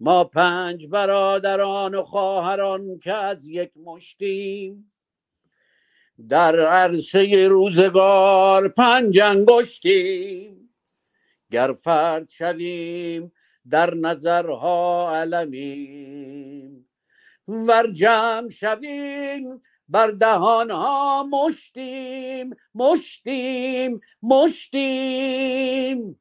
ما پنج برادران و خواهران که از یک مشتیم در عرصه روزگار پنج انگشتیم. گر فرد شویم در نظرها علمیم. ور جمع شویم بر دهانها مشتیم مشتیم مشتیم.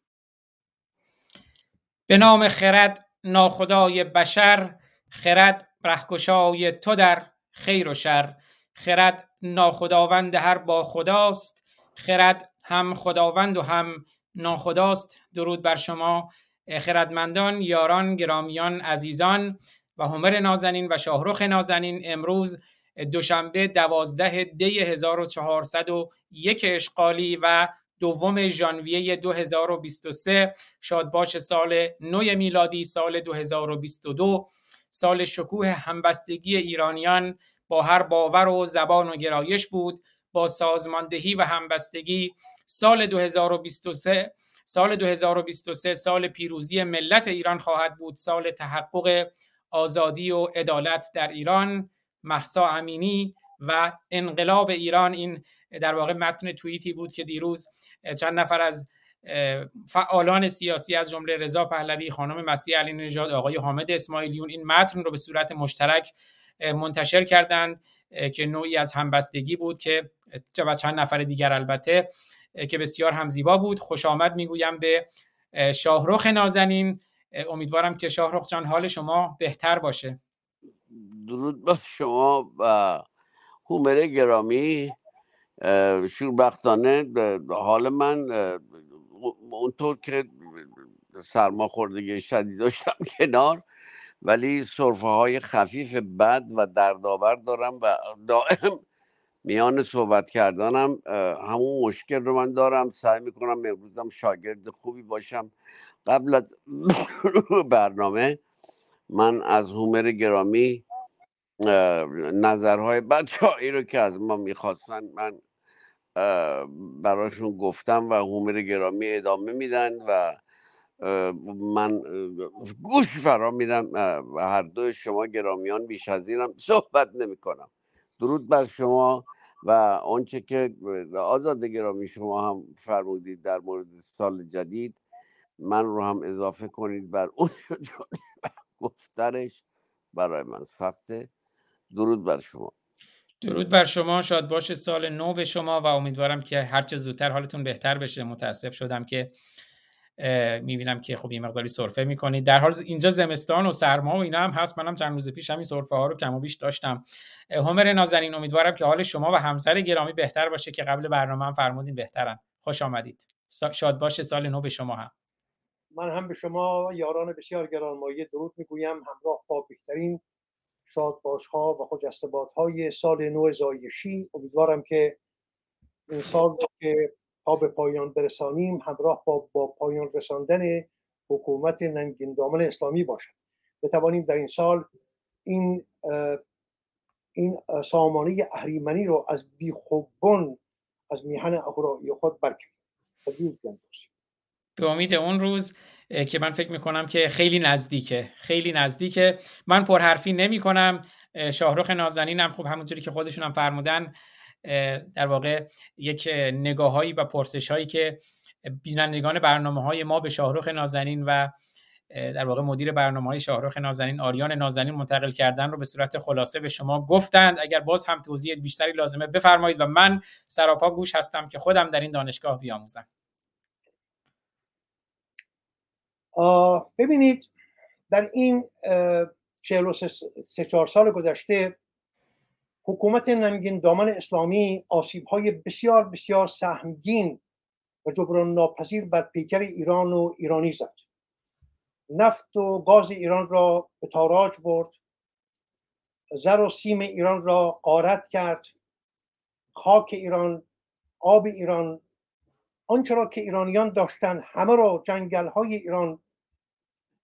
به نام خرد ناخدای بشر خرد رهکشای تو در خیر و شر. خرد ناخداوند هر با خداست خرد هم خداوند و هم ناخداست. درود بر شما خردمندان یاران گرامیان عزیزان و همر نازنین و شاهرخ نازنین. امروز دوشنبه دوازده دی 1401 اشغالی و دوم ژانویه 2023 شادباش سال نو میلادی سال 2022 سال شکوه همبستگی ایرانیان با هر باور و زبان و گرایش بود با سازماندهی و همبستگی. سال 2023 سال 2023 سال پیروزی ملت ایران خواهد بود. سال تحقق آزادی و عدالت در ایران. محسا امینی و انقلاب ایران. این در واقع متن توییتی بود که دیروز چند نفر از فعالان سیاسی از جمله رضا پهلوی خانم مسیح علی نژاد آقای حامد اسماعیلیون این متن رو به صورت مشترک منتشر کردند که نوعی از همبستگی بود که و چند نفر دیگر البته که بسیار هم زیبا بود. خوش آمد می‌گویم به شاهرخ نازنین. امیدوارم که شاهرخ جان حال شما بهتر باشه. درود با شما و هومر گرامی. شوربختانه حال من اونطور که سرماخوردگی شدید داشتم کنار ولی صرفه های خفیف بد و دردآور دارم و دائم میان صحبت کردنم همون مشکل رو من دارم. سعی می‌کنم امروزم شاگرد خوبی باشم. قبل از برنامه من از هومر گرامی نظرهای بچههایی رو که از ما می‌خواستن من براشون گفتم و هومر گرامی ادامه میدن و من گوش فرا میدم هر دو شما گرامیان بیش از اینم صحبت نمی کنم درود بر شما و آنچه که آزاد گرامی شما هم فرمودید در مورد سال جدید من رو هم اضافه کنید بر اون گفتنش. برای من سخته. درود بر شما. درود بر شما شاد باش سال نو به شما و امیدوارم که هرچه زودتر حالتون بهتر بشه. متاسف شدم که می‌بینم که خب یه مقداری سرفه می‌کنید. در حال اینجا زمستان و سرما و اینا هم هست. منم چند روز پیش همین سرفه ها رو کم و بیش داشتم. همر نازنین امیدوارم که حال شما و همسر گرامی بهتر باشه که قبل برنامه هم فرمودین بهترن. خوش آمدید. شاد باشه سال نو به شما هم. من هم به شما یاران بسیار گرانمایه درود می‌گویم. همراه با بهترین شادباش ها و خجستبات های سال نو زایشی. امیدوارم که این سال که تا به پایان برسانیم همراه با, با پایان رساندن حکومت ننگین اسلامی باشد. بتوانیم در این سال این این سامانه اهریمنی رو از خوبون از میهن اهورایی خود برکنیم به امید اون روز که من فکر می‌کنم که خیلی نزدیکه. خیلی نزدیکه. من پرحرفی نمی کنم شاهرخ نازنینم خب همونجوری که خودشون هم فرمودن در واقع یک نگاههایی و پرسش هایی که بینندگان برنامه های ما به شاهرخ نازنین و در واقع مدیر برنامه های شاهرخ نازنین آریان نازنین منتقل کردن رو به صورت خلاصه به شما گفتند. اگر باز هم توضیح بیشتری لازمه بفرمایید و من سراپا گوش هستم که خودم در این دانشگاه بیاموزم. ببینید در این سه چهار سال گذشته حکومت نمگین دامن اسلامی آسیب های بسیار بسیار سهمگین و جبران ناپذیر بر پیکر ایران و ایرانی زد. نفت و گاز ایران را به تاراج برد. زر و سیم ایران را قارت کرد. خاک ایران آب ایران آنچه را که ایرانیان داشتن همه را جنگل های ایران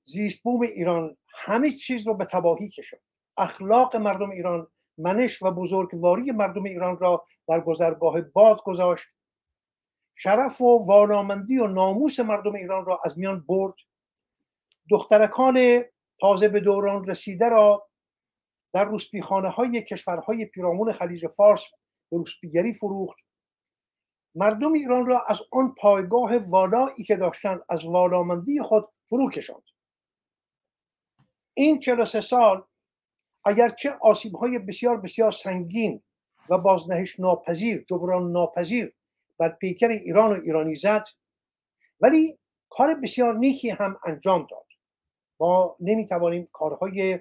زیست بوم ایران همه چیز رو به تباهی کشد. اخلاق مردم ایران منش و بزرگواری مردم ایران را در گذرگاه باد گذاشت. شرف و وانامندی و ناموس مردم ایران را از میان برد. دخترکان تازه به دوران رسیده را در روسپیخانه های کشورهای پیرامون خلیج فارس به روسپیگری فروخت. مردم ایران را از آن پایگاه والایی که داشتند از والامندی خود فرو کشاند. این 43 سال اگرچه آسیب های بسیار بسیار سنگین و بازنهش ناپذیر جبران ناپذیر بر پیکر ایران و ایرانی زد ولی کار بسیار نیکی هم انجام داد. ما نمی‌توانیم کارهای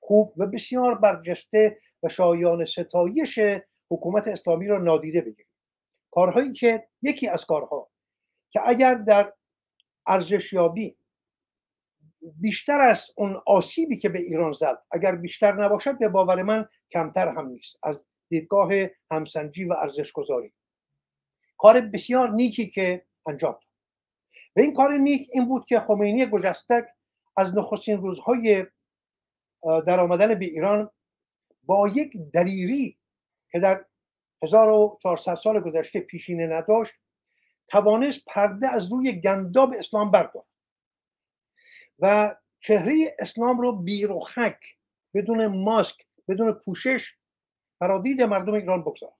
خوب و بسیار برجسته و شایان ستایش حکومت اسلامی را نادیده بگیریم. کارهایی که یکی از کارها که اگر در ارزشیابی بیشتر از اون آسیبی که به ایران زد اگر بیشتر نباشد به باور من کمتر هم نیست. از دیدگاه همسنجی و ارزش گذاری کار بسیار نیکی که انجام داد. و این کار نیک این بود که خمینی گجستک از نخستین روزهای در آمدن به ایران با یک دلیری که در 1400 سال گذشته پیشینه نداشت توانست پرده از روی گنداب اسلام بردارد. و چهره اسلام رو بیروخک بدون ماسک بدون پوشش فرادید مردم ایران بگذارد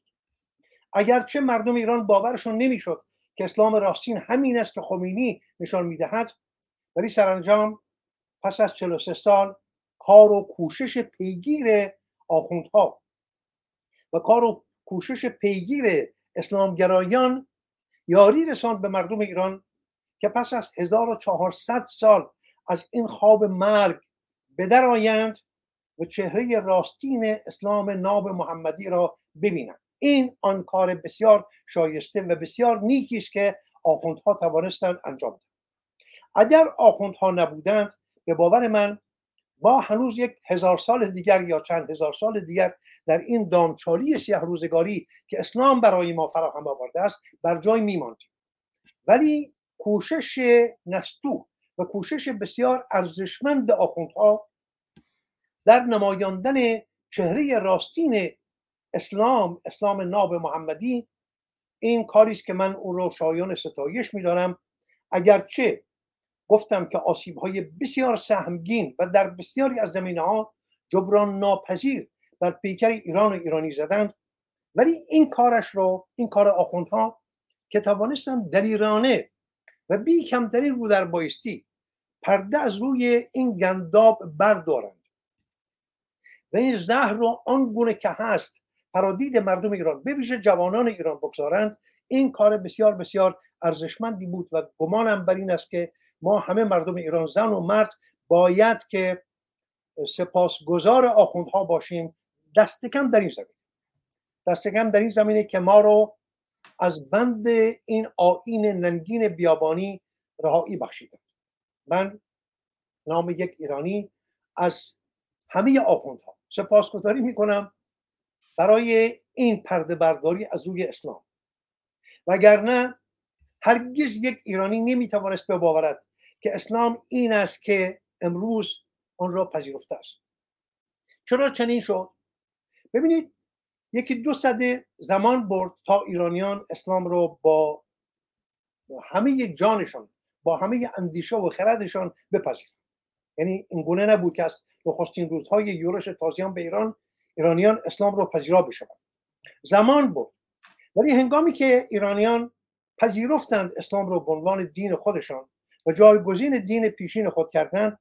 اگرچه مردم ایران باورشون نمی‌شد که اسلام راستین همین است که خمینی نشان می‌دهد ولی سرانجام پس از 43 سال کار و کوشش پیگیر آخوندها و کار و کوشش پیگیر اسلامگرایان یاری رساند به مردم ایران که پس از 1400 سال از این خواب مرگ به آیند و چهره راستین اسلام ناب محمدی را ببینند. این آن کار بسیار شایسته و بسیار نیکی است که آخوندها توانستند انجام دهند. اگر آخوندها نبودند به باور من ما هنوز یک هزار سال دیگر یا چند هزار سال دیگر در این دامچالی سیاه روزگاری که اسلام برای ما فراهم آورده است بر جای میماندیم. ولی کوشش نستو و کوشش بسیار ارزشمند آخوندها در نمایاندن چهره راستین اسلام اسلام ناب محمدی این کاری است که من او را شایان ستایش میدارم. اگرچه گفتم که آسیب های بسیار سهمگین و در بسیاری از زمینه ها جبران ناپذیر بر پیکر ایران و ایرانی زدند ولی این کارش رو این کار آخوندها که توانستند دلیرانه و بی کمترین رو در بایستی. پرده از روی این گنداب بردارند. و این زهر رو آن گونه که هست پرادید مردم ایران به ویژه جوانان ایران بگذارند. این کار بسیار بسیار ارزشمندی بود و گمانم بر این است که ما همه مردم ایران زن و مرد باید که سپاسگزار آخوندها باشیم. دست کم در این زمینه دست کم در این زمینه که ما رو از بند این آین ننگین بیابانی رهایی بخشیده. من نام یک ایرانی از همه آخوندها سپاسگزاری می‌کنم برای این پرده برداری از روی اسلام. وگرنه هرگز یک ایرانی نمی‌توانست بباورد که اسلام این است که امروز آن را پذیرفته است. چرا چنین شد؟ ببینید یکی دو صده زمان برد تا ایرانیان اسلام رو با همه جانشان با همه اندیشه و خردشان بپذیرند. یعنی این گونه نبود که از نخستین روزهای یورش تازیان به ایران ایرانیان اسلام رو پذیرا بشوند. زمان بود ولی هنگامی که ایرانیان پذیرفتند اسلام رو به عنوان دین خودشان و جایگزین دین پیشین خود کردند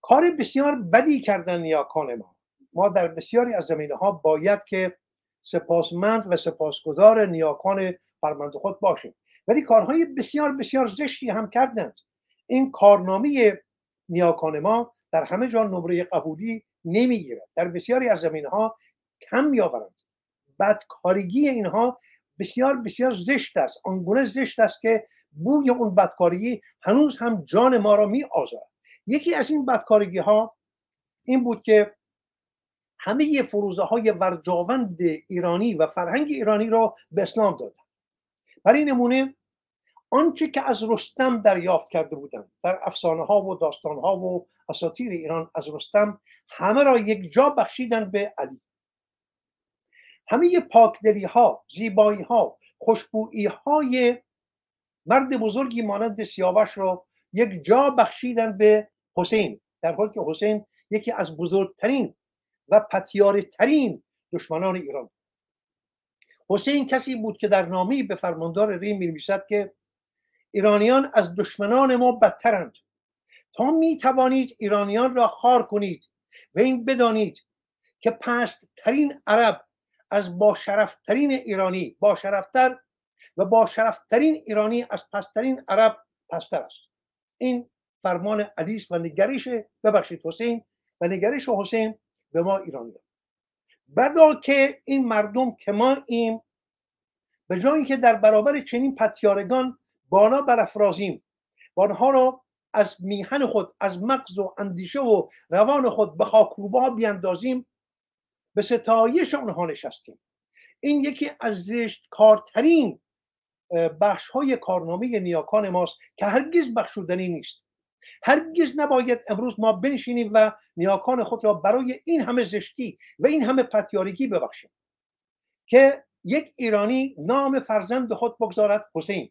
کار بسیار بدی کردن نیاکان ما. ما در بسیاری از زمینه ها باید که سپاسمند و سپاسگزار نیاکان فرمند خود باشیم. ولی کارهای بسیار بسیار زشتی هم کردند. این کارنامه نیاکان ما در همه جا نمره قبولی نمی‌گیرد. در بسیاری از زمینه ها کم میآورند. بدکارگی اینها بسیار بسیار زشت است. آنگونه زشت است که بوی اون بدکاری هنوز هم جان ما را می آزارد یکی از این بدکارگی ها این بود که همه فروزه های ورجاوند ایرانی و فرهنگ ایرانی را به اسلام دادن. برای نمونه آنچه که از رستم دریافت کرده بودند در افسانه ها و داستان ها و اساطیر ایران از رستم همه را یک جا بخشیدن به علی. همه پاکدلی ها زیبایی ها خوشبویی های مرد بزرگی مانند سیاوش را یک جا بخشیدن به حسین در حالی که حسین یکی از بزرگترین و پتیارترین دشمنان ایران. حسین کسی بود که در نامی به فرماندار ریم می که ایرانیان از دشمنان ما بدترند. تا می توانید ایرانیان را خار کنید و این بدانید که پستترین عرب از با شرفترین ایرانی با شرفتر و با شرفترین ایرانی از پسترین عرب پستر است. این فرمان عدیس و نگریش ببخشید حسین و نگریش حسین به ما ایرانی بدا که این مردم که ما ایم به جایی که در برابر چنین پتیارگان بالا برافرازیم و آنها را از میهن خود از مغز و اندیشه و روان خود به خاکروبا بیاندازیم به ستایش آنها نشستیم. این یکی از زشت کارترین بخش های کارنامه نیاکان ماست که هرگز بخشودنی نیست. هرگز نباید امروز ما بنشینیم و نیاکان خود را برای این همه زشتی و این همه پتیارگی ببخشیم که یک ایرانی نام فرزند خود بگذارد حسین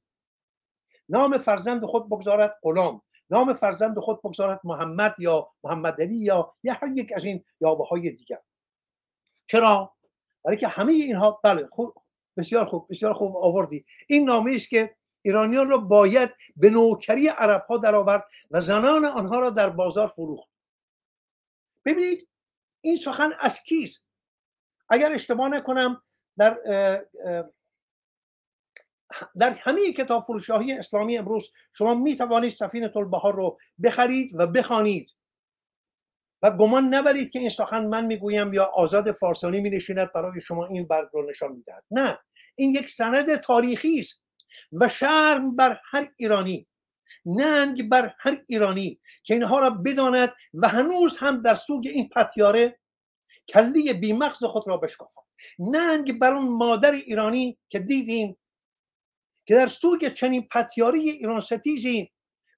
نام فرزند خود بگذارد غلام نام فرزند خود بگذارد محمد یا محمد علی یا یا هر یک از این یاوه های دیگر. چرا؟ برای که همه اینها بله خوب بسیار خوب بسیار خوب آوردی. این نامه است که ایرانیان را باید به نوکری عرب ها درآورد و زنان آنها را در بازار فروخت. ببینید این سخن از کیست؟ اگر اشتباه نکنم در در همه کتاب فروشی اسلامی امروز شما می توانید سفینه البهار رو بخرید و بخوانید. و گمان نبرید که این سخن من می‌گویم یا آزاد فارسانی می نشیند برای شما این برگ رو نشان می‌دهد. نه این یک سند تاریخی است. و شرم بر هر ایرانی ننگ بر هر ایرانی که اینها را بداند و هنوز هم در سوگ این پتیاره کلی بیمغز خود را بشکافد. ننگ بر اون مادر ایرانی که دیدیم که در سوگ چنین پتیاری ایران ستیزی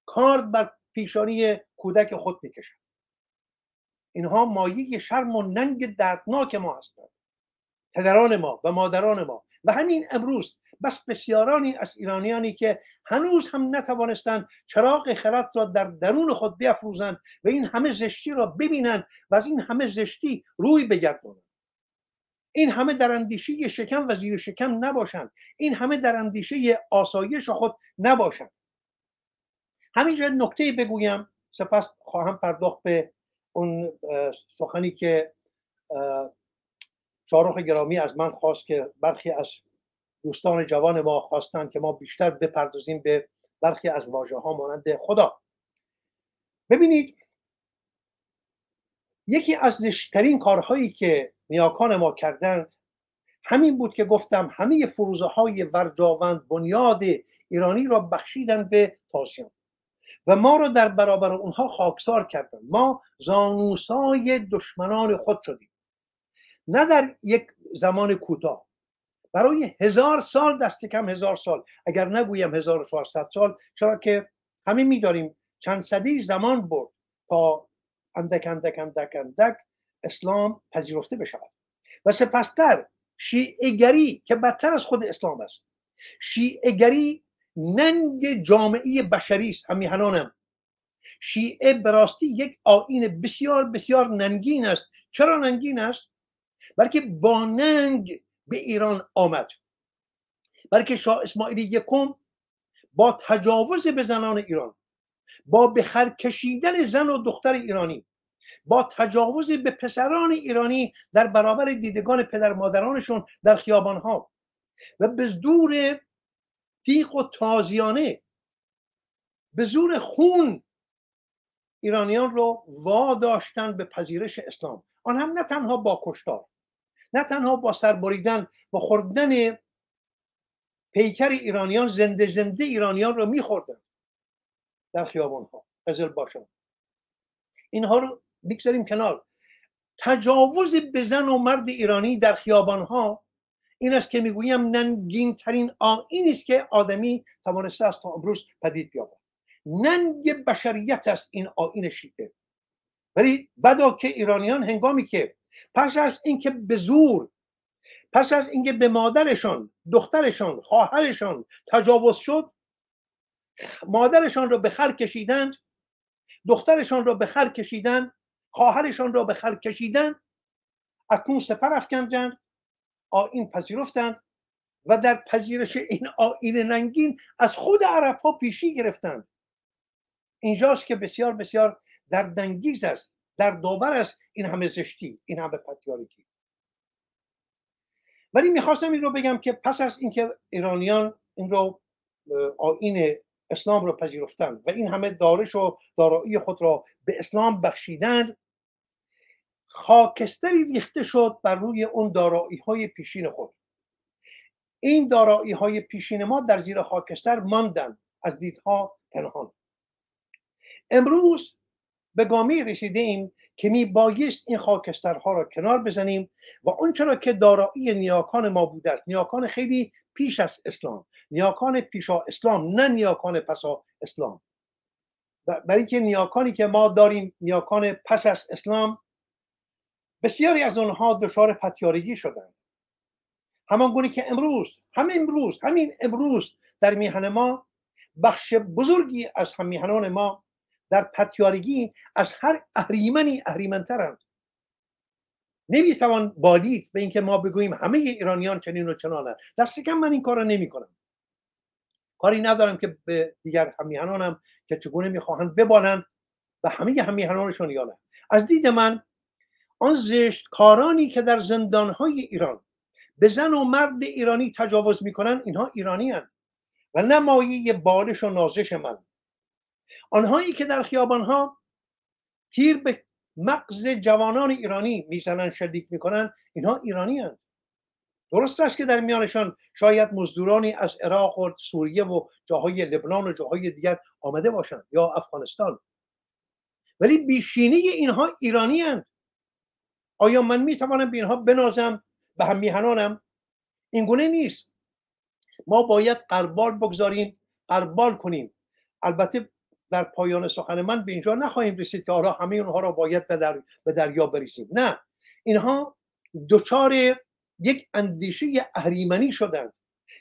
کار بر پیشانی کودک خود می‌کشد. اینها مایه شرم و ننگ دردناک ما هستند. پدران ما و مادران ما و همین امروز بس بسیارانی از ایرانیانی که هنوز هم نتوانستند چراغ خرد را در درون خود بیافروزند و این همه زشتی را ببینند و از این همه زشتی روی بگردانند. این همه در اندیشه شکم و زیر شکم نباشند. این همه در اندیشه آسایش خود نباشند. همینجا نکته بگویم. سپس خواهم پرداخت به اون سخنی که شارخ گرامی از من خواست که برخی از دوستان جوان ما خواستن که ما بیشتر بپردازیم به برخی از واژه ها مانند خدا. ببینید یکی از زشترین کارهایی که نیاکان ما کردند همین بود که گفتم همه فروزه های ورجاوند بنیاد ایرانی را بخشیدن به تاسیان و ما را در برابر اونها خاکسار کردن. ما زانوسای دشمنان خود شدیم. نه در یک زمان کوتاه. برای هزار سال دست کم هزار سال. اگر نگویم 1400 سال چرا که همه میداریم. چند صدی زمان برد تا اندک اندک اندک اندک اسلام پذیرفته بشود. و سپستر شیعگری که بدتر از خود اسلام است. شیعگری ننگ جامعه بشری است. همیهنانم. شیعه براستی یک آین بسیار بسیار ننگین است. چرا ننگین است؟ بلکه با ننگ به ایران آمد. بلکه شاه اسماعیل یکم با تجاوز به زنان ایران با بخر کشیدن زن و دختر ایرانی با تجاوز به پسران ایرانی در برابر دیدگان پدر مادرانشون در خیابانها و به زور تیق و تازیانه به زور خون ایرانیان رو واداشتن به پذیرش اسلام. آن هم نه تنها با کشتار نه تنها با سربریدن و خوردن پیکر ایرانیان زنده زنده ایرانیان رو میخوردن در خیابان ها قزل باشن اینها رو بگذاریم کنار. تجاوز به زن و مرد ایرانی در خیابان ها این است که می‌گویم ننگین ترین آین است که آدمی توانسته است تا امروز پدید بیاورد ننگ بشریت است این آین شیعه ولی بدا که ایرانیان هنگامی که پس از اینکه به زور پس از اینکه به مادرشان دخترشان خواهرشان تجاوز شد مادرشان را به خر کشیدند دخترشان را به خر کشیدند خواهرشان را به خر کشیدند اکنون سپر افکندند آین پذیرفتند و در پذیرش این آین ننگین از خود عرب پیشی گرفتند. اینجاست که بسیار بسیار در دنگیز است. در داور است. این همه زشتی این همه پتیارگی. ولی می‌خواستم این رو بگم که پس از اینکه ایرانیان این رو آین اسلام رو پذیرفتند و این همه دارش و دارایی خود را به اسلام بخشیدند خاکستری ریخته شد بر روی اون دارایی های پیشین خود. این دارایی های پیشین ما در زیر خاکستر ماندن از دیدها پنهان. امروز به گامی رسیده ایم که می بایست این خاکسترها را کنار بزنیم و آنچه که دارایی نیاکان ما بوده است نیاکان خیلی پیش از اسلام نیاکان پیشا اسلام نه نیاکان پسا اسلام. برای که نیاکانی که ما داریم نیاکان پس از اسلام بسیاری از آنها دچار پتیارگی شدند. همان گونه که امروز همین امروز همین امروز در میهن ما بخش بزرگی از هم میهنان ما در پتیارگی از هر اهریمنی اهریمنترند نمی‌توان بالید به اینکه ما بگوییم همه ایرانیان چنین و چنانند دست کم من این کار را نمی کنم کاری ندارم که به دیگر همیهنانم که چگونه می‌خواهند ببالند و همه همیهنانشون یا نه. از دید من آن زشت کارانی که در زندانهای ایران به زن و مرد ایرانی تجاوز می‌کنن اینها ایرانی هن. و نه مایه بالش و نازش من. آنهایی که در خیابانها تیر به مغز جوانان ایرانی می‌زنن شلیک می‌کنن اینها ایرانی هن. درست است که در میانشان شاید مزدورانی از عراق و سوریه و جاهای لبنان و جاهای دیگر آمده باشند یا افغانستان. ولی بیشینه اینها ایرانی هند. آیا من می‌توانم به اینها بنازم؟ به هم میهنانم؟ این گونه نیست. ما باید قربال بگذاریم قربال کنیم. البته در پایان سخن من به اینجا نخواهیم رسید که حالا همه اونها را باید به, در... به دریا بریزیم. نه. اینها دچار یک اندیشه اهریمنی شدند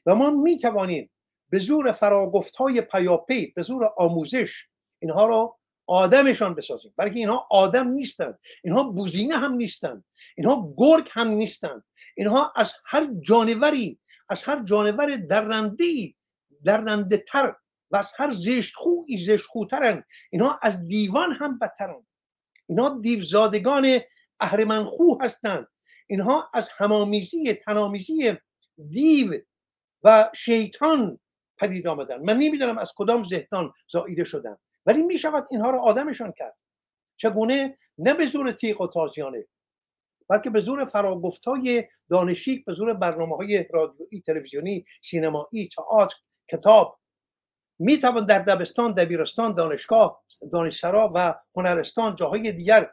و ما می توانیم به زور فراگفت های پیاپی به زور آموزش اینها را آدمشان بسازیم. بلکه اینها آدم نیستند اینها بوزینه هم نیستند اینها گرگ هم نیستند. اینها از هر جانوری از هر جانور درنده درنده تر و از هر زشت خوترن. اینها از دیوان هم بدترن. اینها دیوزادگان خو هستند. اینها از همامیزی تنامیزی دیو و شیطان پدید آمدن. من نمی‌دونم از کدام ذهنان زاییده شدن. ولی می شود اینها را آدمشان کرد. چگونه؟ نه به زور تیغ و تازیانه بلکه به زور فراگفتهای دانشیک به زور برنامه های رادیویی تلویزیونی سینمایی تئاتر کتاب می توان در دبستان دبیرستان دانشگاه دانشسرا و هنرستان جاهای دیگر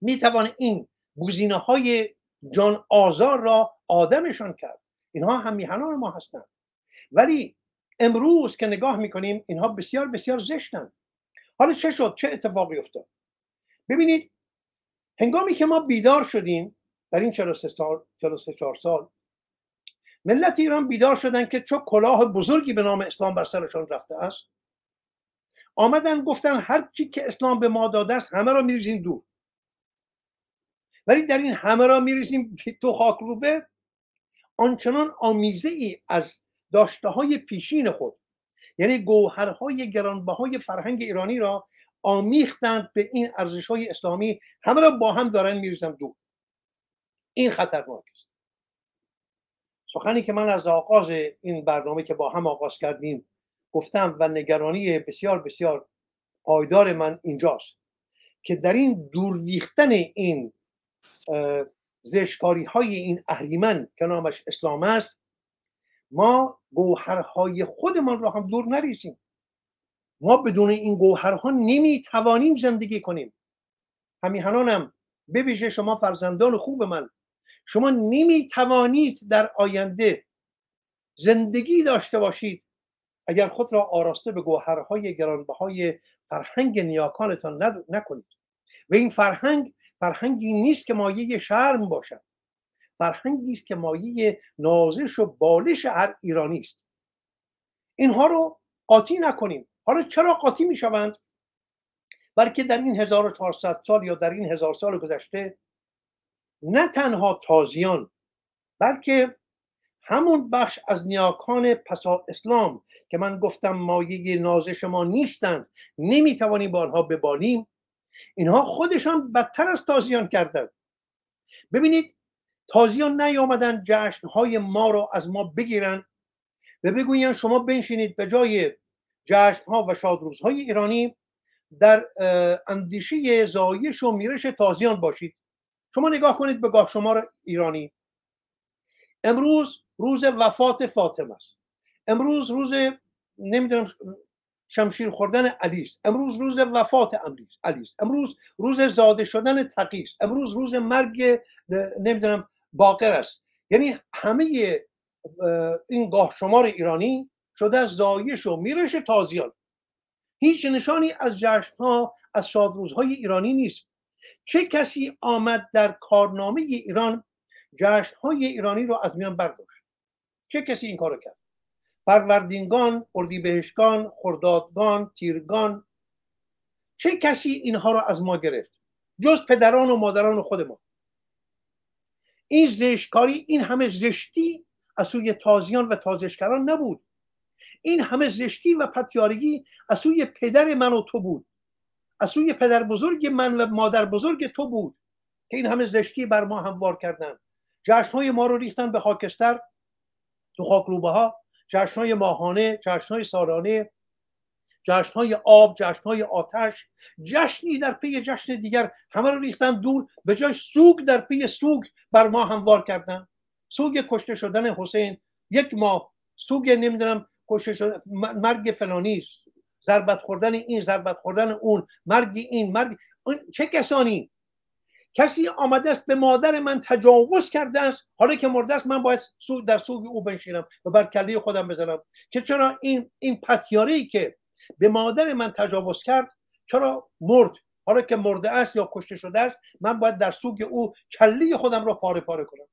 می توان این بوزینه های جان آزار را آدمشان کرد. اینها هم میهنان ما هستند. ولی امروز که نگاه می‌کنیم اینها بسیار بسیار زشتند. حالا چه شد؟ چه اتفاقی افتاد؟ ببینید هنگامی که ما بیدار شدیم در این 43 سال 43 سال ملت ایران بیدار شدن که چه کلاه بزرگی به نام اسلام بر سرشان رفته است. آمدن گفتن هر چی که اسلام به ما داده است همه را میریزیم دور. ولی در این همه را میریزیم تو خاک روبه آنچنان آمیزه ای از داشته های پیشین خود یعنی گوهرهای گرانبهای فرهنگ ایرانی را آمیختند به این ارزش های اسلامی همه را با هم دارن میریزن دور. این خطرناک است. سخنی که من از آغاز این برنامه که با هم آغاز کردیم گفتم و نگرانی بسیار بسیار پایدار من اینجاست که در این دورویختن این زشکاری های این اهریمن که نامش اسلام است ما گوهرهای خودمان را هم دور نریزیم. ما بدون این گوهرها نمی توانیم زندگی کنیم. همیهنانم ببیشه شما فرزندان خوب من شما نمی توانید در آینده زندگی داشته باشید. اگر خود را آراسته به گوهرهای گرانبهای فرهنگ نیاکانتان نکنید. و این فرهنگ فرهنگی نیست که مایه شرم باشد. فرهنگی است که مایه نازش و بالش هر ایرانی است. اینها رو قاطی نکنیم. حالا چرا قاطی می‌شوند؟ بلکه در این 1400 سال یا در این هزار سال گذشته نه تنها تازیان بلکه همون بخش از نیاکان پسا اسلام که من گفتم مایه نازش ما نیستند نمی‌توانیم با آنها ببالیم اینها خودشان بدتر از تازیان کردند. ببینید تازیان نیامدن جشنهای ما رو از ما بگیرن و بگویند شما بنشینید به جای جشنها و شادروزهای ایرانی در اندیشه زایش و میرش تازیان باشید. شما نگاه کنید به گاه شمار ایرانی. امروز روز وفات فاطمه است. امروز روز نمی‌دونم شمشیر خوردن علی است. امروز روز وفات علی است. امروز روز زاده شدن تقی است. امروز روز مرگ نمی‌دونم باقر است. یعنی همه این گاه شمار ایرانی شده از زایش و میرش تازیان. هیچ نشانی از جشن ها از شادروزهای ایرانی نیست. چه کسی آمد در کارنامه ایران جشن های ایرانی رو از میان برداشت؟ چه کسی این کارو کرد؟ فروردینگان اردیبهشتگان خردادگان تیرگان چه کسی اینها رو از ما گرفت؟ جز پدران و مادران خود ما. این زشتکاری این همه زشتی از سوی تازیان و تازشکران نبود. این همه زشتی و پتیارگی از سوی پدر من و تو بود. از سوی پدر بزرگ من و مادر بزرگ تو بود که این همه زشتی بر ما هموار کردن جشنهای ما رو ریختن به خاکستر تو خاکروبه ها جشنهای ماهانه جشنهای سالانه جشنهای آب جشنهای آتش. جشنی در پی جشن دیگر همه رو ریختن دور به جای سوگ در پی سوگ بر ما هموار کردن. سوگ کشته شدن حسین. یک ماه سوگ نمی‌دونم کشته شدن مرگ فلانی ضربت خوردن این ضربت خوردن اون مرگ این مرگ چه کسانی؟ کسی آمده است به مادر من تجاوز کرده است حالا که مرده است من باید در سوگ او بنشینم و بر کله خودم بزنم. که چرا این این پتیاری که به مادر من تجاوز کرد چرا مرد؟ حالا که مرده است یا کشته شده است من باید در سوگ او کله خودم را پاره پاره کنم.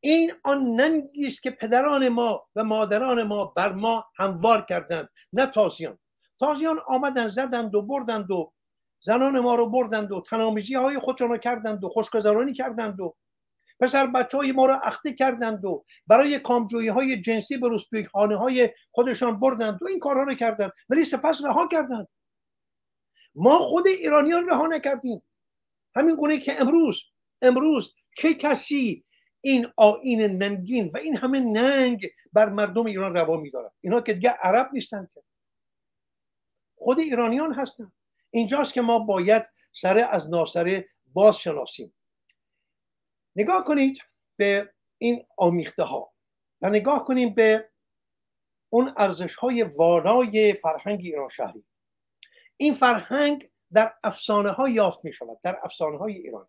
این آن ننگی است که پدران ما و مادران ما بر ما هموار کردند نه تازیان. تازیان آمدن زدند و بردند و زنان ما رو بردند و تنامیزی های خودشان رو کردند و خوشگذرانی کردند و پسر بچه های ما رو اخته کردند و برای کامجویی های جنسی به خانه های خودشان بردند و این کارها رو کردند. ولی سپس رها کردند. ما خود ایرانیان رها نکردیم. همین گونه که امروز امروز چه کسی این آین ننگین و این همه ننگ بر مردم ایران روا میدارد؟ اینها که دیگه عرب نیستند که. خود ایرانیان هستند اینجاست که ما باید سره از ناسره باز شناسیم. نگاه کنید به این آمیخته ها و نگاه کنیم به اون ارزش های والای فرهنگ ایران شهری. این فرهنگ در افسانه ها یافت می شود در افسانه های ایرانی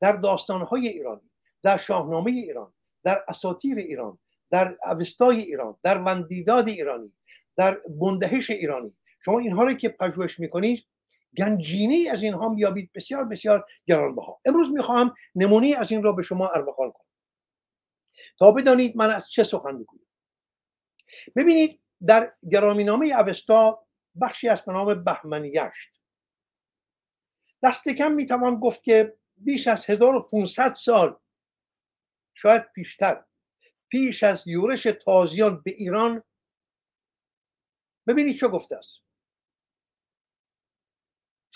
در داستان های ایرانی در شاهنامه ایران در اساطیر ایران در اوستای ایران در وندیداد ایرانی در بندهش ایرانی شما اینها رو که پژوهش می‌کنید گنجینی از اینها میابید بسیار بسیار گرانبها. امروز می‌خواهم نمونی از این را به شما ارمغان کنم. تا بدانید من از چه سخن می‌گویم. ببینید در گرامینامه اوستا بخشی از به نام بهمنیشت دست کم می‌توان گفت که بیش از 1500 سال شاید پیشتر پیش از یورش تازیان به ایران ببینید چه گفته است.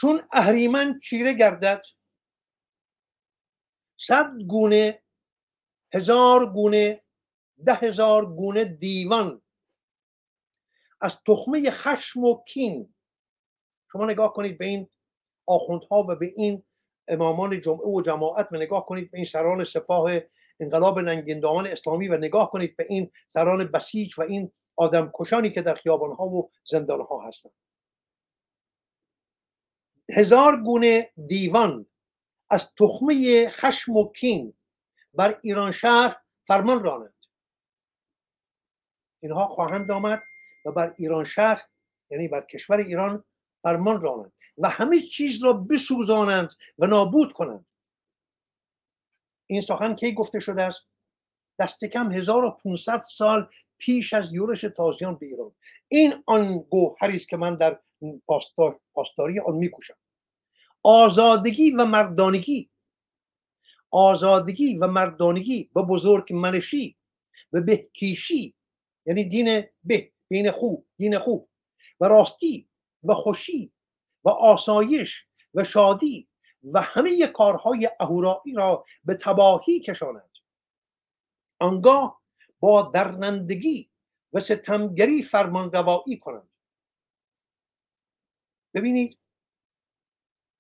چون اهریمن چیره گردد. صد گونه هزار گونه ده هزار گونه دیوان. از تخمه خشم و کین. شما نگاه کنید به این آخوندها و به این امامان جمعه و جماعت و نگاه کنید به این سران سپاه انقلاب ننگندامان اسلامی و نگاه کنید به این سران بسیج و این آدم کشانی که در خیابانها و زندانها هستند. هزار گونه دیوان از تخمه خشم و کین بر ایران شهر فرمان رانند اینها خواهند آمد و بر ایران شهر یعنی بر کشور ایران فرمان رانند و همه چیز را بسوزانند و نابود کنند. این سخن کی گفته شده است؟ دست کم 1500 سال پیش از یورش تازیان به ایران. این آن گوهری است که من در پاسداری آن میکوشم. آزادگی و مردانگی. آزادگی و مردانگی و بزرگ منشی و بهکیشی یعنی دین به دین خوب دین خوب و راستی و خوشی و آسایش و شادی و همه کارهای اهورایی را به تباهی کشاند. آنگاه با درنندگی و ستمگری فرمان روایی کنند. ببینید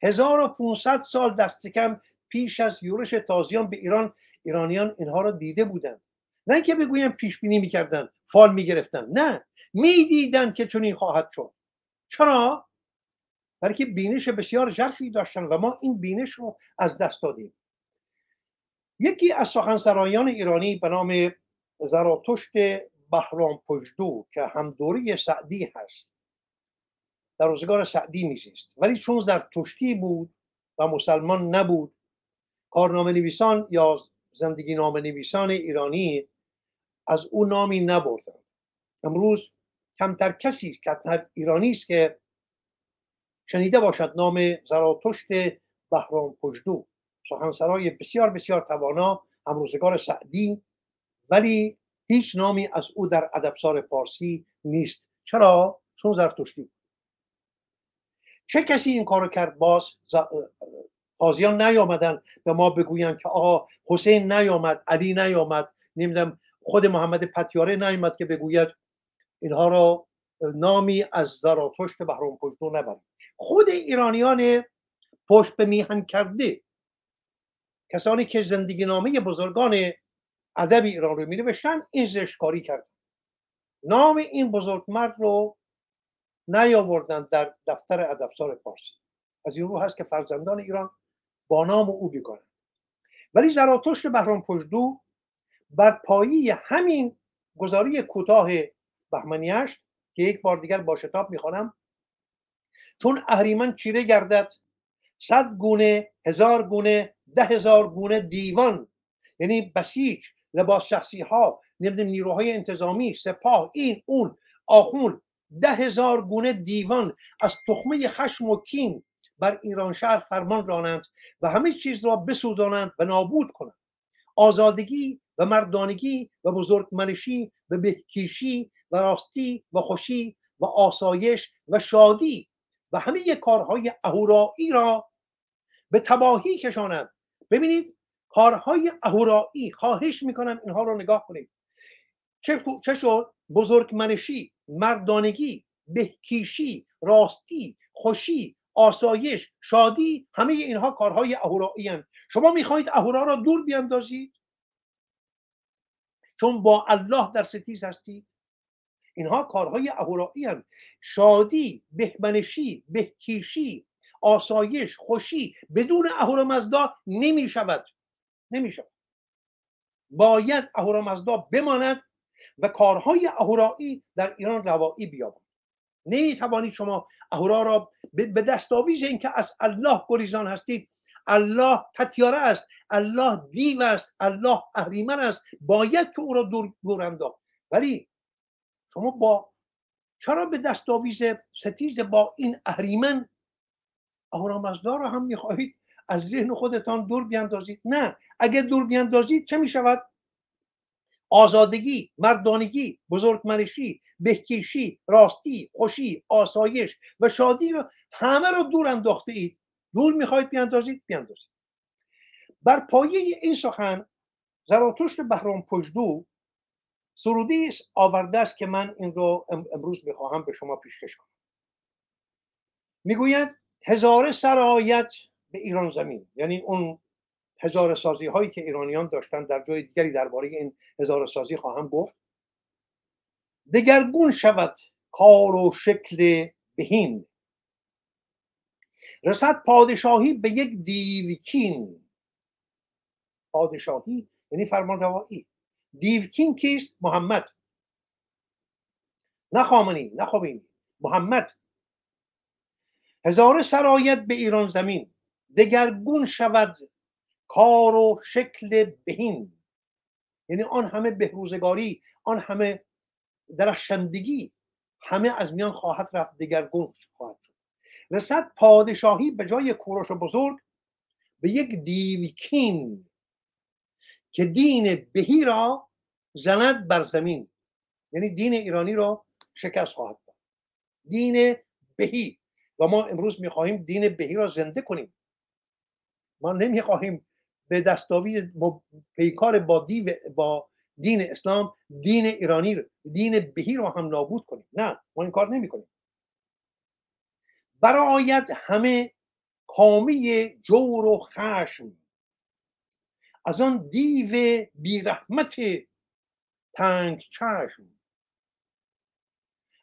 1500 سال دست کم پیش از یورش تازیان به ایران ایرانیان اینها را دیده بودند نه اینکه بگویم پیش بینی می‌کردن فال می‌گرفتن نه. می‌دیدن که چنین خواهد شد. چرا؟ برای که بینش بسیار ژرفی داشتن و ما این بینش رو از دست دادیم. یکی از سخنسرایان ایرانی به نام زراتشت بهرام پژدو که هم دوری سعدی هست در روزگار سعدی میزیست. ولی چون زرتشتی بود و مسلمان نبود کارنامه نویسان یا زندگی نامه نویسان ایرانی از او نامی نبردن امروز کمتر کسی که ایرانی است که شنیده باشد نام زراتشت بهرام پژدو سخنسرای بسیار بسیار توانا همروزگار سعدی ولی هیچ نامی از او در ادبسار پارسی نیست. چرا؟ چون زرتشتی چه کسی این کارو کرد؟ باز تازیان نیامدن به ما بگویند که آقا حسین نیامد علی نیامد نمی‌دونم خود محمد پتیاره نیامد که بگوید اینها را نامی از زراتشت بهرام پشتو نبرید خود ایرانیان پشت به میهن کرده. کسانی که زندگی نامه بزرگان ادب ایران رو می نوشتن این زشکاری کردن. نام این بزرگ مرد رو نیاوردن در دفتر ادبسار پارسی. از این رو هست که فرزندان ایران با نام او بیگانند ولی زراتشت بهرام پژدو بر پایی همین گزاری کوتاه بهمنیش که یک بار دیگر با شتاب می‌خوانم چون اهریمن چیره گردد صد گونه هزار گونه ده هزار گونه دیوان یعنی بسیج لباس شخصی ها نمی‌دونم نیروهای انتظامی سپاه این اون آخون ده هزار گونه دیوان از تخمه خشم و کین بر ایران شهر فرمان رانند و همه چیز را بسوزانند و نابود کنند. آزادگی و مردانگی و بزرگ منشی و بهکیشی و راستی و خوشی و آسایش و شادی و همه کارهای اهورایی را به تباهی کشانند. ببینید کارهای اهورایی خواهش می‌کنم اینها رو نگاه کنید. چه شد؟ بزرگ منشی مردانگی بهکیشی راستی خوشی آسایش شادی همه اینها کارهای اهورایی شما می‌خواهید اهورا را دور بیاندازید؟ چون با الله در ستیز هستید. اینها کارهای اهورایی شادی بهمنشی بهکیشی آسایش خوشی بدون اهورامزدا نمی شود نمی شود باید اهورامزدا بماند و کارهای اهورایی در ایران روایی نمی توانید شما اهورا را به دستاویز اینکه از الله گریزان هستید. الله پتیاره است الله دیو است الله اهریمن است. باید که او را دور, دور انداخت. ولی شما با چرا به دستاویز ستیز با این اهریمن اهورامزدا را هم می‌خواهید از ذهن خودتان دور بیاندازید؟ نه. اگه دور بیاندازید چه می‌شود؟ آزادگی مردانگی بزرگمنشی بهکیشی راستی خوشی آسایش و شادی رو همه رو دور انداخته اید. دور می‌خواهید بیاندازید بیاندازید. بر پایه این سخن زراتشت بهرام پژدو سرودی آورده است که من این رو امروز می‌خواهم به شما پیشکش کنم. می‌گوید هزاره سرایت به ایران زمین. یعنی اون هزار سازی هایی که ایرانیان داشتن در جای دیگری درباره این هزار سازی خواهم گفت. دگرگون شود کار و شکل بهین. رسد پادشاهی به یک دیوکین. پادشاهی یعنی فرمان روایی دیوکین کیست؟ محمد. نه خامنی نه خوبینی محمد. هزار سرایت به ایران زمین. دگرگون شود کار و شکل بهین. یعنی آن همه بهروزگاری آن همه درخشندگی همه از میان خواهد رفت دگرگون خواهد شد. رسد پادشاهی به جای کوروش بزرگ به یک دیوکین که دین بهی را زند بر زمین. یعنی دین ایرانی را شکست خواهد داد. دین بهی. و ما امروز می‌خواهیم دین بهی را زنده کنیم. ما نمی‌خواهیم به دستاوی پیکار با دیو با دین اسلام دین ایرانی دین بهی رو هم نابود کنیم. نه ما این کار نمی کنیم برایت همه کامی جور و خشم. از آن دیو بیرحمت تنگ چشم.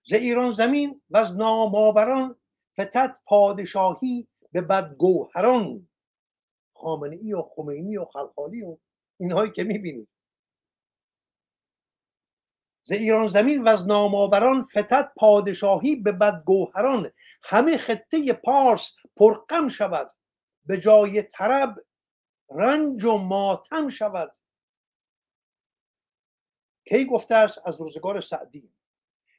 ز ایران زمین و از نامآوران فتت پادشاهی به بدگوهران. خامنه ای و خمینی و خلخالی و اینهایی که می‌بینید ز ایران زمین و از نامآوران فتت پادشاهی به بدگوهران. همه خطه پارس پرغم شود. به جای طرب رنج و ماتم شود. کی گفته است از روزگار سعدی؟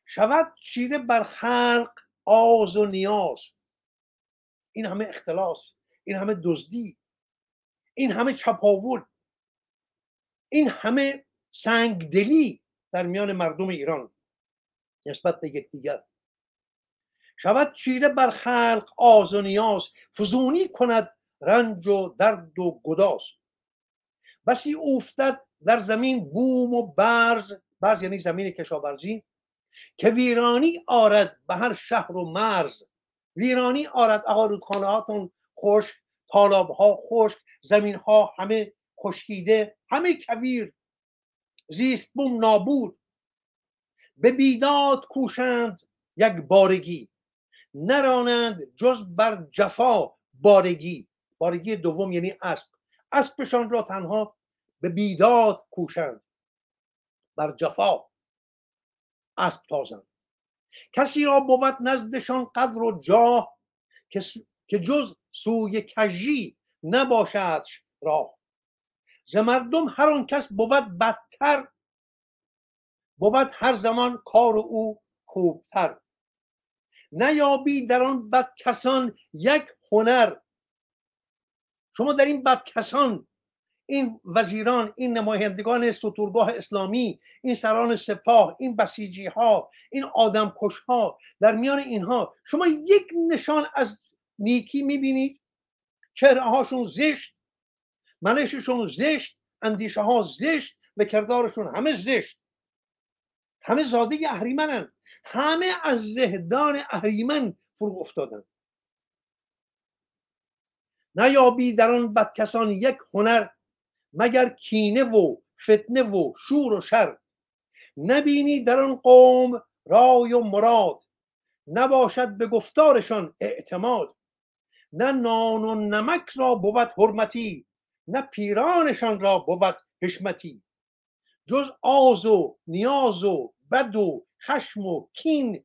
شود چیره بر خلق آز و نیاز. این همه اختلاس این همه دزدی این همه چپاول این همه سنگدلی در میان مردم ایران نسبت به یکدیگر. شود چیره بر خلق آز و نیاز فزونی کند رنج و درد و گداز. بسی افتد در زمین بوم و برز برز یعنی زمین کشاورزی که ویرانی آرد به هر شهر و مرز. ویرانی آرد اقا رودخانه هاتون خشک تالاب ها خشک زمین ها همه خشکیده همه کویر زیست بوم نابود. به بیداد کوشند یک بارگی نرانند جز بر جفا بارگی. بارگی دوم یعنی اسب. اسبشان را تنها به بیداد کوشند. بر جفا اسب تازند. کسی را بود نزدشان قدر و جاه که جز سوی کجی نباشدش راه. ز مردم هر آن کس بود بدتر بود هر زمان کار او خوبتر. نیابی در آن بدکسان یک هنر. شما در این بدکسان این وزیران این نمایندگان ستورگاه اسلامی این سران سپاه این بسیجی ها این آدم کش ها در میان اینها شما یک نشان از نیکی می‌بینید؟ چهره هاشون زشت منششون زشت اندیشه ها زشت و کردارشون همه زشت. همه زاده اهریمنن. همه از زهدان اهریمن فرو افتادن. نیابی در آن بدکسان یک هنر مگر کینه و فتنه و شور و شر. نبینی در آن قوم رای و مراد. نباشد به گفتارشان اعتماد. نه نان و نمک را بود حرمتی نه پیرانشان را بود حشمتی. جز آز و نیاز و بد و خشم و کین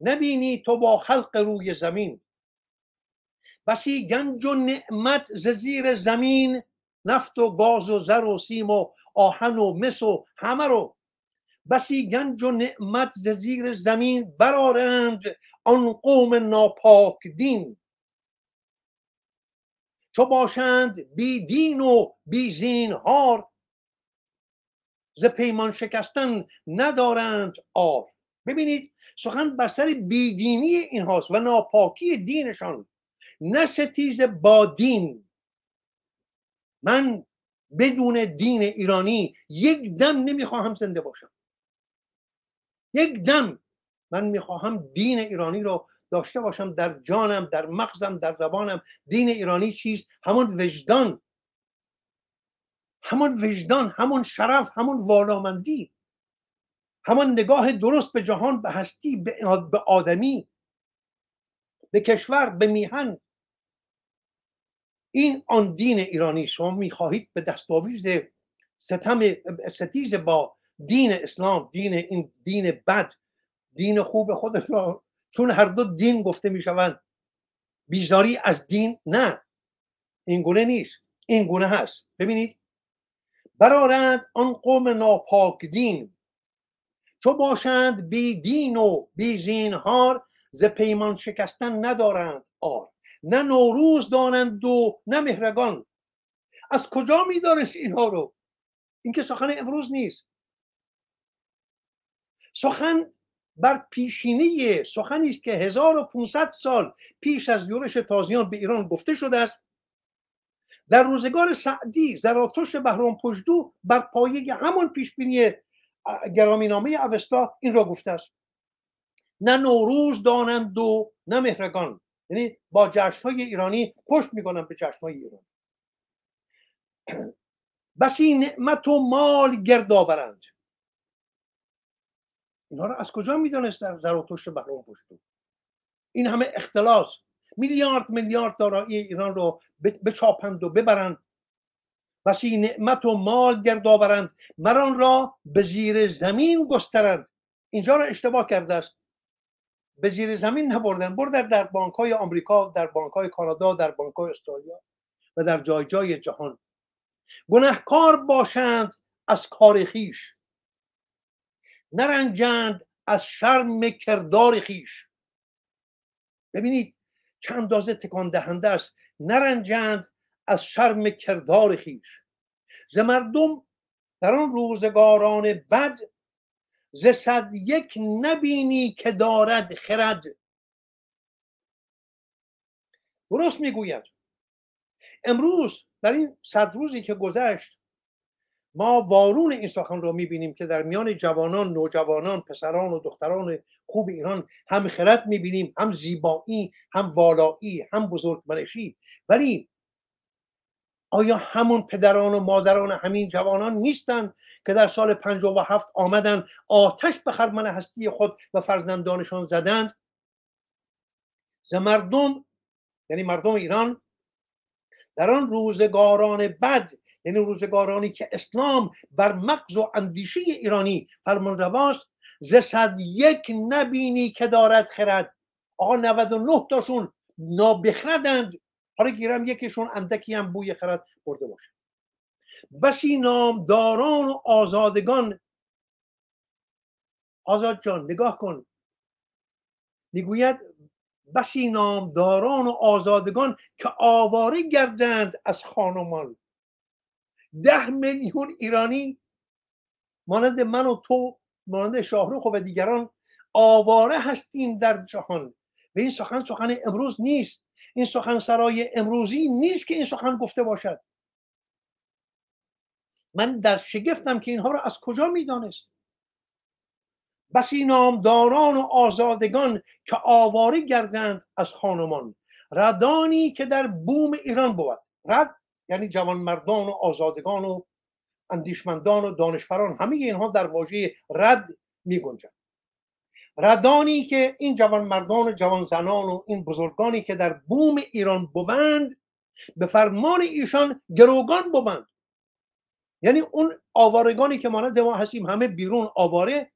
نبینی تو با خلق روی زمین. بسی گنج و نعمت ز زیر زمین نفت و گاز و زر و سیم و آهن و مس و همه رو. بسی گنج و نعمت ز زیر زمین برارند آن قوم ناپاک دین. چو باشند بی دین و بی زینهار ز پیمان شکستن ندارند آر ببینید سخن بر سر بیدینی این هاست و ناپاکی دینشان نه ستیز با دین. من بدون دین ایرانی یک دم نمی‌خواهم زنده باشم. یک دم من می‌خواهم دین ایرانی رو داشته باشم در جانم در مغزم در زبانم. دین ایرانی چیست؟ همون وجدان. همون وجدان همون شرف همون والامندی همون نگاه درست به جهان به هستی به آدمی به کشور به میهن. این آن دین ایرانی. شما می‌خواهید به دستاویز ستم ستیز با دین اسلام دین این دین بد دین خوب خود را چون هر دو دین گفته می‌شوند. بیزاری از دین نه. این گونه نیست. این گونه هست. ببینید. برارند آن قوم ناپاک دین. چو باشند بی دین و بی زینهار ز پیمان شکستن ندارند آر نه نوروز دانند و نه مهرگان. از کجا می‌دانست اینها رو؟ این که سخن امروز نیست. سخن بر پیشینی سخنی است که 1500 سال پیش از یورش تازیان به ایران گفته شده است. در روزگار سعدی زراتشت بهرام پشدو بر پایه همان پیشبینی گرامینامه اوستا این را گفته است. نه نوروز دانند و نه مهرگان. یعنی با جشن های ایرانی پشت می‌کنن به جشن های ایرانی بسی نعمت و مال گرد آورند. اینها رو از کجا می‌دانست در زراتشت بهرام پشتو؟ این همه اختلاس. میلیارد میلیارد دارایی ایران رو بچاپند و ببرند. بسی نعمت و مال گرد آورند. مران را به زیر زمین گسترند. اینجا رو اشتباه کرده است. به زیر زمین نبردن. بردن در بانک های آمریکا در بانک های کانادا در بانک های استرالیا و در جای جای جهان. گنهکار باشند از کار خیش. نرنجند از شرم کردار خیش. ببینید چند اندازه تکان دهنده است. نرنجند از شرم کردار خیش. ز مردم در آن روزگاران بد ز صد یک نبینی که دارد خرد. درست می‌گوید. امروز در این صد روزی که گذشت ما وارون این سخن را می‌بینیم که در میان جوانان نوجوانان پسران و دختران خوب ایران هم خرد می‌بینیم هم زیبایی هم والایی هم بزرگمنشی ولی آیا همون پدران و مادران همین جوانان نیستند که در سال 57 آمدن آتش به خرمن هستی خود و فرزندانشان زدند؟ ز مردم یعنی مردم ایران در آن روزگاران بد یعنی روزگارانی که اسلام بر مغز و اندیشه ایرانی فرمان رواست ز صد یک نبینی که دارد خرد. آقا 99 تاشون نابخردند. حالا گیرم یکیشون اندکی هم بوی خرد برده باشه. بسی نامداران و آزادگان. آزاد جان نگاه کن. می‌گوید بسی نامداران و آزادگان که آواره گردند از خانمان. ده میلیون ایرانی مانند من و تو مانند شاهروخ و دیگران آواره هستیم در جهان. و این سخن سخن امروز نیست. این سخن سرای امروزی نیست که این سخن گفته باشد. من در شگفتم که اینها را از کجا می‌دانست؟ بسی نامداران و آزادگان که آواره گردند از خانمان. ردانی که در بوم ایران بود. رد یعنی جوان مردان و آزادگان و اندیشمندان و دانشوران همه اینها در واژه رد می گنجند ردانی که این جوان مردان و جوان زنان و این بزرگانی که در بوم ایران بوند به فرمان ایشان گروگان بوند یعنی اون آوارگانی که مانند ما هستیم همه بیرون آواره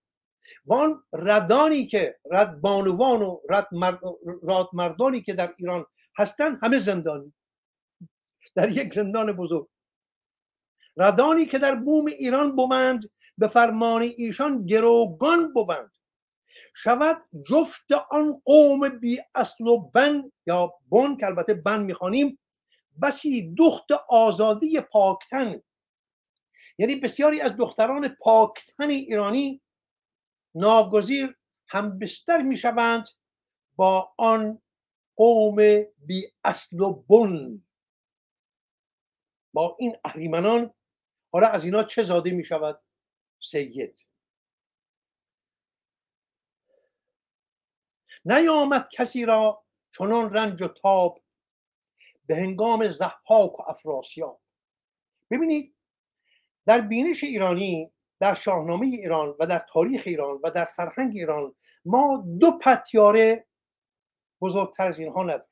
و آن ردانی که رد بانوان و رد راد مردانی که در ایران هستند همه زندانی. در یک زندان بزرگ. ردانی که در بوم ایران بومند به فرمان ایشان گروگان بوند شود جفت آن قوم بی اصل و بند یا بن که البته بند می‌خوانیم بسی دخت آزادی پاکتن. یعنی بسیاری از دختران پاکتن ایرانی ناگزیر هم بستر می‌شوند با آن قوم بی اصل و بن. با این اهریمنان حالا از اینا چه زاده می شود؟ سید. نیامد کسی را چنان رنج و تاب به هنگام زحاک و افراسیاب. ببینید در بینش ایرانی در شاهنامه ایران و در تاریخ ایران و در فرهنگ ایران ما دو پتیاره بزرگتر از اینها نداریم.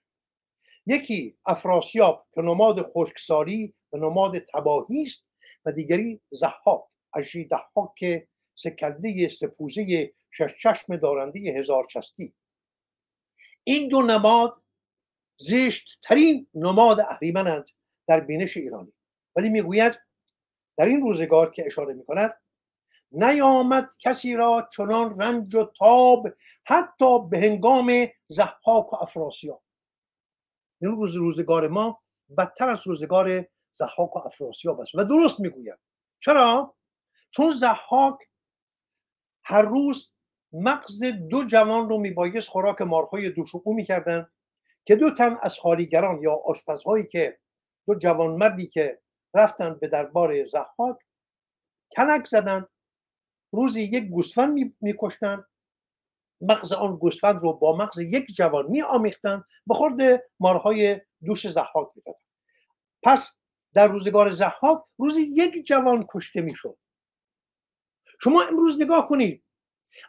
یکی افراسیاب که نماد خشکساری و نماد تباهی است و دیگری زحاک اجی که سکلده سپوزه شش چشم دارنده هزار چستی. این دو نماد زشت ترین نماد اهریمنند در بینش ایرانی. ولی می‌گوید در این روزگار که اشاره می کند نیامد کسی را چنان رنج و تاب حتی به هنگام زحاک و افراسیاب. این روز روزگار ما بدتر از روزگار زحاک و افراسیاب است و درست می‌گویم. چرا؟ چون زحاک هر روز مغز دو جوان رو میبایست خوراک مارهای دوشقو می‌کردن که دو تن از خالیگران یا آشپزهایی که دو جوانمردی که رفتن به دربار زحاک کنک زدن روزی یک گوسفند میکشتن مغز آن گوسفند رو با مغز یک جوان می آمیختن به خورد مارهای دوش زحاک می‌دادن پس در روزگار زحاک روزی یک جوان کشته می‌شد. شما امروز نگاه کنید.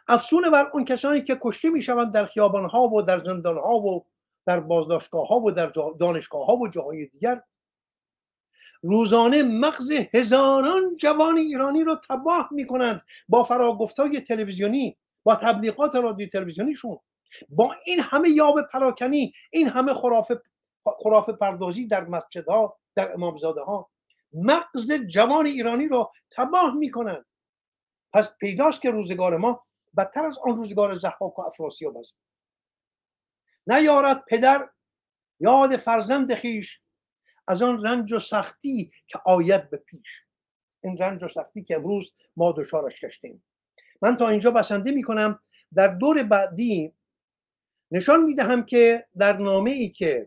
افسون بر اون کسانی که کشته می‌شوند در خیابان ها و در زندان ها و در بازداشتگاه ها و در دانشگاه ها و جاهای دیگر روزانه مغز هزاران جوان ایرانی رو تباه می‌کنند با فراگفتای تلویزیونی با تبلیغات رادیو تلویزیونیشون. با این همه یاب پراکنی این همه خرافه خرافه پردازی در مسجدها در امامزاده ها مغز جوان ایرانی رو تباه می‌کنند پس پیداست که روزگار ما بدتر از آن روزگار زحاک و افراسیاب است. نیارد پدر یاد فرزند خیش از آن رنج و سختی که آید به پیش. این رنج و سختی که امروز ما دچارش گشتیم. من تا اینجا بسنده می کنم در دور بعدی نشان می دهم که در نامه ای که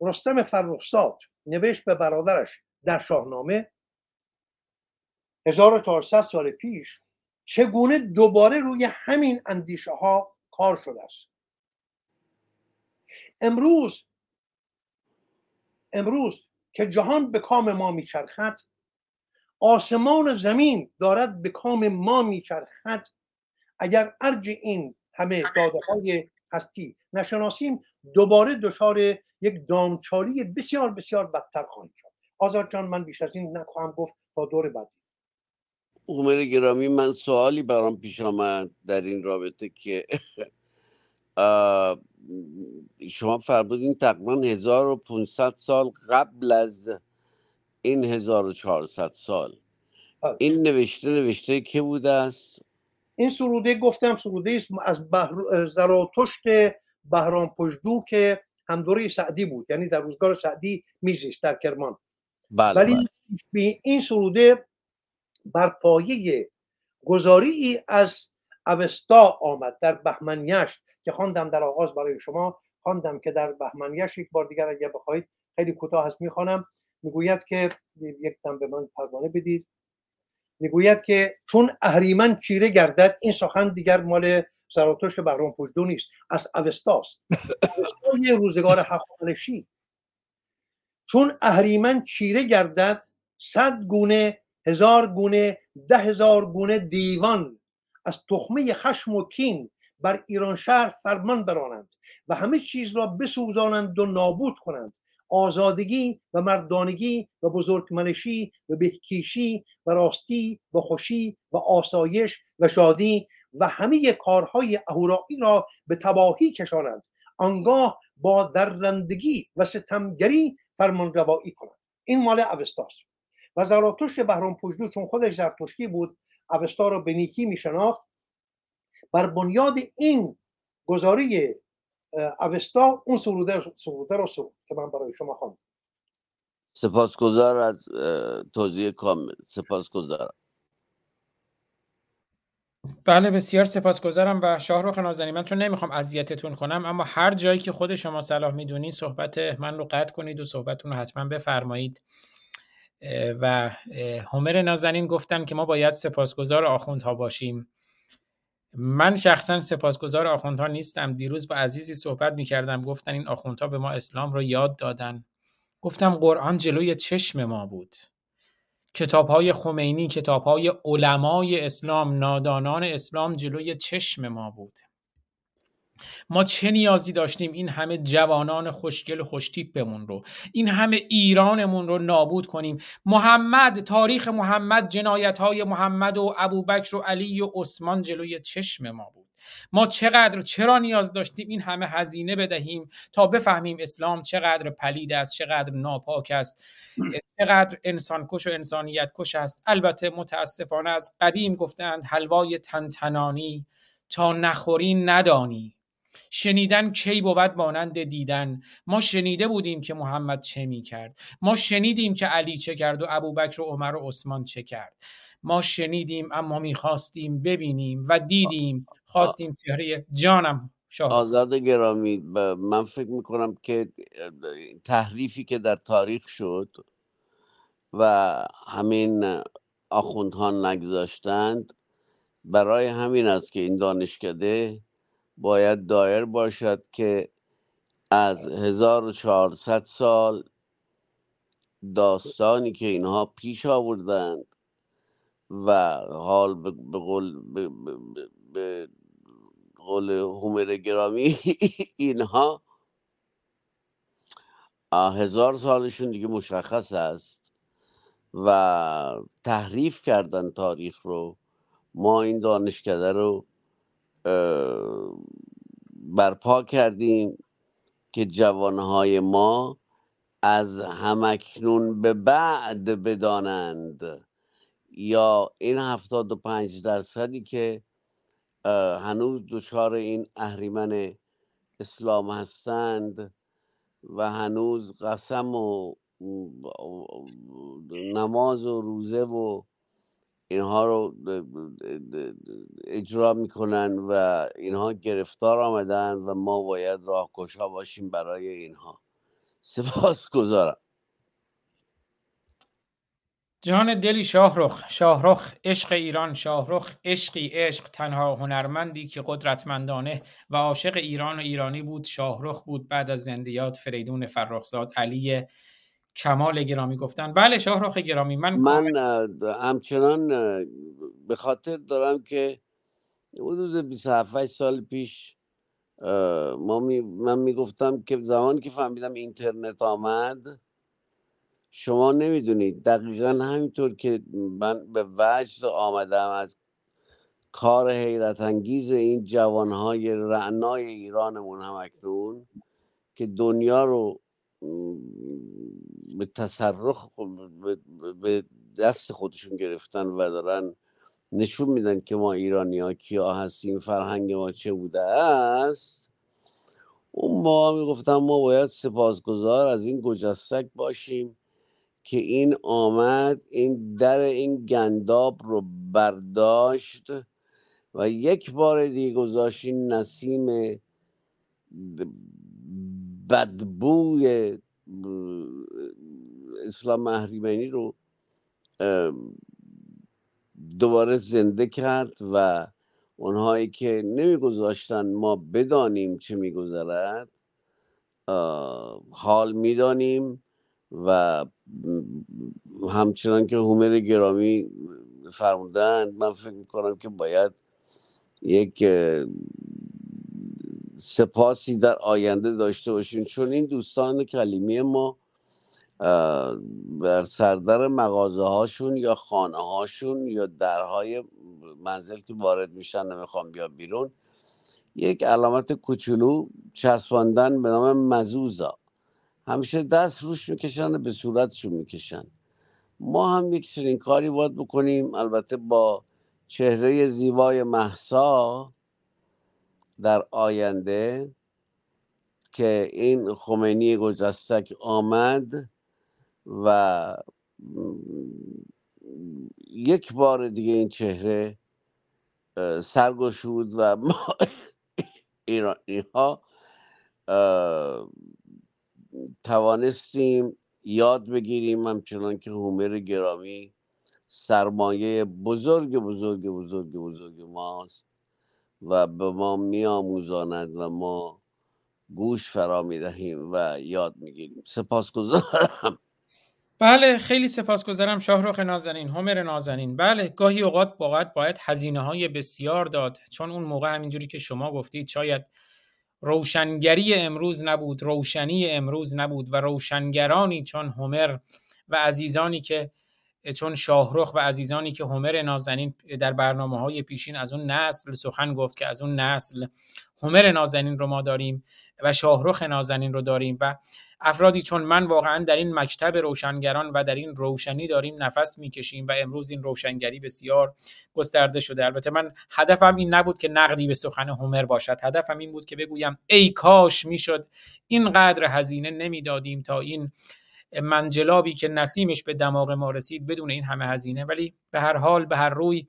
رستم فرخزاد نوشت به برادرش در شاهنامه 1400 سال پیش چگونه دوباره روی همین اندیشه ها کار شده است؟ امروز امروز که جهان به کام ما میچرخد آسمان و زمین دارد به کام ما میچرخد اگر ارج این همه داده های هستی نشناسیم دوباره دچار یک دامچالی بسیار بسیار بدتر خواهیم شد. آزاد جان من بیش از این نخواهم گفت. تا دور بعدی. عمر گرامی من سوالی برام پیش آمد در این رابطه که شما فرمودین تقریبا 1500 سال قبل از این 1400 سال. این نوشته نوشته که بوده است؟ این سروده گفتم سروده است از بحر... زراتشت بهرام پشدو که هم دوره سعدی بود یعنی در روزگار سعدی میزیست در کرمان. بله ولی بله. این سروده بر پایه گزاری ای از اوستا آمد در بهمنیشت که خواندم در آغاز برای شما. خواندم که در بهمنیش یک بار دیگر اگر بخواهید خیلی کوتاه هست می‌خوانم. می‌گوید که یک دم به من پروانه بدید. می‌گوید که چون اهریمن چیره گردد این سخن دیگر مال زراتشت بهرام پشدو نیست از اوستاست اوستای روزگار حقانشی چون اهریمن چیره گردد صد گونه هزار گونه ده هزار گونه دیوان از تخمه خشم و کین بر ایران شهر فرمان برانند و همه چیز را بسوزانند و نابود کنند. آزادگی و مردانگی و بزرگمنشی و بهکیشی و راستی و خوشی و آسایش و شادی و همه کارهای اهورایی را به تباهی کشانند. آنگاه با درندگی و ستمگری فرمان روایی کنند. این مال اوستاست و زراتشت بهرام پوجدو چون خودش زرتشتی بود اوستا را به نیکی میشناخت بر بنیاد این گزاری اوستا اون سروده, سروده رو سرود که من برای شما خواندم. سپاسگزار از توضیح کامل. سپاسگزارم. بله بسیار سپاسگزارم و شاهرخ نازنین. من چون نمی‌خوام اذیتتون کنم اما هر جایی که خود شما صلاح می‌دونید صحبت من رو قطع کنید و صحبتتون رو حتما بفرمایید. و همر نازنین گفتن که ما باید سپاسگزار آخوندها باشیم. من شخصا سپاسگزار آخوندها نیستم. دیروز با عزیزی صحبت می‌کردم گفتن این آخوندها به ما اسلام رو یاد دادن. گفتم قرآن جلوی چشم ما بود. کتاب های خمینی کتاب های علمای اسلام نادانان اسلام جلوی چشم ما بود. ما چه نیازی داشتیم این همه جوانان خوشگل و خوشتیپمون رو؟ این همه ایرانمون رو نابود کنیم. محمد تاریخ محمد جنایت محمد و ابوبکر و علی و عثمان جلوی چشم ما بود. ما چقدر چرا نیاز داشتیم این همه هزینه بدهیم تا بفهمیم اسلام چقدر پلید است چقدر ناپاک است چقدر انسان کش و انسانیت کش است. البته متاسفانه از قدیم گفتند حلوای تنتنانی تا نخوری ندانی. شنیدن کی بود مانند دیدن. ما شنیده بودیم که محمد چه می کرد ما شنیدیم که علی چه کرد و ابوبکر و عمر و عثمان چه کرد. ما شنیدیم اما می‌خواستیم ببینیم و دیدیم. خواستیم چهره جانم شاه آزاد گرامی من فکر می‌کنم که تحریفی که در تاریخ شد و همین آخوندها نگذاشتند برای همین است که این دانشکده باید دایر باشد که از 1400 سال داستانی که اینها پیش آوردند و حال به قول به قول هومر گرامی اینها هزار سالشون دیگه مشخص است و تحریف کردن تاریخ رو ما این دانشکده رو برپا کردیم که جوانهای ما از همکنون به بعد بدانند. یا این هفتاد و پنج درصدی که هنوز دچار این اهریمن اسلام هستند و هنوز قسم و نماز و روزه و اینها رو اجرا می‌کنن و اینها گرفتار آمدن و ما باید راهکشا باشیم برای اینها. سپاس گذارم جان دلی شاهرخ شاهرخ عشق ایران شاهرخ عشقی عشق تنها هنرمندی که قدرتمندانه و عاشق ایران و ایرانی بود شاهرخ بود بعد از زندیات فریدون فرخزاد علی کمال گرامی گفتن. بله شاهرخ گرامی من من همچنان به خاطر دارم که حدود 27 سال پیش ما می من می‌گفتم که زمانی که فهمیدم اینترنت آمد شما نمی‌دونید. دقیقا همینطور که من به وجد آمدم از کار حیرت انگیز این جوانهای رعنای ایرانمون هم اکنون که دنیا رو به تصرخ به دست خودشون گرفتن و دارن نشون میدن که ما ایرانی ها کیا هستیم فرهنگ ما چه بوده است. اون ما می‌گفتم ما باید سپاسگزار از این گجستک باشیم. که این آمد این در این گنداب رو برداشت و یک بار دیگه گذاشت این نسیم بدبوی اسلام محریمینی رو دوباره زنده کرد و اونهایی که نمیگذاشتن ما بدانیم چه میگذرد حال می‌دانیم. و همچنان که هومر گرامی فرمودن من فکر می‌کنم که باید یک سپاسی در آینده داشته باشیم. چون این دوستان کلیمی ما بر سردر مغازه هاشون یا خانه هاشون یا درهای منزل که وارد میشن نمی‌خوام بیا بیرون یک علامت کوچولو چسباندن به نام مزوزا. همیشه دست روش می‌کشن به صورتشون می‌کشن. ما هم یک چنین کاری باید بکنیم. البته با چهره زیبای محسا در آینده که این خمینی گجستک آمد و یک بار دیگه این چهره سرگشود و ما ایرانی ها توانستیم یاد بگیریم همچنان که هومر گرامی سرمایه بزرگ بزرگ بزرگ بزرگ ماست و به ما میآموزاند و ما گوش فرا می‌دهیم و یاد می‌گیریم. سپاسگزارم. بله خیلی سپاسگزارم. شاهرخ نازنین همر نازنین. بله گاهی اوقات باید باید هزینه های بسیار داد چون اون موقع همینجوری که شما گفتید شاید روشنگری امروز نبود روشنی امروز نبود و روشنگرانی چون هومر و عزیزانی که چون شاهرخ و عزیزانی که همر نازنین در برنامه های پیشین از اون نسل سخن گفت که از اون نسل همر نازنین رو ما داریم. و شاهرخ نازنین رو داریم و افرادی چون من واقعا در این مکتب روشنگران و در این روشنی داریم نفس می‌کشیم و امروز این روشنگری بسیار گسترده شده. البته من هدفم این نبود که نقدی به سخن هومر باشد. هدفم این بود که بگویم ای کاش می‌شد اینقدر هزینه نمی‌دادیم تا این منجلابی که نسیمش به دماغ ما رسید بدون این همه هزینه. ولی به هر حال به هر روی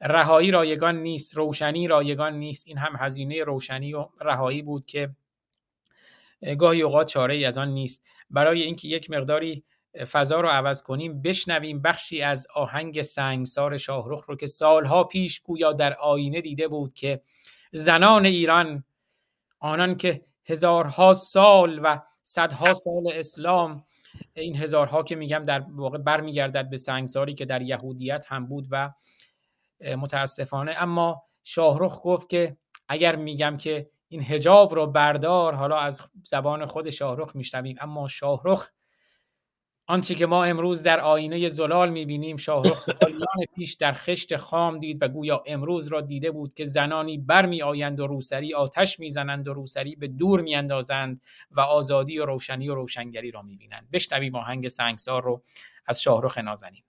رهایی رایگان نیست روشنی رایگان نیست. این هم هزینه روشنی و رهایی بود که گاهی اوقات چاره ای از آن نیست. برای اینکه یک مقداری فضا رو عوض کنیم بشنویم بخشی از آهنگ سنگسار شاهرخ رو که سالها پیش گویا در آینه دیده بود که زنان ایران آنان که هزارها سال و صدها سال اسلام این هزارها که میگم در واقع برمیگردد به سنگساری که در یهودیت هم بود و متاسفانه. اما شاهرخ گفت که اگر میگم که این هجاب رو بردار حالا از زبان خود شاهرخ میشنویم. اما شاهرخ آنچه که ما امروز در آینه زلال می‌بینیم شاهرخ سالیان پیش در خشت خام دید و گویا امروز را دیده بود که زنانی برمی آیند و روسری آتش می‌زنند و روسری به دور میاندازند و آزادی و روشنی و روشنگری را می‌بینند. بشنویم آهنگ سنگسار رو از شاهرخ نازنین.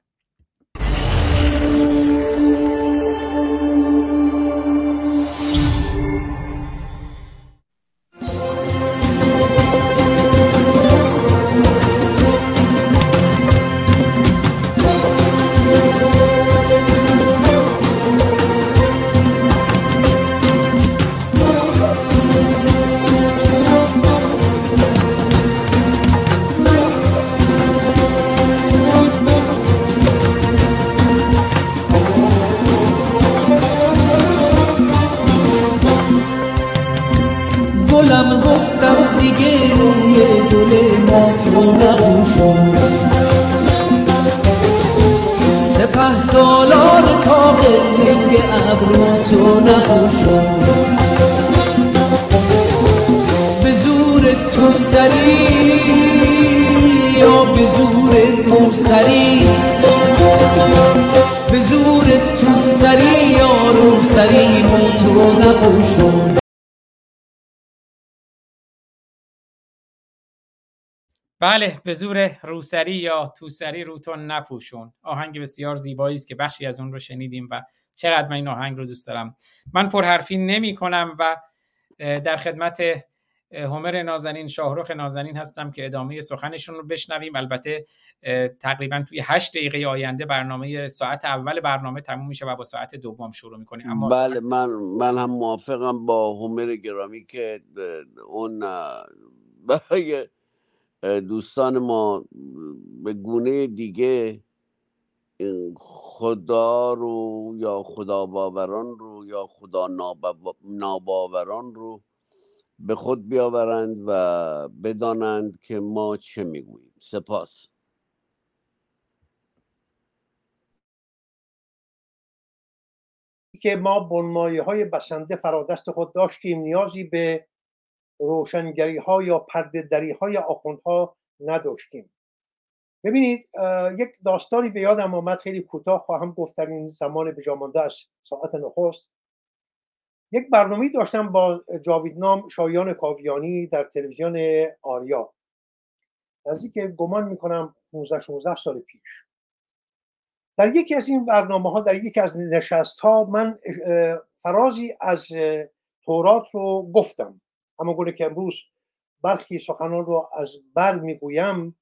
Música ابرو تو نپوشم به زور تو سری یا به زور موسری به زور تو سری یا رو سری مو تو نپوشم بله به زور روسری یا توسری روتون نپوشون. آهنگ بسیار زیبایی است که بخشی از اون رو شنیدیم و چقدر من این آهنگ رو دوست دارم. من پرحرفی نمی کنم و در خدمت همر نازنین شاهرخ نازنین هستم که ادامه سخنشون رو بشنویم. البته تقریبا توی هشت دقیقه آینده برنامه ساعت اول برنامه تموم میشه و با ساعت دوم شروع می‌کنیم. اما بله من من هم موافقم با همر گرامی که اون برای دوستان ما به گونه دیگه خدا رو یا خدا باوران رو یا خدا ناباوران رو به خود بیاورند و بدانند که ما چه می‌گوییم. سپاس. که ما بنمایه های بسنده فرادست خود داشتیم نیازی به روشنگری ها یا پردهدری های آخوندها نداشتیم. ببینید یک داستانی به یادم آمد خیلی کوتاه خواهم گفت در این زمان بجامانده از ساعت نخست. یک برنامه داشتم با جاویدنام شایان کاویانی در تلویزیون آریا. که گمان می‌کنم 15 16 سال پیش. در یکی از این برنامه ها در یکی از نشست ها من فرازی از تورات رو گفتم. اما گونه که امروز برخی سخنان رو از بل می‌گویم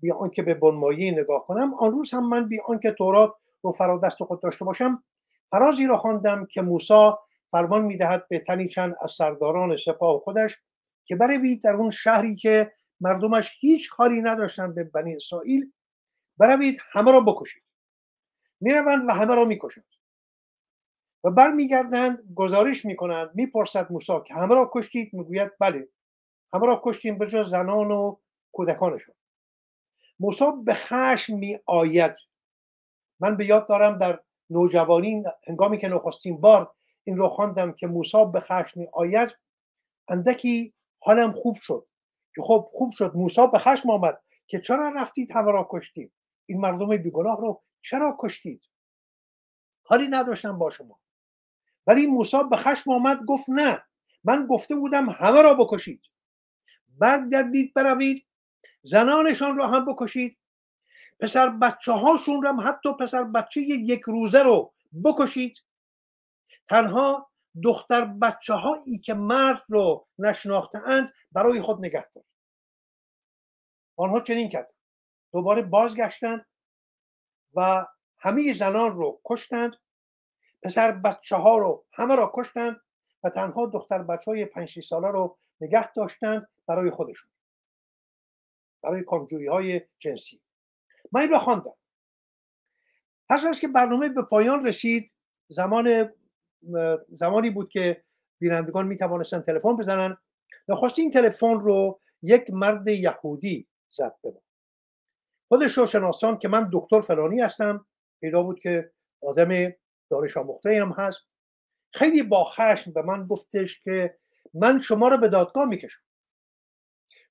بی آنکه به بنمایی نگاه کنم آن روز هم من بی آنکه تورات رو فرادست خود داشته باشم فرازی را خواندم که موسی فرمان می‌دهد به تنی چند از سرداران سپاه خودش که بروید در اون شهری که مردمش هیچ کاری نداشتن به بنی اسرائیل بروید همه را بکشید. می‌روند و همه را می‌کشند. و برمیگردند گزارش می‌کنند می‌پرسد موسی که همه را کشتید؟ می‌گوید بله. همه را کشتیم به زنان و کودکانشون. موسی به خشم می آید من به یاد دارم در نوجوانی هنگامی که نخستین بار این رو خواندم که موسی به خشم می آید اندکی حالم خوب شد. که خب خوب شد. موسی به خشم آمد که چرا رفتید همه را کشتید؟ این مردم بیگناه رو چرا کشتید؟ حالی نداشتم با شما. ولی موسی به خشم آمد گفت نه من گفته بودم همه را بکشید. برگردید بروید زنانشان را هم بکشید. پسر بچه هاشون رو هم حتی پسر بچه یک روزه رو بکشید. تنها دختر بچه هایی که مرد رو نشناختند برای خود نگه داشت آنها چنین کرد دوباره بازگشتند و همه زنان رو کشتند. پسر بچه ها رو همه را کشتند و تنها دختر بچه های پنج ساله رو نگه داشتند برای خودشون. برای کامجویی های جنسی. من این را خواندم. پس از که برنامه به پایان رسید زمان زمانی بود که بینندگان می توانستن تلفن بزنن نخواست این تلفن رو یک مرد یهودی زد به خودش رو شناسان که من دکتر فلانی هستم پیدا بود که آدم دانش آموخته هم هست. خیلی با خشم به من گفتش که من شما رو به دادگاه می‌کشم.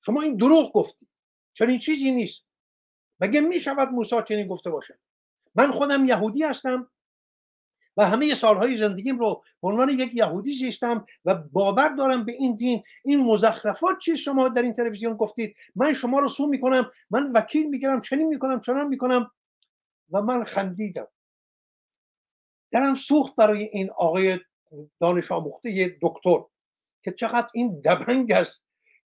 شما این دروغ گفتی. چنین چیزی نیست. مگه می‌شود موسی چنین گفته باشه؟ من خودم یهودی هستم و همه سالهای زندگیم رو به عنوان یک یهودی زیستم و باور دارم به این دین. این مزخرفات چی شما در این تلویزیون گفتید؟ من شما رو سو می‌کنم. من وکیل می‌گیرم. چنین می‌کنم. چنان می‌کنم. و من خندیدم. درم سوخت برای این آقای دانش آموخته دکتر که چقدر این دبنگ است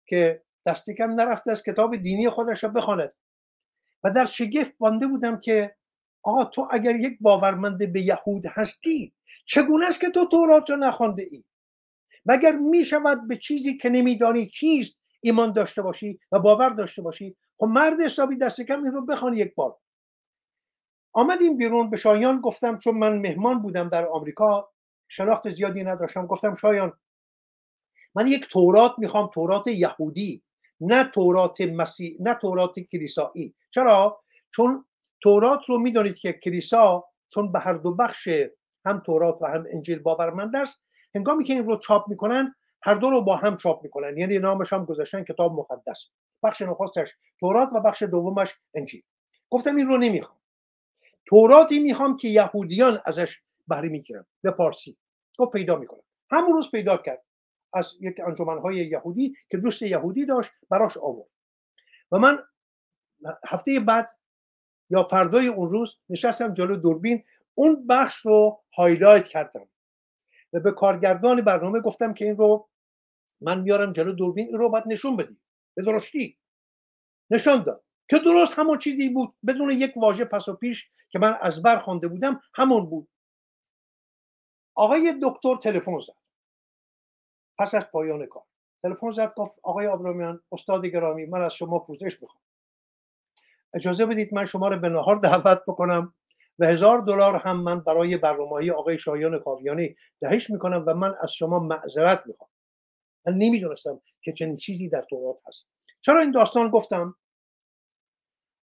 که دستی کم نرفته از کتاب دینی خودش رو بخواند و در شگفت بانده بودم که آقا تو اگر یک باورمند به یهود هستی چگونه است که تو تورات را نخوانده ای؟ مگر می شود به چیزی که نمیدانی چیست ایمان داشته باشی و باور داشته باشی؟ خب مرد حسابی دست کم این رو بخوان یک بار. آمدیم بیرون به شایان گفتم چون من مهمان بودم در آمریکا شناخت زیادی نداشتم گفتم شایان من یک تورات می‌خوام تورات یهودی نه تورات مسیح نه تورات کلیسایی. چرا؟ چون تورات رو می‌دانید که کلیسا چون به هر دو بخش هم تورات و هم انجیل باورمند است هنگامی که این رو چاپ می‌کنن هر دو رو با هم چاپ می‌کنن یعنی نامش هم گذاشتن کتاب مقدس. بخش نخستش تورات و بخش دومش انجیل. گفتم این رو نمی‌خوام. توراتی می‌خوام که یهودیان ازش بهره می‌گیرن به پارسی. گفت پیدا می‌کنم همون روز پیدا کرد از یک انجمنهای یهودی که دوست یهودی داشت براش آورد. و من هفته بعد یا فردای اون روز نشستم جلو دوربین اون بخش رو هایلایت کردم. و به کارگردان برنامه گفتم که این رو من میارم جلو دوربین این رو باید نشون بدی. به درستی. نشان داد. که درست همون چیزی بود بدون یک واژه پس و پیش که من از بر خوانده بودم همون بود. آقای دکتر تلفن زد. پس از پایان کار. تلفن زد گفت آقای آبرامیان استاد گرامی من از شما پوزش می‌خوام. اجازه بدید من شما رو به نهار دعوت بکنم و هزار دلار هم من برای برنامه آقای شایان کاویانی دهش می‌کنم و من از شما معذرت می‌خوام. من نمی‌دونستم که چنین چیزی در تورات هست. چرا این داستان گفتم؟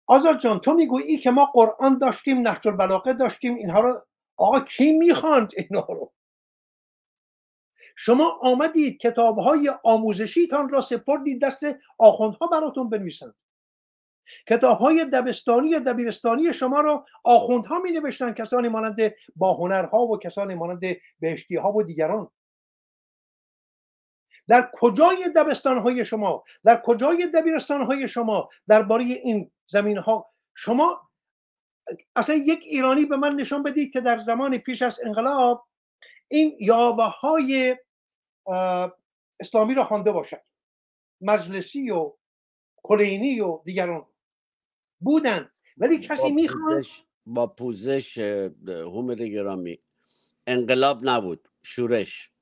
آزاد جان تو می‌گویی که ما قرآن داشتیم نهج البلاغه داشتیم اینها رو آقا کی می‌خواند اینها رو؟ شما آمدید کتاب های آموزشیتان را سپردید دست آخوندها براتون بنویسند. کتاب های دبستانی یا دبیرستانی شما را آخوندها می نوشتن کسانی مانند با هنرها و کسانی مانند بهشتی ها و دیگران. در کجای دبستان های شما در کجای دبیرستان های شما درباره این زمین ها شما اصلا یک ایرانی به من نشان بدید که در زمان پیش از انقلاب این یاوه های اسلامی را خوانده باشد. مجلسی و کلینی و دیگران بودن ولی کسی می‌خواد با پوزش هومر گرامی. انقلاب نبود. شورش.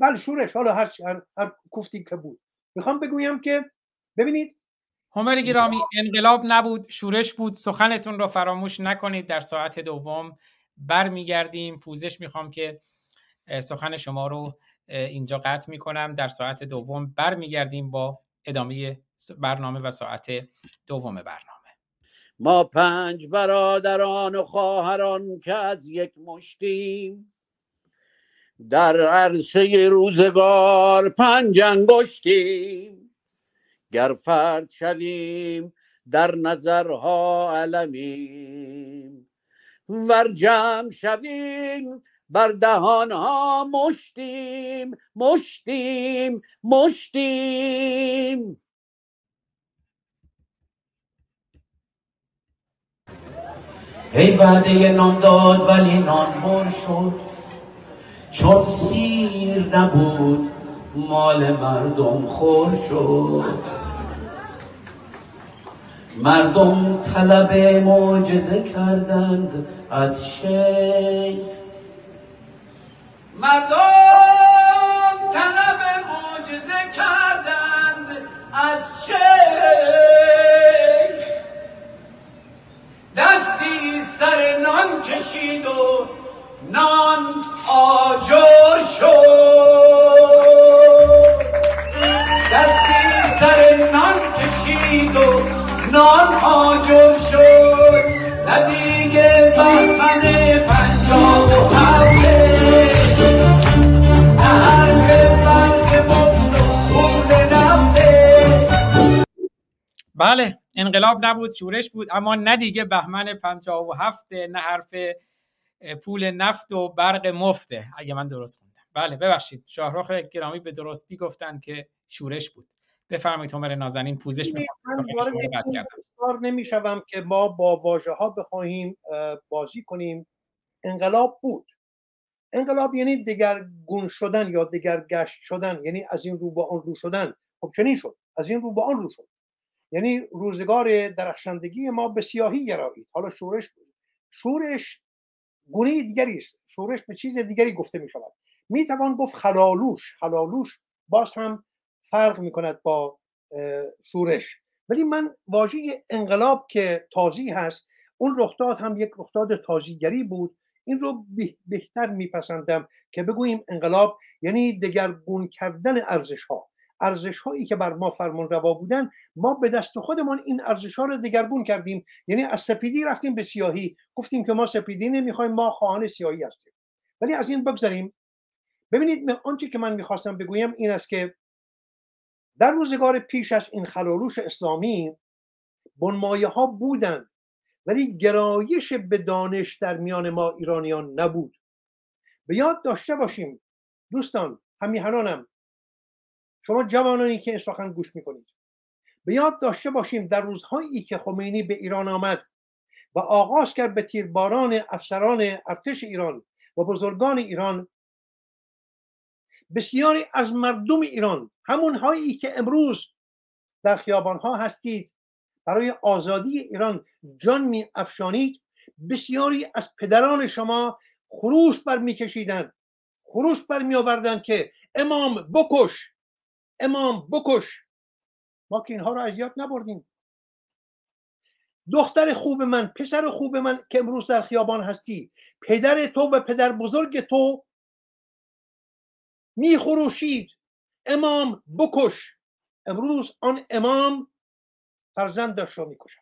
بله شورش. حالا هر, هر, هر کوفتی که بود. می‌خوام بگویم که ببینید هومر گرامی انقلاب نبود شورش بود. سخنتون رو فراموش نکنید. در ساعت دوم برمیگردیم. پوزش می‌خوام که سخن شما رو اینجا قطع می‌کنم. در ساعت دوم برمیگردیم با ادامه برنامه و ساعت دوم برنامه. ما پنج برادران و خواهران که از یک مشتیم در عرصه روزگار پنج انگشتیم. گر فرد شویم در نظرها علمیم. ور جمع شویم بر دهانها مشتیم. مشتیم مشتیم. هی وعده نان داد ولی نان مر شد. چون سیر نبود مال مردم خور شد. مردم طلب معجزه کردند از شیخ. مردم طلب معجزه کردند از شیخ. دستی سر نان کشید و نان آجر شد. دستی سر نان کشید و نان آجر شد. ندیگه بهمن پنجاه و هفته. بله انقلاب نبود شورش بود اما نه دیگه بهمن 57 نه حرف پول نفت و برق مفته اگه من درست خوندم. بله ببخشید. شاهرخ گرامی به درستی گفتن که شورش بود. بفرمایید عمر نازنین پوزش من وارد نمی‌شوم که ما با واژه ها بخواهیم بازی کنیم. انقلاب بود. انقلاب یعنی دگرگون شدن یا دگرگشت شدن یعنی از این رو به آن رو شدن. خب چنین شد. از این رو به آن رو شد. یعنی روزگار درخشندگی ما به سیاهی گرایید حالا شورش بود. شورش گونه دیگری است. شورش به چیز دیگری گفته می شود می توان گفت خلالوش خلالوش باز هم فرق می کند با شورش. ولی من واژه انقلاب که تازی هست اون رخداد هم یک رخداد تازیگری بود. این رو بهتر میپسندم که بگوییم انقلاب یعنی دگرگون کردن ارزش ها ارزش هایی که بر ما فرمان روا بودن ما به دست خودمان این ارزش ها رو دگرگون کردیم. یعنی از سپیدی رفتیم به سیاهی. گفتیم که ما سپیدی نمی‌خوایم ما خواهان سیاهی هستیم. ولی از این بگذاریم ببینید آنچه که من می‌خواستم بگویم این است که در روزگار پیش از این خلالوش اسلامی بنمایه ها بودند ولی گرایش به دانش در میان ما ایرانیان نبود. به یاد داشته باشیم دوستان همیهنانم شما جوانانی که این گوش می‌کنید. به یاد داشته باشیم در روزهایی که خمینی به ایران آمد و آغاز کرد به تیرباران افسران ارتش ایران و بزرگان ایران بسیاری از مردم ایران همون هایی که امروز در خیابان ها هستید برای آزادی ایران جان می افشانید بسیاری از پدران شما خروش بر میکشیدند خروش بر می آوردن که امام بکش! امام بکش. ما که اینها رو از یاد نبردیم. دختر خوب من پسر خوب من که امروز در خیابان هستی پدر تو و پدر بزرگ تو میخروشید. امام بکش. امروز آن امام فرزندش را می‌کشد.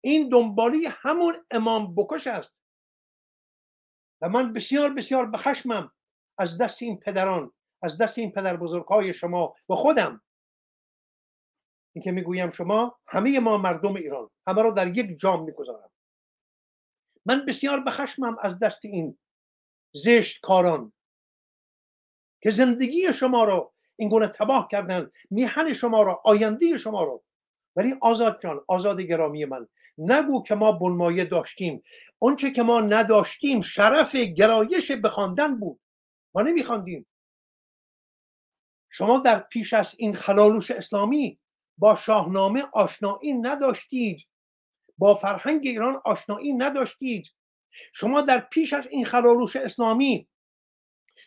این دنبالی همون امام بکش است. و من بسیار بسیار به خشمم از دست این پدران. از دست این پدر بزرگهای شما و خودم. اینکه می‌گویم شما همه ما مردم ایران همه را در یک جام می‌گذارم. من بسیار به خشمم از دست این زشت کاران که زندگی شما را این گونه تباه کردن میهن شما را آینده شما را. ولی آزاد جان آزاد گرامی من نگو که ما بنمایه داشتیم. اونچه که ما نداشتیم شرف گرایش بخواندن بود. ما نمیخواندیم. شما در پیش از این خلالوش اسلامی با شاهنامه آشنایی نداشتید. با فرهنگ ایران آشنایی نداشتید. شما در پیش از این خلالوش اسلامی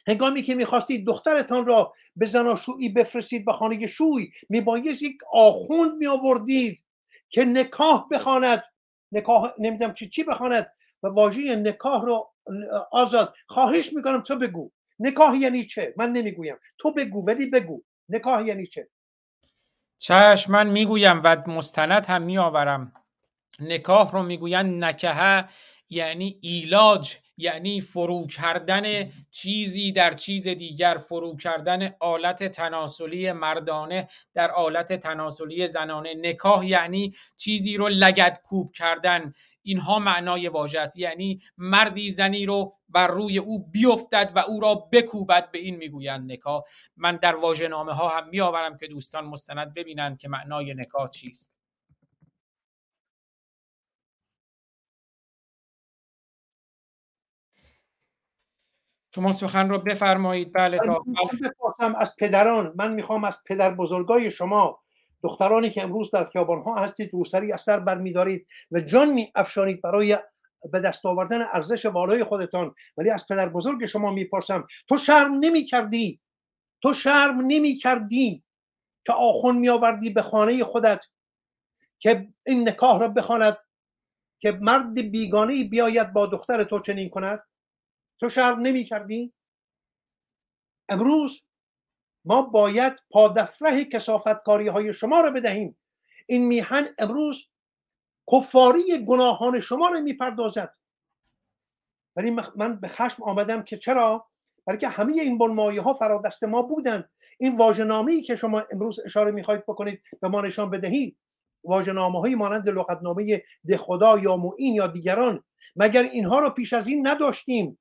هنگامی که می‌خواستید دخترتان را به زناشویی بفرستید به خانه شوی میبایست یک آخوند میآوردید که نکاح بخواند. نکاح نمی‌دونم چی چی بخواند؟ و واژه نکاح رو آزاد خواهش می‌کنم تو بگو. نکاح یعنی چه؟ من نمی‌گویم. تو بگو ولی بگو. نکاح یعنی چه؟ چشم من می‌گویم و مستند هم میآورم. نکاح رو می‌گوین نکهه یعنی ایلاج یعنی فرو کردن چیزی در چیز دیگر. فرو کردن آلت تناسلی مردانه در آلت تناسلی زنانه. نکاح یعنی چیزی رو لگد کوب کردن. اینها معنای واژه است. یعنی مردی زنی رو بر روی او بیفتد و او را بکوبد به این می‌گویند نکاح. من در واژه نامه ها هم میآورم که دوستان مستند ببینند که معنای نکاح چیست. شما سخن رو بفرمایید. بله تا بپرسم از پدران من می‌خوام از پدر بزرگای شما دخترانی که امروز در خیابان ها هستید روسری از سر برمیدارید و جان می افشانید برای به دست آوردن ارزش بالای خودتان. ولی از پدر بزرگ شما می‌پرسم تو شرم نمی کردی تو شرم نمی کردی که آخون می آوردی به خانه خودت که این نکاح را بخواند که مرد بیگانه بیاید با دختر تو چنین کند؟ تو شرم نمی کردی امروز ما باید پادفره کسافتکاری های شما را بدهیم. این میهن امروز کفاری گناهان شما را می‌پردازد. ولی من به خشم آمدم که چرا؟ برای که همه این بنمایه ها فرادست ما بودن. این واژه‌نامه‌ای که شما امروز اشاره می‌خواهید بکنید به ما نشان بدهید. واژه‌نامه های مانند لغتنامه ده خدا یا معین یا دیگران. مگر اینها رو پیش از این نداشتیم؟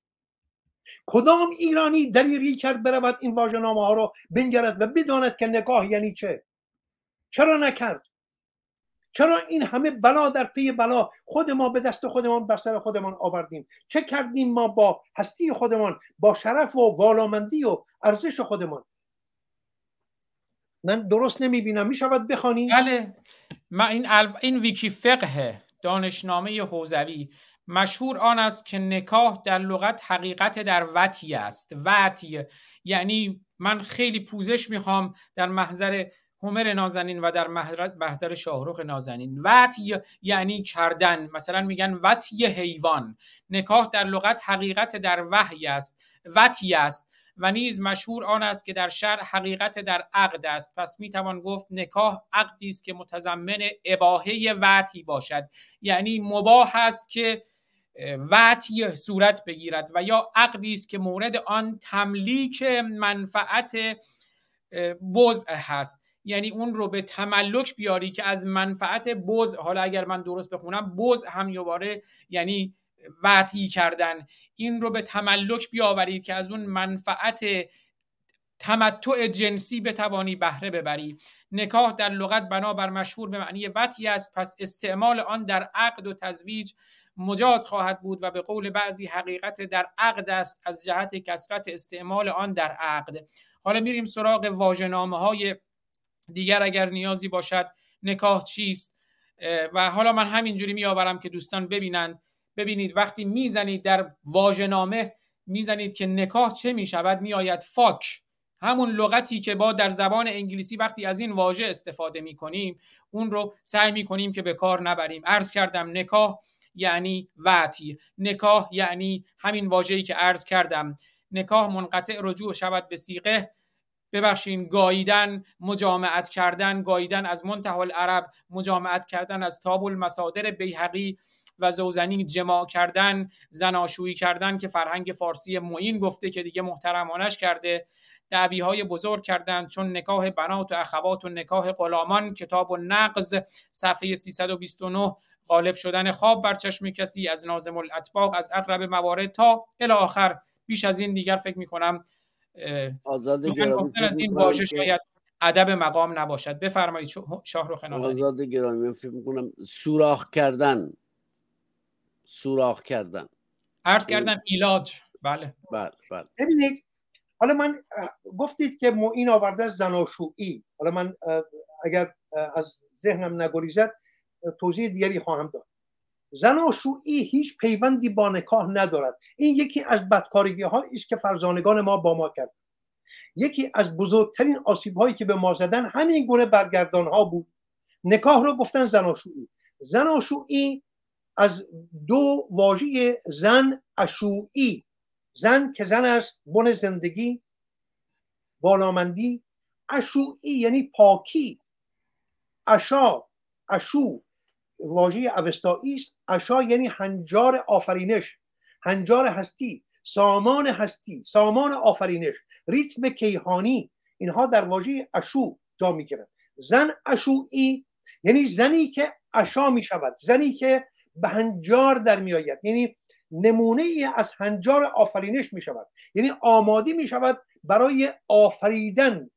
کدام ایرانی دلیری کرد برود این واژه‌نامه ها رو بنگرد و بداند که نگاه یعنی چه؟ چرا نکرد؟ چرا این همه بلا در پی بلا خود ما به دست خودمان بر سر خودمان آوردیم؟ چه کردیم ما با هستی خودمان با شرف و والامندی و ارزش خودمان؟ من درست نمی‌بینم. می‌شود بخوانی؟ بله. ما این, این ویکی فقه دانشنامه حوزوی. مشهور آن است که نکاح در لغت حقیقت در وطی است. وطی یعنی من خیلی پوزش می‌خوام در محضر هومر نازنین و در محضر شاهروخ نازنین. وطی یعنی کردن. مثلا میگن وطی حیوان. نکاح در لغت حقیقت در وحی است. وطی است. و نیز مشهور آن است که در شرع حقیقت در عقد است. پس می‌توان گفت نکاح عقدی است که متضمن اباهه وطی باشد. یعنی مباح است که وطی صورت بگیرد و یا عقدی است که مورد آن تملیک منفعت بزع هست. یعنی اون رو به تملک بیاری که از منفعت بز حالا اگر من درست بخونم بز هم یواره یعنی وطی کردن. این رو به تملک بیاورید که از اون منفعت تمتع جنسی بتوانی بهره ببری. نکاح در لغت بنابر مشهور به معنی وطی است پس استعمال آن در عقد و تزویج مجاز خواهد بود و به قول بعضی حقیقت در عقد است از جهت کسرت استعمال آن در عقد. حالا میریم سراغ واژه‌نامه های دیگر اگر نیازی باشد. نکاح چیست؟ و حالا من همینجوری میآورم که دوستان ببینند ببینید وقتی می‌زنید در واژه‌نامه می‌زنید که نکاح چه می‌شود میآید فاک. همون لغتی که با در زبان انگلیسی وقتی از این واژه استفاده می کنیم اون رو سعی می کنیم که به کار نبریم. عرض کردم نکاح یعنی وعتی نکاح یعنی همین واژه‌ای که عرض کردم. نکاح منقطع رجوع شود به سیقه ببخشین گاییدن مجامعت کردن. گاییدن از منتها العرب مجامعت کردن از تاب المصادر بیهقی. و زوزنی جماع کردن زناشویی کردن که فرهنگ فارسی معین گفته که دیگه محترمانش کرده. دعوی های بزرگ کردند چون نکاح بنات و اخوات و نکاح غلامان کتاب و نقض صفحه 329 غالب شدن خواب بر چشم کسی از نازم الاطباق از اقرب موارد تا الی آخر. بیش از این دیگر فکر می کنم آزاد از این واژه شاید ادب مقام نباشد. بفرمایید شاهرخ نازنین. آزاد گرامی فکر می‌کنم سوراخ کردن سوراخ کردن. عرض کردن ایلاج. بله. بله بله. ببینید حالا من گفتید که این آورده زناشویی. حالا من اگر از ذهنم نگریزد توضیح دیگری خواهم داد. زناشویی هیچ پیوندی با نکاح ندارد. این یکی از بدکارگی ها است که فرزانگان ما با ما کرد. یکی از بزرگترین آسیب هایی که به ما زدن همین گونه برگردان ها بود. نکاح رو گفتن زناشویی. زناشویی از دو واژه زن اشویی زن که زن است بن زندگی بالامندی اشویی یعنی پاکی. اشا اشو واژه اوستایی است. اشا یعنی هنجار آفرینش هنجار هستی سامان هستی سامان آفرینش ریتم کیهانی. اینها در واژه اشو جا می‌گیرن. زن اشوعی یعنی زنی که اشا می شود زنی که به هنجار در می آید. یعنی نمونه ای از هنجار آفرینش می شود. یعنی آماده می شود برای آفریدن.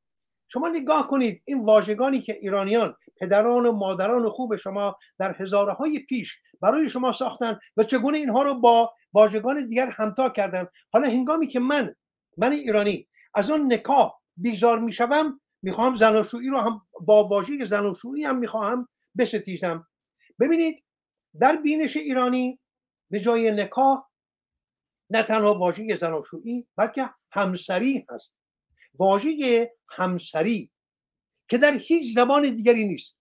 شما نگاه کنید این واژگانی که ایرانیان پدران و مادران خوب شما در هزاره های پیش برای شما ساختن و چگونه اینها رو با واژگان دیگر همتا کردن. حالا هنگامی که من من ایرانی از آن نکاح بیزار می‌شوم می‌خواهم زناشویی رو هم با واژه زناشویی هم می‌خواهم بستیزم. ببینید در بینش ایرانی به جای نکاح نه تنها واژه زناشویی بلکه همسری هست. واژه همسری که در هیچ زبان دیگری نیست.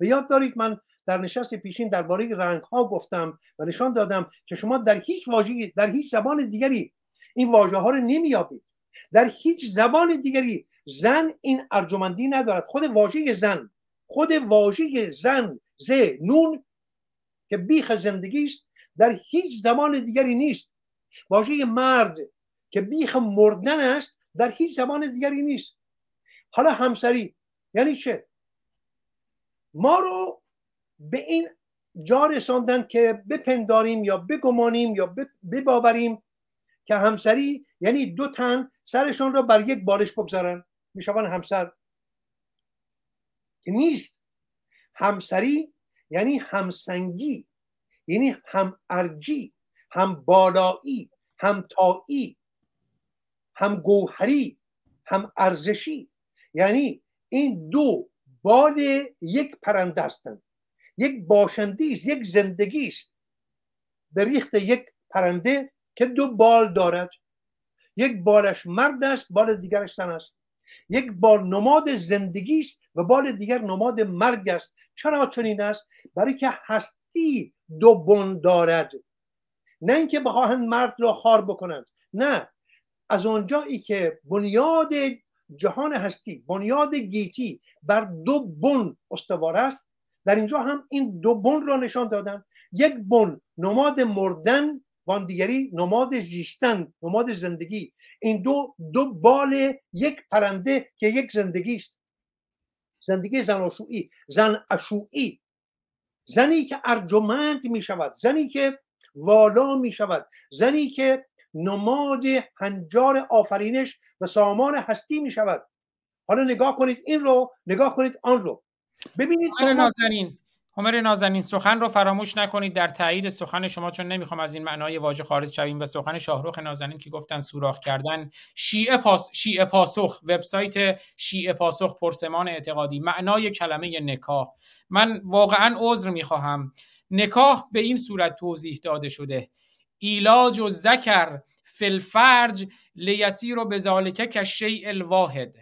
و یاد دارید من در نشست پیشین درباره رنگ ها گفتم و نشان دادم که شما در هیچ واژه در هیچ زبان دیگری این واژه ها رو نمیابید در هیچ زبان دیگری زن این ارجمندی ندارد. خود واژه زن خود واژه زن ز نون که بیخ زندگی است در هیچ زبان دیگری نیست. واژه مرد که بیخ مردن است در هیچ زبان دیگری نیست. حالا همسری یعنی چه؟ ما رو به این جا رساندن که بپنداریم یا بگمانیم یا بباوریم که همسری یعنی دو تن سرشون رو بر یک بالش بگذارن. می‌شوند همسر. که نیست. همسری یعنی همسنگی یعنی هم ارجی هم بالایی هم تایی هم گوهری هم ارزشی. یعنی این دو بال یک پرنده هستند یک باشندی است یک زندگی است. به ریخت یک پرنده که دو بال دارد. یک بالش مرد است بال دیگرش زن است. یک بال نماد زندگی است و بال دیگر نماد مرگ است. چرا چنین است؟ برای که هستی دو بن دارد. نه اینکه بخواهند مرد را خار بکنند. نه. از آنجایی که بنیاد جهان هستی بنیاد گیتی بر دو بن استوار است. در اینجا هم این دو بن را نشان دادن. یک بن نماد مردن وان دیگری نماد زیستن نماد زندگی. این دو دو بال یک پرنده که یک زندگی است. زندگی زن اشوعی زن اشوعی زنی که ارجمند می شود زنی که والا می شود زنی که نماد هنجار آفرینش و سامان هستی می شود. حالا نگاه کنید این رو نگاه کنید آن رو. ببینید نازنین. همر نازنین سخن رو فراموش نکنید. در تایید سخن شما چون نمی‌خوام از این معنای واژه خارج شویم و سخن شاهروخ نازنین که گفتن سوراخ کردن شیعه, پاس، شیعه پاسخ وبسایت شیعه پاسخ پرسمان اعتقادی معنای کلمه نکاح. من واقعا عذر می‌خواهم. نکاح به این صورت توضیح داده شده. ایلاج و ذکر فلفرج لیسی رو به ذالکه که شیء الواحد.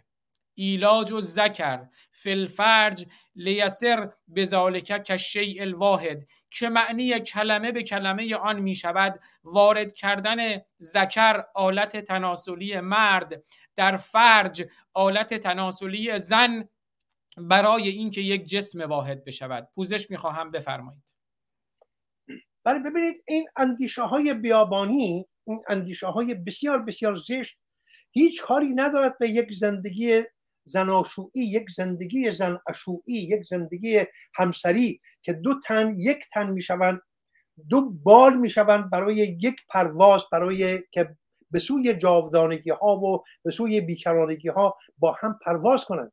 ایلاج و ذکر. فلفرج لیسر بزالک کشی الواحد. که معنی کلمه به کلمه آن می شود وارد کردن ذکر آلت تناسلی مرد. در فرج آلت تناسلی زن برای اینکه یک جسم واحد بشود. پوزش می‌خواهم بفرمایید. بله ببینید این اندیشه های بیابانی این اندیشه های بسیار بسیار زشت هیچ کاری ندارد به یک زندگی زناشویی یک زندگی زن اشویی یک زندگی همسری که دو تن یک تن می‌شوند دو بال می‌شوند برای یک پرواز برای که به سوی جاودانگی ها و به سوی بیکرانگی ها با هم پرواز کنند.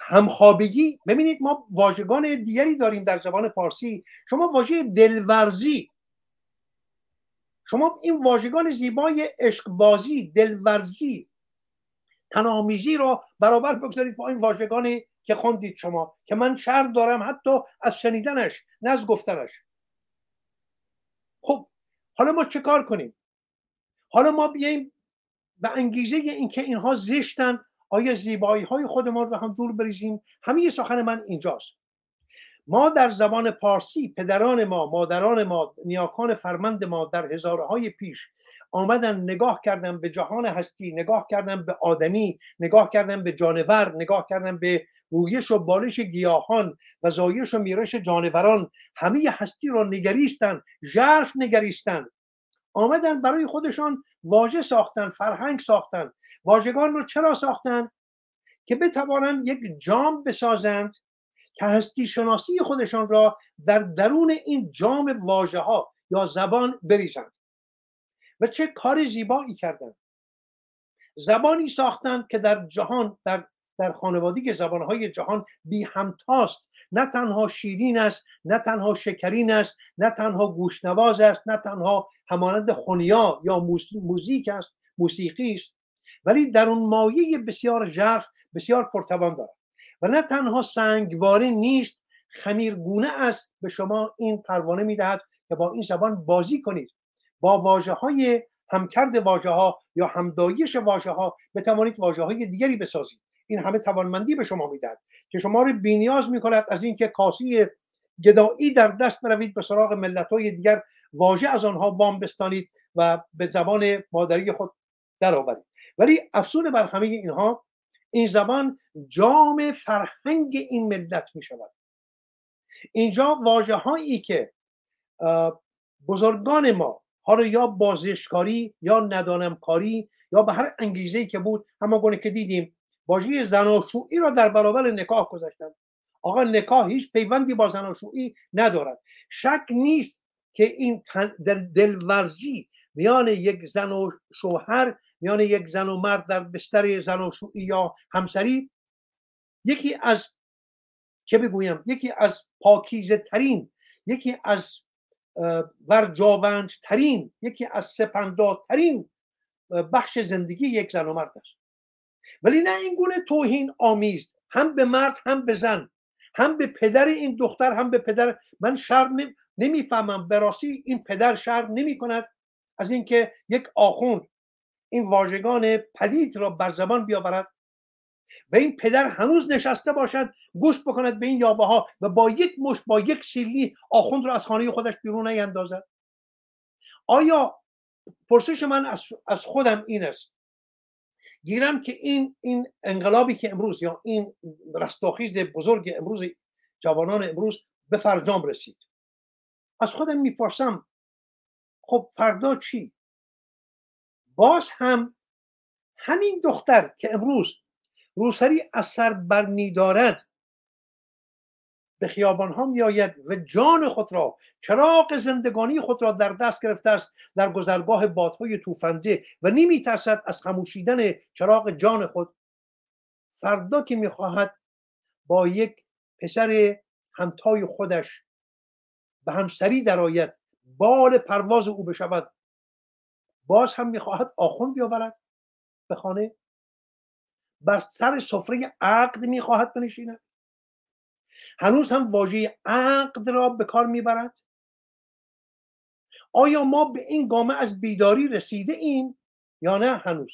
همخوابگی ببینید ما واژگان دیگری داریم در زبان پارسی. شما واژه دلورزی شما این واژگان زیبای عشقبازی دلورزی تنامیزی رو برابر بگذارید با این واژگانی که خوندید شما که من شر دارم حتی از شنیدنش نه از گفتنش. خب حالا ما چه کار کنیم؟ حالا ما بیایم به انگیزه اینکه اینها زشتن آیا زیبایی های خودمان رو هم دور بریزیم؟ همه سخن من اینجاست. ما در زبان پارسی پدران ما مادران ما نیاکان فرمند ما در هزاره های پیش آمدن نگاه کردن به جهان هستی نگاه کردن به آدمی نگاه کردن به جانور نگاه کردن به رویش و بالش گیاهان و زایش و میرش جانوران. همه هستی را نگریستن ژرف نگریستن. آمدن برای خودشان واژه ساختن فرهنگ ساختن. واژگان رو چرا ساختن؟ که بتوانند یک جام بسازند که هستی شناسی خودشان را در درون این جام واژه ها یا زبان بریزند. و چه کار زیبایی کردند زبانی ساختند که در جهان در در خانوادگی زبانهای جهان بی همتاست. نه تنها شیرین است نه تنها شکرین است نه تنها گوشنواز است نه تنها همانند خونیا یا موزیک است موسیقی است. ولی در اون مایه بسیار ژرف بسیار پرتوان دارد. و نه تنها سنگواره نیست خمیرگونه است به شما این پروانه می‌دهد که با این زبان بازی کنید. با واژه های همکرد واژه ها یا همدایش واژه ها بتوانید واژه های دیگری بسازید. این همه توانمندی به شما می‌دهد که شما رو بینیاز می‌کند از اینکه کاسی گدایی در دست بروید به سراغ ملت های دیگر واژه از آنها وام بستانید و به زبان مادری خود درآورید. ولی افسون بر همه اینها این زبان جام فرهنگ این ملت می شود اینجا واجه هایی که بزرگان ما حالا یا بازشکاری یا ندانمکاری یا به هر انگیزه که بود. همه گونه که دیدیم واژه زناشویی را در برابر نکاح گذاشتن آقا نکاح هیچ پیوندی با زناشویی ندارد. شک نیست که این دلورزی میان یک زن و شوهر میان یک زن و مرد در بستر زناشویی یا همسری یکی از چه بگویم؟ یکی از پاکیزه ترین یکی از ورجاوند ترین یکی از سپنداد ترین بخش زندگی یک زن و مرد است. ولی نه این گونه توهین آمیز هم به مرد هم به زن هم به پدر این دختر هم به پدر. من شر نمی‌فهمم به راستی این پدر شر نمی کند از اینکه یک آخوند این واژگان پدید را بر زبان بیاورد. و این پدر هنوز نشسته باشد گوش بکند به این یاوه ها و با یک مش با یک سیلی آخوند را از خانه خودش بیرون نیندازد. آیا پرسش من از خودم این است؟ گیرم که این این انقلابی که امروز یا این رستاخیز بزرگ امروز جوانان امروز به فرجام رسید. از خودم می‌پرسم خب فردا چی؟ باز هم همین دختر که امروز روسری از سر بر میدارد به خیابان ها می آید و جان خود را چراغ زندگانی خود را در دست گرفته است در گذرگاه بادهای توفنده و نمی ترسد از خموشیدن چراغ جان خود. فردا که می خواهد با یک پسر همتای خودش به همسری درآید بال پرواز او بشود. باز هم می‌خواهد آخون بیاورد به خانه. بر سر سفره عقد می‌خواهد بنشیند. هنوز هم واژه عقد را به کار می‌برد؟ آیا ما به این گامه از بیداری رسیده ایم یا نه هنوز؟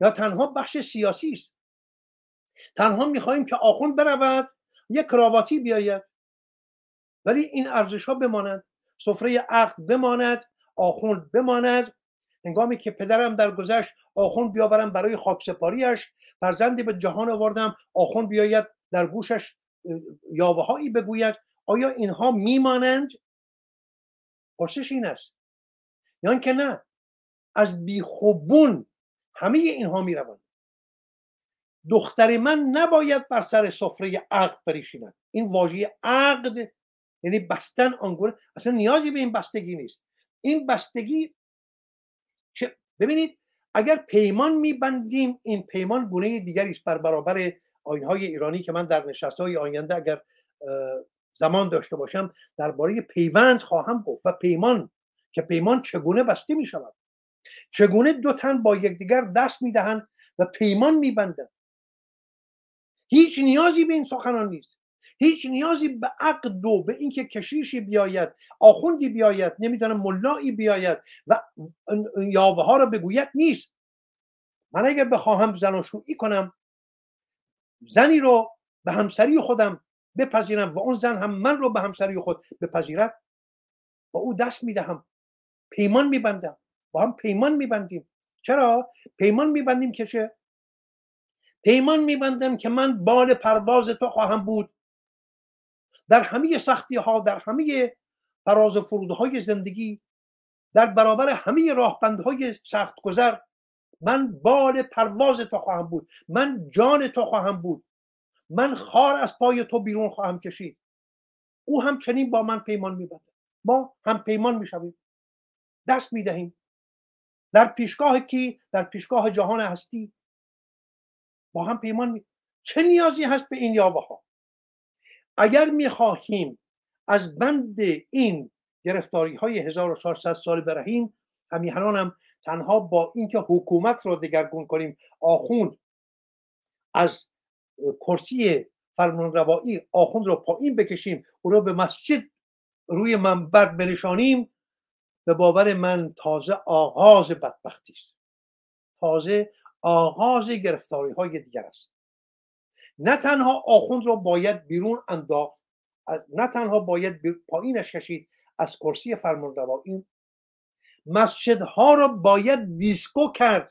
یا تنها بخش سیاسی است؟ تنها می‌خواهیم که آخون برود یک کراواتی بیاید. ولی این ارزش ها بماند سفره عقد بماند آخوند بماند. هنگامی که پدرم در گذشت آخوند بیاورم برای خاکسپاریش فرزندی به جهان آوردم. آخوند بیاید در گوشش یاوه هایی بگوید. آیا اینها میمانند؟ پرسش این است. یا که نه از بیخوبون همه اینها می‌روند. دختر من نباید بر سر سفره عقد بریشیند این واژه عقد یعنی بستن آنگونه اصلا نیازی به این بستگی نیست. این بستگی چه؟ ببینید اگر پیمان میبندیم این پیمان گونه دیگری است بر برابر های ایرانی که من در نشست های آینده اگر زمان داشته باشم درباره پیوند خواهم گفت و پیمان که پیمان چگونه بسته می شود چگونه دو تن با یکدیگر دست می‌دهند و پیمان میبندند؟ هیچ نیازی به این سخنان نیست. هیچ نیازی به عقد و به اینکه کشیشی بیاید آخوندی بیاید نمی‌دونم ملایی بیاید و یاوه ها را بگوید نیست. من اگر بخواهم زناشویی کنم زنی رو به همسری خودم بپذیرم و اون زن هم من رو به همسری خود بپذیرد با او دست می‌دهم پیمان میبندم با هم پیمان میبندیم. چرا؟ پیمان میبندیم که چه؟ پیمان میبندم که من بال پرواز تو خواهم بود. در همه سختی ها در همه فراز و فرودهای زندگی در برابر همه راهبندهای سخت گذر من بال پرواز تو خواهم بود من جان تو خواهم بود من خار از پای تو بیرون خواهم کشید. او هم چنین با من پیمان میبنده ما هم پیمان می‌شویم. دست می‌دهیم. در پیشگاه کی؟ در پیشگاه جهان هستی. با هم پیمان می... چه نیازی هست به این یاوه ها اگر می‌خواهیم از بند این گرفتاری های 1400 سال برهیم همیهنان هم تنها با اینکه حکومت را دگرگون کنیم آخوند از کرسی فرمان روایی آخوند را پایین بکشیم او را به مسجد روی منبر بنشانیم به باور من تازه آغاز بدبختی است. تازه آغاز گرفتاری های دیگر است. نه تنها آخوند را باید بیرون انداخت نه تنها باید پایینش کشید از کرسی فرمان روایی مسجدها را باید دیسکو کرد.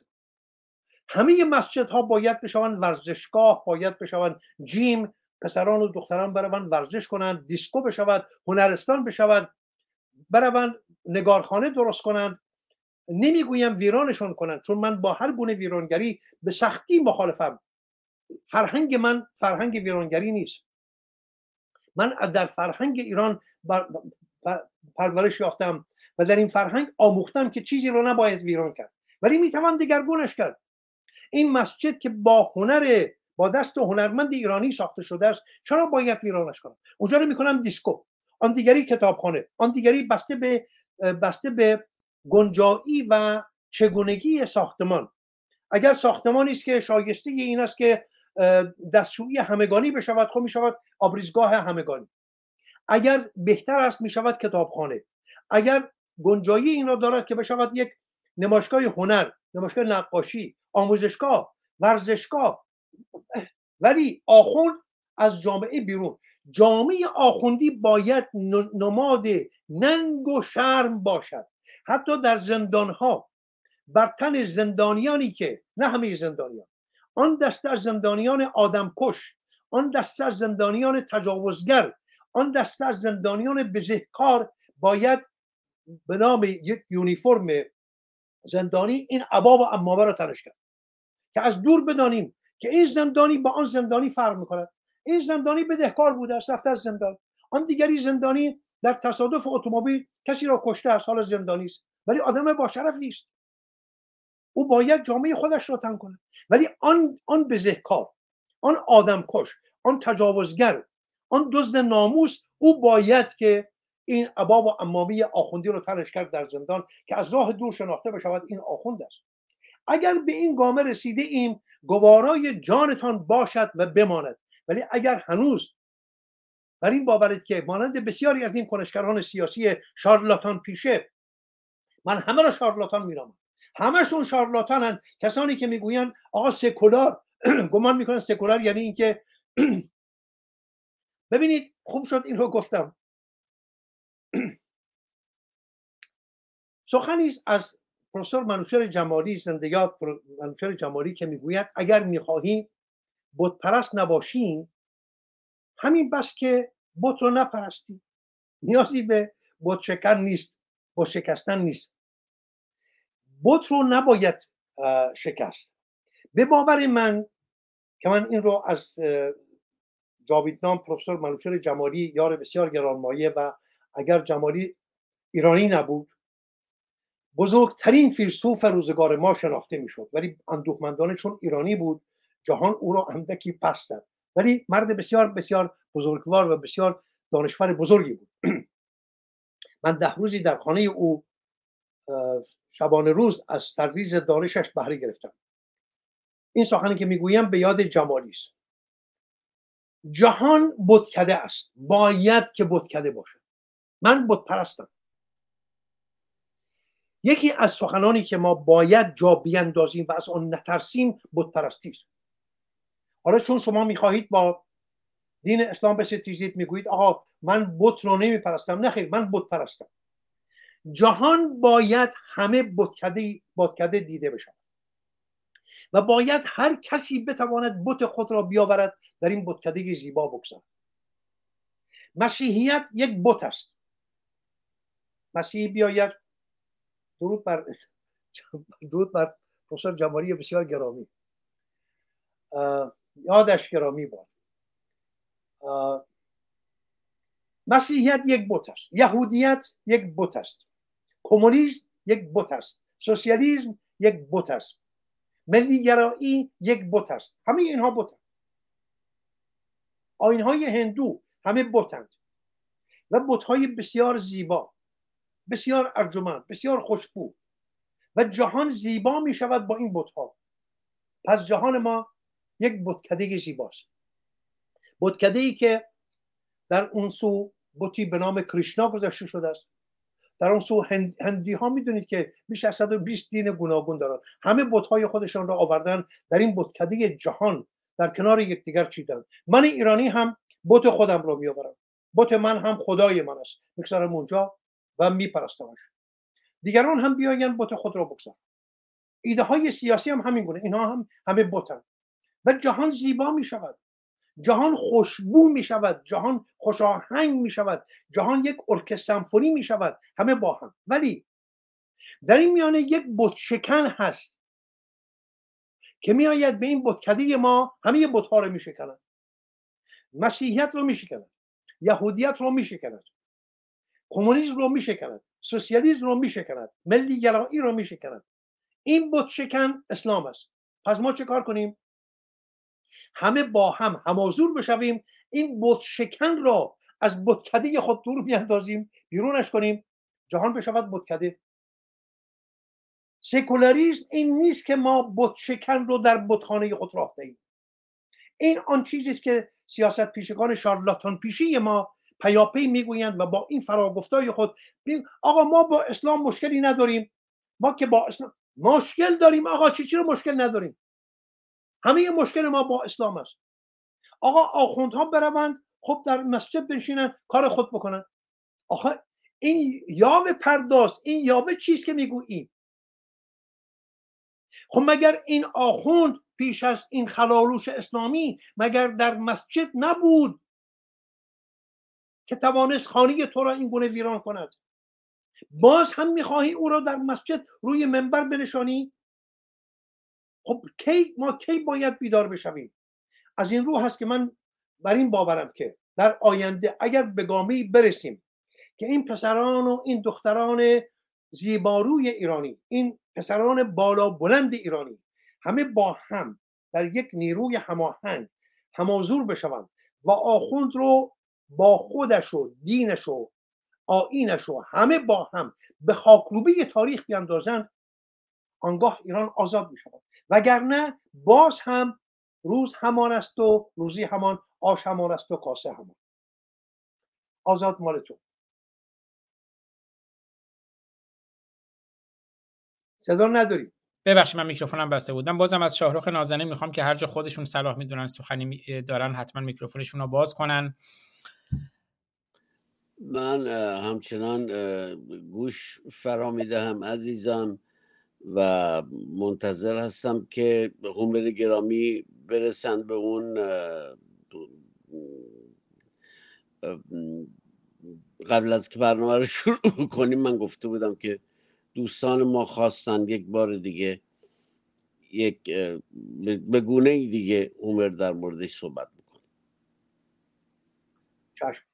همه مسجدها باید بشوند ورزشگاه باید بشوند gym پسران و دختران بروند ورزش کنند دیسکو بشود هنرستان بشود بروند نگارخانه درست کنند. نمی‌گویم ویرانشون کنند چون من با هر گونه ویرانگری به سختی مخالفم. فرهنگ من فرهنگ ویرانگری نیست. من در فرهنگ ایران پرورش یافتم و در این فرهنگ آموختم که چیزی رو نباید ویران کرد. ولی می‌توان دگرگونش کرد. این مسجد که با هنر با دست هنرمند ایرانی ساخته شده است چرا باید ویرانش کنم؟ اونجا رو می‌کنم دیسکو. آن دیگری کتابخانه. آن دیگری بسته به بسته به گنجایی و چگونگی ساختمان. اگر ساختمانی است که شایسته این است که دستشویی همگانی بشود خب می‌شود آبریزگاه همگانی. اگر بهتر است می‌شود کتابخانه. اگر گنجایی این را دارد که بشود یک نمایشگاه هنر نمایشگاه نقاشی آموزشگاه ورزشگاه. ولی آخوند از جامعه بیرون. جامعه آخوندی باید نماد ننگ و شرم باشد. حتی در زندان ها بر تن زندانیانی که نه همه زندانیان. آن دسته از زندانیان آدمکش آن دسته از زندانیان تجاوزگر آن دسته از زندانیان بزهکار باید به نام یک یونیفرم زندانی این عبا و امامه را تنش کرد که از دور بدانیم که این زندانی با آن زندانی فرق می‌کند. این زندانی بدهکار بوده است رفته از زندان. آن دیگری زندانی در تصادف اتومبیل کسی را کشته است حالا زندانی است. ولی آدم با شرف نیست. او باید جامعه خودش را تن کنه. ولی آن آن بزهکار آن آدمکش آن تجاوزگر آن دزد ناموس او باید که این عبا و امامی آخوندی رو تنش کرد در زندان که از راه دور شناخته بشود این آخوند است. اگر به این گامه رسیده ایم گوارای جانتان باشد و بماند. ولی اگر هنوز بر این باورید که مانند بسیاری از این کنشگران سیاسی شارلاتان پیشه من همه را شارلاتان میرم همشون شارلاتانن. کسانی که می‌گویند آقا سکولار. گمان می‌کنن سکولار یعنی اینکه ببینید خوب شد این رو گفتم. سخنی از پروفسور منوشر جمالی زندگیات منوشر جمالی که می‌گوید اگر می‌خواهیم بت پرست نباشیم همین بس که بت رو نپرستیم نیازی به بت شکن نیست با شکستن نیست. بت رو نباید شکست. به باور من که من این رو از جاویدنام پروفسور منوشر جمالی یار بسیار گرانمایه و اگر جمالی ایرانی نبود بزرگترین فیلسوف روزگار ما شناخته می‌شد. ولی اندوهمندانه چون ایرانی بود جهان او را اندکی پس زد. ولی مرد بسیار بسیار بزرگوار و بسیار دانشور بزرگی بود. من ده روزی در خانه او شبانه روز از ترویز دانشش بهره گرفتم. این سخنی که می‌گویم به یاد جمالی است. جهان بتکده است. باید که بتکده باشد. من بت پرستم یکی از سخنانی که ما باید جا بیندازیم و از آن نترسیم بت پرستی است. حالا چون شما می‌خواهید با دین اسلام بستیزید می‌گویید آقا من بت رو نمیپرستم. نه خیر من بت پرستم جهان باید همه بتکده بتکده دیده بشن و باید هر کسی بتواند بت خود را بیاورد در این بتکده زیبا بگذارد. مسیحیت یک بت است. مسیحی بیاید. درود بر درود بر پروفسور جمالی بسیار گرامی. یادش گرامی باد. مسیحیت یک بت است. یهودیت یک بت است. کمونیسم یک بت است. سوسیالیسم یک بت است. ملی گرایی یک بت است. همه اینها بتند آینهای هندو همه بتند و بتهای بسیار زیبا بسیار ارجمند بسیار خوشبو. و جهان زیبا می شود با این بتها پس جهان ما یک بتکده زیباست. بتکده ای که در اون سو بتی به نام کریشنا گذاشته شده است. در اون سو هندی ها می‌دونید که بیش از 120 دین گوناگون دارن. همه بت های خودشان را آوردن در این بتکده جهان در کنار یکدیگر چیدن. من ایرانی هم بت خودم رو میآورم. بت من هم خدای من است. می‌گذارم اونجا و میپرستمش. دیگران هم بیاین بت خود را بگذارن. ایده های سیاسی هم همین گونه. اینها هم همه بتن و جهان زیبا می شود جهان خوشبو می شود جهان خوشاهنگ می شود جهان یک ارکستر سمفونی می شود همه با هم. ولی در این میانه یک بت شکن هست که میآید به این بتکده ما همه بت ها رو می شکند مسیحیت رو می شکند یهودیت رو می شکند کمونیسم رو می شکند سوسیالیسم رو می شکند ملی گرایی رو می شکند این بت شکن اسلام است. پس ما چه کار کنیم؟ همه با هم همازور بشویم این بت شکن را از بتکده خود دور بیاندازیم بیرونش کنیم جهان بشود بتکده سکولاریسم این نیست که ما بت شکن رو در بتخانه خود راه دهیم. این آن چیزی است که سیاست پیشگان شارلاتان پیشی ما پیاپی می‌گویند و با این فراگفتای خود آقا ما با اسلام مشکلی نداریم. ما که با اسلام مشکل داریم آقا چی چی رو مشکل نداریم؟ همه مشکل ما با اسلام است. آقا آخوندها بروند خب در مسجد بنشینن کار خود بکنن. آخه این یاوه پرداز این یاوه چیست که می‌گویی خب مگر این آخوند پیش از این خلالوش اسلامی مگر در مسجد نبود که توانست خانه تو را این گونه ویران کند؟ باز هم می‌خواهی او را در مسجد روی منبر بنشانی؟ خب کی ما کی باید بیدار بشویم؟ از این رو هست که من بر این باورم که در آینده اگر به گامی برسیم که این پسران و این دختران زیباروی ایرانی این پسران بالا بلند ایرانی همه با هم در یک نیروی هماهنگ همازور بشوند و آخوند رو با خودش و دینش و آینش و همه با هم به خاکروبه تاریخ بیاندازند آنگاه ایران آزاد می شود وگرنه باز هم روز همان است و روزی همان آش همان است و کاسه همان. آزاد مال تو. صدا نداری؟ ببخشید من میکروفونم بسته بودم. بازم از شاهرخ نازنین می‌خوام که هر جا خودشون صلاح می‌دونن سخنی دارن حتما میکروفونشون رو باز کنن. من همچنان گوش فرا می‌دهم عزیزان و منتظر هستم که هومر گرامی برسن به اون قبل از که برنامه رو شروع کنیم من گفته بودم که دوستان ما خواستن یک بار دیگه یک به گونه ای دیگه هومر در موردش صحبت بکنه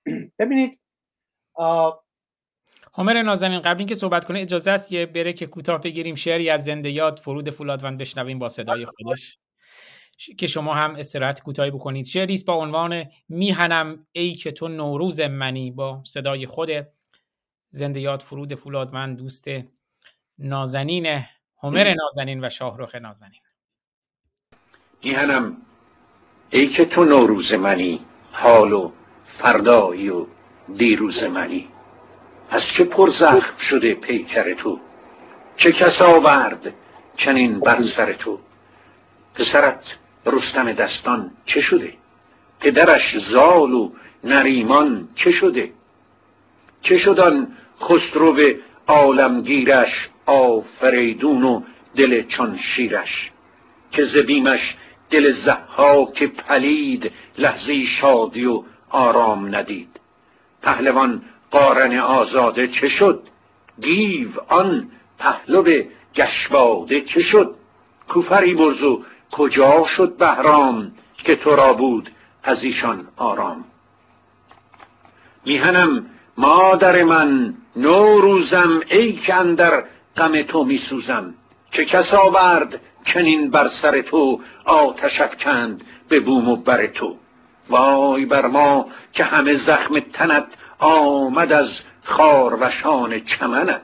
ببینید همر نازنین قبل اینکه صحبت کنه اجازه است یه بره که کوتاه بگیریم شعری از زنده یاد فرود فولادوند بشنویم با صدای خودش. که شما هم استراحت کوتاهی بکنید. شعری با عنوان میهنم ای که تو نوروز منی با صدای خود زنده یاد فرود فولادوند دوست نازنین همر نازنین و شاهرخ نازنین. میهنم ای که تو نوروز منی حال و فردایی و دیروز منی. از چه پر زخم شده پیکر تو؟ چه کس آورد چنین بر سر تو؟ پسرت رستم دستان چه شده؟ پدرش زال و نریمان چه شده؟ چه شدن خسرو عالمگیرش آفریدون و دل چون شیرش؟ که زبیمش دل که پلید لحظه شادی و آرام ندید. پهلوان قارن آزاده چه شد؟ گیو آن پهلو گشواده چه شد؟ کوفری برزو کجا شد بهرام که تو را بود از ایشان آرام؟ میهنم مادر من نوروزم ای که اندر غم تو میسوزم. چه کس آورد چنین بر سر تو آتش افکند به بوم و بر تو؟ وای بر ما که همه زخم تنت آمد از خاروشان چمنت.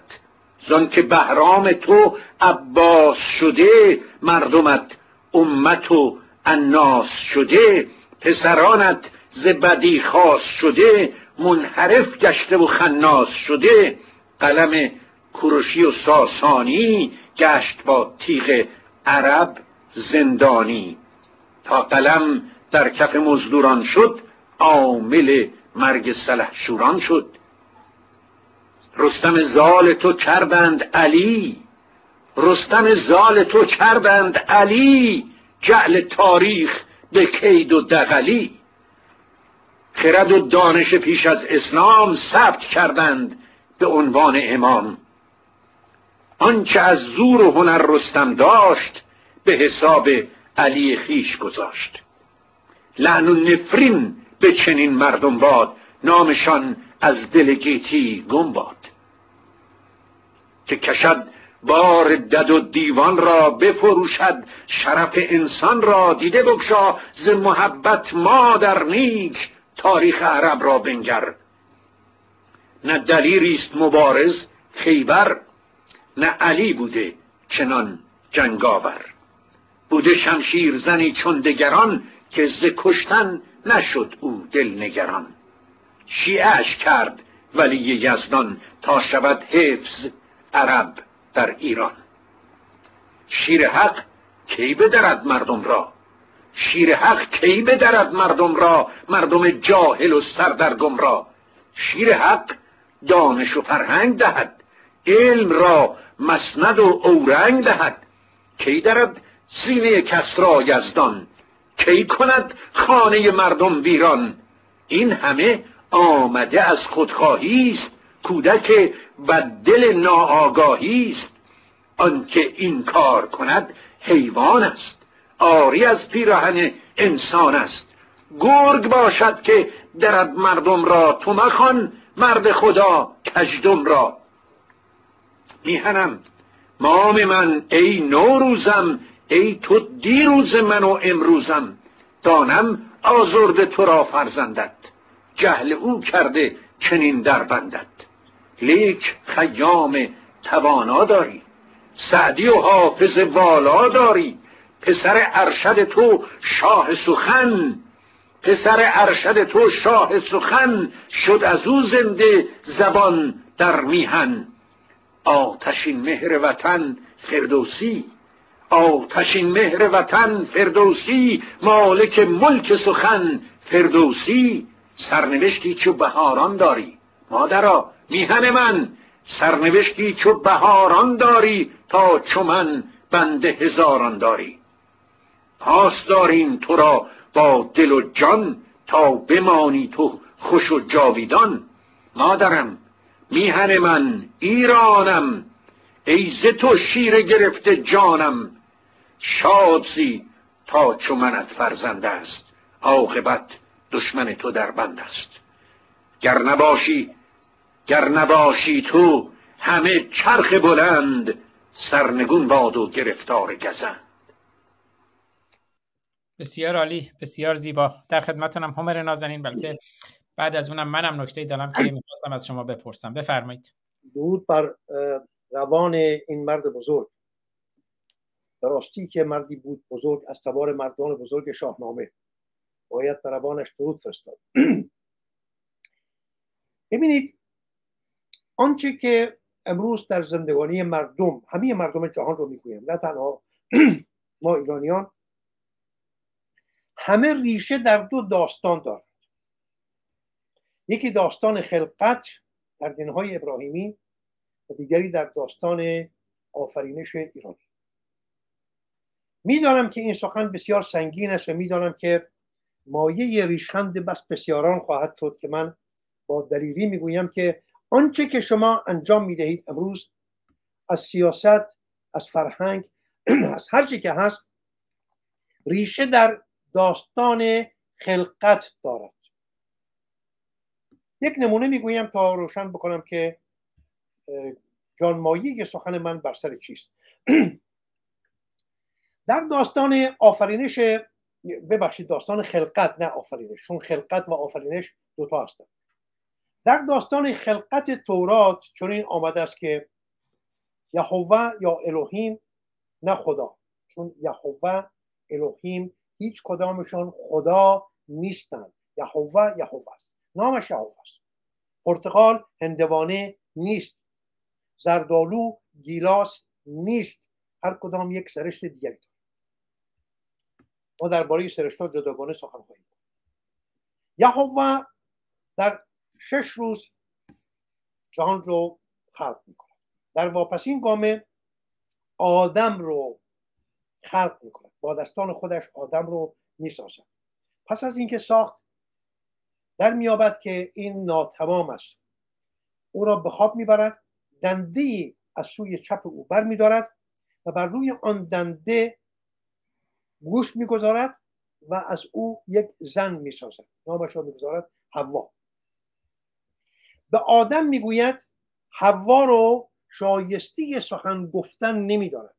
زان که بهرام تو عباس شده مردمت امت و الناس شده پسرانت ز بدی خاص شده منحرف گشته و خناس شده. قلم کوروشی و ساسانی گشت با تیغ عرب زندانی. تا قلم در کف مزدوران شد عامل مرگ سلح شوران شد. رستم زال تو کردند علی. رستم زال تو کردند علی. جعل تاریخ به کید و دقلی خرد و دانش پیش از اسلام ثبت کردند به عنوان امام. آنچه از زور و هنر رستم داشت به حساب علی خیش گذاشت. لعن و نفرین به چنین مردم باد نامشان از دل گیتی گم باد. که کشد بار دد و دیوان را بفروشد شرف انسان را دیده بگشا ز محبت ما در نیک تاریخ عرب را بنگر. نه دلیری است مبارز خیبر نه علی بوده چنان جنگاور. بوده شمشیر زنی چون دگران که ز کشتن نشد او دل نگران شیعش کرد ولی یزدان تا شود حفظ عرب در ایران. شیر حق کی بدرد مردم را؟ شیر حق کی بدرد مردم را؟ مردم جاهل و سردرگم را. شیر حق دانش و فرهنگ دهد علم را مسند و اورنگ دهد. کی درد سینه کس را یزدان؟ کی کند خانه مردم ویران؟ این همه آمده از خودخواهی است کودک بددل ناآگاهی است. آنکه این کار کند حیوان است آری از پیراهن انسان است. گرگ باشد که درد مردم را تو مخوان مرد خدا کجدم را. میهنم مام من ای نوروزم ای تو دیروز من و امروزم دانم آزرد تو را فرزندت. جهل او کرده چنین در بندد لیک خیام توانا داری. سعدی و حافظ والا داری. پسر ارشد تو شاه سخن. پسر ارشد تو شاه سخن شد از او زنده زبان در میهن. آتشین مهر وطن فردوسی. آتشین مهر وطن فردوسی مالک ملک سخن فردوسی. سرنوشتی چو بهاران داری مادرا میهن من. سرنوشتی چو بهاران داری تا چو من بنده هزاران داری. پاس داریم تو را با دل و جان تا بمانی تو خوش و جاویدان. مادرم میهن من ایرانم. ای ز تو شیر گرفته جانم. شادزی تا چو منت فرزند است. عاقبت دشمن تو در بند است. گر نباشی گر نباشی تو همه چرخ بلند سرنگون باد و گرفتار گزند. بسیار عالی بسیار زیبا. در خدمتونم همر نازنین. بلکه بعد از اونم منم نکته دارم که می‌خواستم از شما بپرسم. بفرمایید. درود بر روان این مرد بزرگ. راستی که مردی بود بزرگ از تبار مردان بزرگ شاهنامه. باید بر روانش درود فرستاد. ببینید آنچه که امروز در زندگانی مردم همه مردم جهان رو می‌گویم نه تنها ما ایرانیان همه ریشه در دو داستان دارد. یکی داستان خلقت در دینهای ابراهیمی و دیگری در داستان آفرینش ایرانی می‌دانم که این سخن بسیار سنگین است و می‌دانم که مایه ریشخند بس بسیاران خواهد شد که من با دلیری می‌گویم که آنچه که شما انجام می‌دهید امروز از سیاست از فرهنگ از هر چی که هست ریشه در داستان خلقت دارد. یک نمونه می‌گویم تا روشن بکنم که جانمایی سخن من بر سر چیست. در داستان آفرینش ببخشید داستان خلقت نه آفرینش چون خلقت و آفرینش دوتا هستن. در داستان خلقت تورات چون این آمده است که یهوه یا الوهیم نه خدا. چون یهوه الوهیم هیچ کدامشان خدا نیستند. یهوه یهوه است. نامش یهوه است. پرتغال هندوانه نیست. زردالو گیلاس نیست. هر کدام یک سرشت دیگری ما درباره سرشت ها جداگانه سخن خواهیم یهوه در شش روز جهان رو خلق می‌کنه در واپسین گامه آدم رو خلق می‌کنه با دستان خودش آدم رو می‌سازد. پس از اینکه ساخت در میابد که این ناتمام است. او را به خواب می‌برد دنده از سوی چپ او بر میدارد و بر روی آن دنده گوش می‌گذارد و از او یک زن می‌سازد. نامش را می‌گذارد حوا. به آدم می‌گوید حوا رو شایسته سخن گفتن نمیدارد.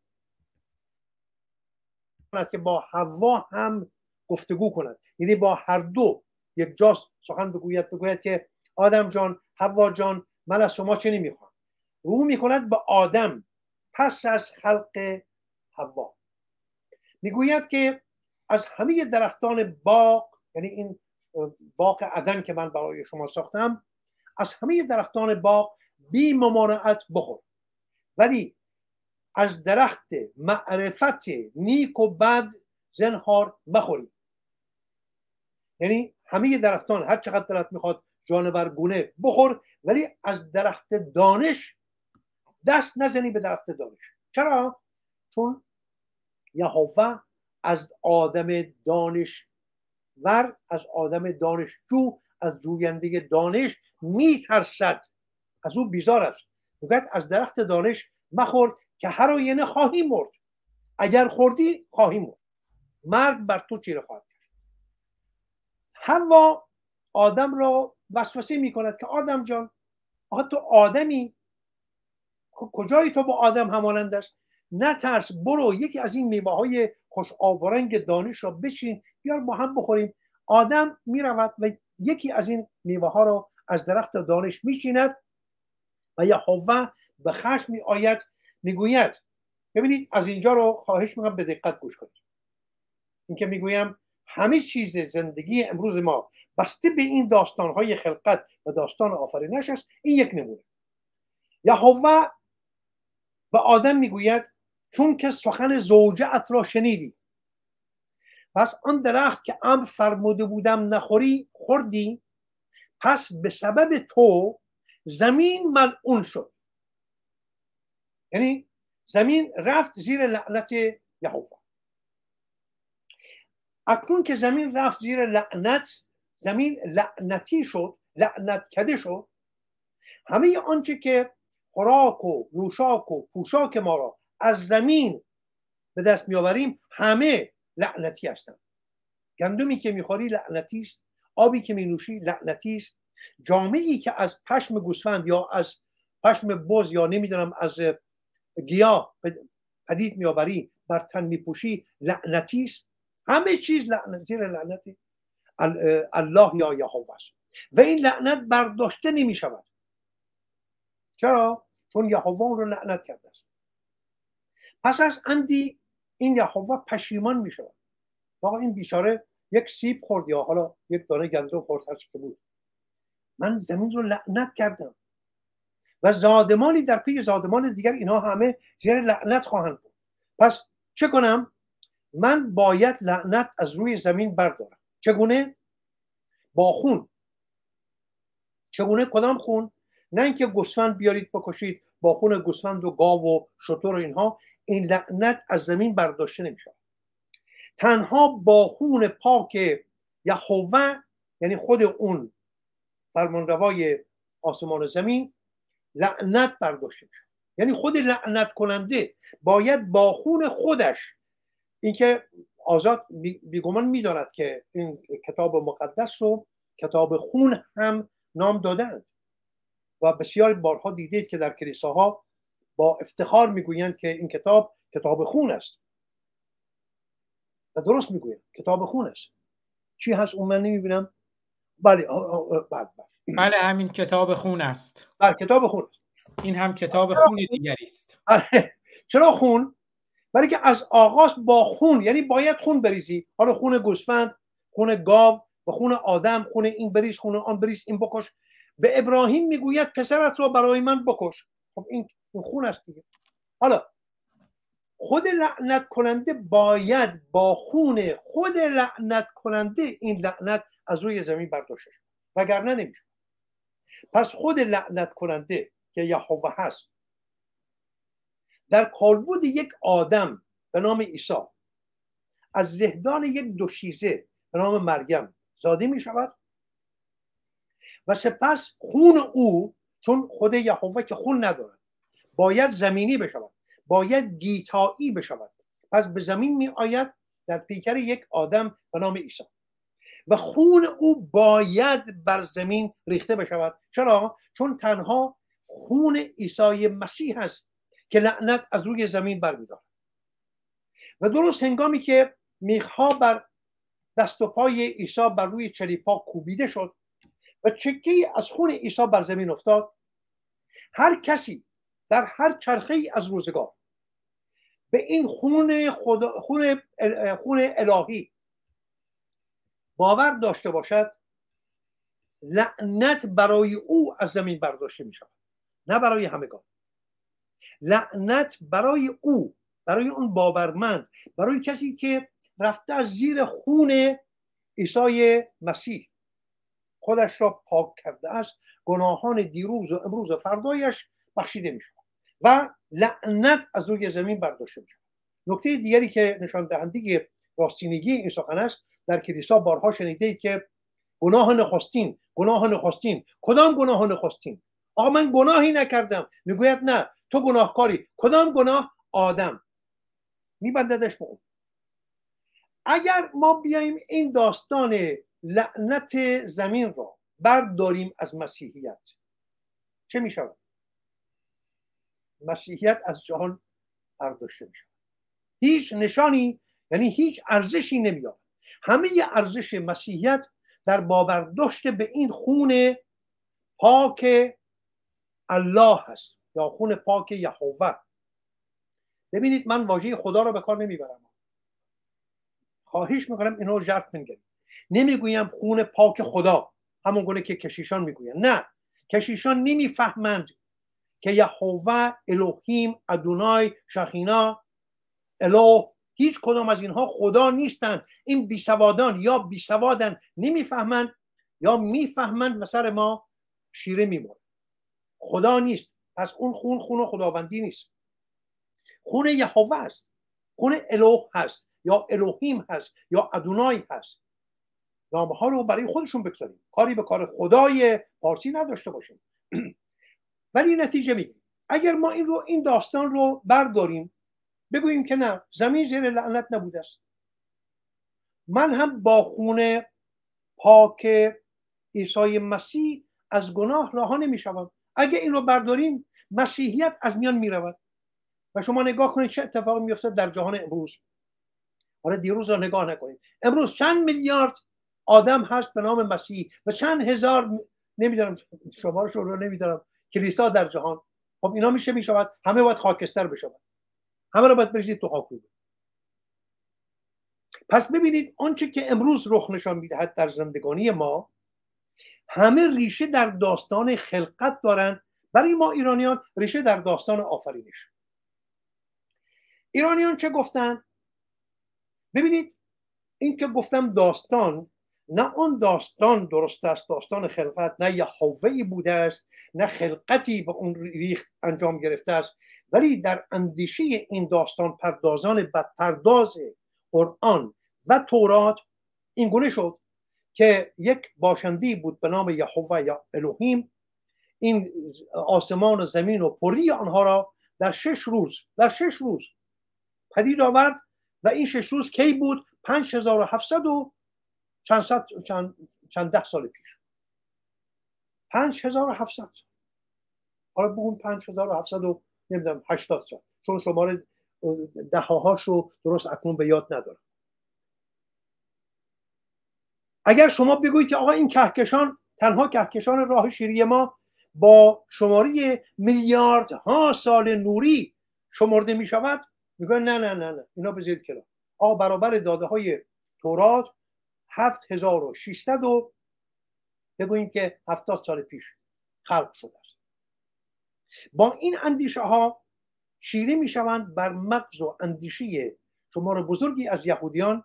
که با حوا هم گفتگو کند. یعنی با هر دو یک جاست سخن بگوید بگوید که آدم جان حوا جان من از شما چه نمی‌خوام؟ رو می‌کند به آدم. پس از خلق حوا. می‌گوید که از همه درختان باغ یعنی این باغ عدن که من برای شما ساختم از همه درختان باغ بی ممانعت بخور. ولی از درخت معرفت نیک و بد زنهار بخورید یعنی همه درختان هر چقدر دلت می‌خواد جانور گونه بخور ولی از درخت دانش دست نزنی به درخت دانش. چرا؟ چون یهوه از آدم دانش ور از آدم دانشجو از جوینده دانش میترسد. از او بیزار است. می‌گوید از درخت دانش مخور که هر آینه خواهی مرد. اگر خوردی خواهی مرد. مرگ بر تو چیره خواهد کرد. هوا آدم را وسوسه می کند که آدم جان آها تو آدمی؟ خب کجایی تو با آدم همانند است؟ نترس برو یکی از این میوه های خوش آبرنگ دانش را بچین بیار با هم بخوریم. آدم می‌رود و یکی از این میوه ها را از درخت دانش میشیند و یهوه به خشم می آید می‌گوید ببینید از اینجا رو خواهش می‌کنم به دقت گوش کنید. اینکه می‌گویم همه چیز زندگی امروز ما بسته به این داستان های خلقت و داستان آفرینش است این یک نمونه. یهوه به آدم می‌گوید چون که سخن زوجت را شنیدی. پس آن درخت که امر فرموده بودم نخوری خوردی؟ پس به سبب تو زمین ملعون شد. یعنی زمین رفت زیر لعنت یهوه. اکنون که زمین رفت زیر لعنت زمین لعنتی شد لعنت کده شد همه آنچه که خوراک و نوشاک و پوشاک ما را از زمین به دست میآوریم همه لعنتی هستند گندمی که می‌خوری لعنتی است آبی که مینوشی لعنتی است. جامعی که از پشم گوسفند یا از پشم بز یا نمی‌دونم از گیاه پدید میآوری بر تن میپوشی لعنتی است. همه چیز لعنتی لعنتی الله یا یهوه است. و این لعنت برداشته نمی شود چرا؟ چون یهوه رو لعنت کرده است. پس از اندی این یهوه پشیمان می شود آقا این بیچاره یک سیب خورد یا حالا یک دانه گندم خورد هر که بود. من زمین رو لعنت کردم. و زادمانی در پی زادمان دیگر اینها همه زیر لعنت خواهند بود. پس چه کنم؟ من باید لعنت از روی زمین بردارم. چگونه؟ با خون. چگونه؟ کدام خون؟ نه اینکه گوسفند بیارید بکشید با خون گوسفند و گاو و شتر و اینها. این لعنت از زمین برداشته نمیشه تنها با خون پاک یهوه یعنی خود اون فرمانروای آسمان و زمین لعنت برداشته میشه یعنی خود لعنت کننده باید با خون خودش اینکه آزاد بیگمان می‌داند که این کتاب مقدس رو کتاب خون هم نام دادند. و بسیار بارها دیدید که در کلیساها با افتخار می‌گویند که این کتاب کتاب خون است. و درست می‌گویند کتاب خون است. چی هست؟ اون من نمی‌بینم. بله بله بله. همین کتاب خون است. بله کتاب خون است. این هم کتاب خون دیگری است. بله. چرا خون؟ برای که از آغاز با خون یعنی باید خون بریزی. حالا خون گوسفند خون گاو و خون آدم خون این بریز خون آن بریز این بکش. به ابراهیم می‌گوید پسرت رو برای من بکش. خب این خون است دیگه. حالا خود لعنت کننده باید با خون خود لعنت کننده این لعنت از روی زمین برداشته شد وگرنه نمیشه. پس خود لعنت کننده که یهوه هست در کالبود یک آدم به نام عیسی از زهدان یک دوشیزه به نام مریم زاده می شود و سپس خون او چون خود یهوه که خون ندارد. باید زمینی بشود باید گیتایی بشود. پس به زمین می آید در پیکر یک آدم به نام عیسی. و خون او باید بر زمین ریخته بشود. چرا؟ چون تنها خون عیسی مسیح هست که لعنت از روی زمین برمیدارد. و درست هنگامی که میخها بر دست و پای عیسی بر روی چلیپا کوبیده شد و چکه از خون عیسی بر زمین افتاد هر کسی در هر چرخه ای از روزگار. به این خون, خدا خون, خون الهی باور داشته باشد لعنت برای او از زمین برداشته می شود نه برای همگان. لعنت برای او برای اون باورمند برای کسی که رفته از زیر خون عیسی مسیح. خودش را پاک کرده است گناهان دیروز و امروز و فردایش بخشیده می شود و لعنت از روی زمین برداشته می شود نکته دیگری که نشان دهنده راستینگی این سخن است در کلیسا بارها شنیده که گناه نخستین گناه نخستین. کدام گناه نخستین؟ آقا من گناهی نکردم. می‌گوید نه تو گناهکاری. کدام گناه؟ آدم. میبنددش به اون. اگر ما بیایم این داستان لعنت زمین را برداریم از مسیحیت چه می شود مسیحیت از جهان برداشته می شود هیچ نشانی یعنی هیچ ارزشی نمیاد. همه ارزش مسیحیت در باورداشت به این خون پاک الله هست یا خون پاک یهوه. ببینید من واژه خدا رو به کار نمی‌برم. خواهش می‌کنم اینو جرف بنگرید. نمی‌گویم خون پاک خدا همون گونه که کشیشان می‌گوین نه کشیشان نمی‌فهمند که یهوه الوهیم ادونای شخینا الو هیچ کدام از اینها خدا نیستند این بیسوادان یا بیسوادن نمی‌فهمند یا می‌فهمند و سر ما شیره میمونه. خدا نیست. پس اون خون خون خداوندی نیست. خون یهوه است. خون الوه هست یا الوهیم هست یا ادونای هست. نامه ها رو برای خودشون بگذاریم. کاری به کار خدای پارسی نداشته باشیم. ولی نتیجه میگیم اگر ما این رو این داستان رو برداریم بگوییم که نه زمین زیر لعنت نبوده است. من هم با خون پاک عیسی مسیح از گناه رها نمی‌شوم. اگه این رو برداریم مسیحیت از میان می‌رود. و شما نگاه کنید چه اتفاقی میفته در جهان امروز. حالا دیروز رو نگاه نکنید. امروز چند میلیارد آدم هست به نام مسیح و چند هزار نمی‌دونم شما رو نمی‌دونم کلیسا در جهان. خب اینا میشه می‌شود. همه باید خاکستر بشود. همه رو باید بریزید تو خاکوبه پس ببینید آنچه که امروز رخ نشان می‌دهد در زندگانی ما همه ریشه در داستان خلقت دارند برای ما ایرانیان ریشه در داستان آفرینش. ایرانیان چه گفتن؟ ببینید این که گفتم داستان نه آن داستان درست است داستان خلقت نه یهوهی بوده است نه خلقتی به اون ریخت انجام گرفته است. ولی در اندیشه این داستان پردازان بدپرداز قرآن و تورات این گونه شد که یک باشندی بود به نام یهوه یا الوهیم این آسمان و زمین و پری آنها را در شش روز در شش روز پدید آورد و این شش روز کی بود؟ 5700 و چند, ست، چند, چند ده سال پیش. 5700 حالا بگون 5700 و نمی‌دونم 80 سال. چون شماره رو درست اکنون به یاد ندارم. اگر شما بگویید که آقا این کهکشان تنها کهکشان راه شیری ما با شماره میلیارد ها سال نوری شمرده می شود میگه نه نه نه نه اینا زیر کلا آقا برابر داده های تورات 7600 و بگوییم که 70 سال پیش خلق شده است. با این اندیشه ها چیره می شوند بر مغز و اندیشه شمار بزرگی از یهودیان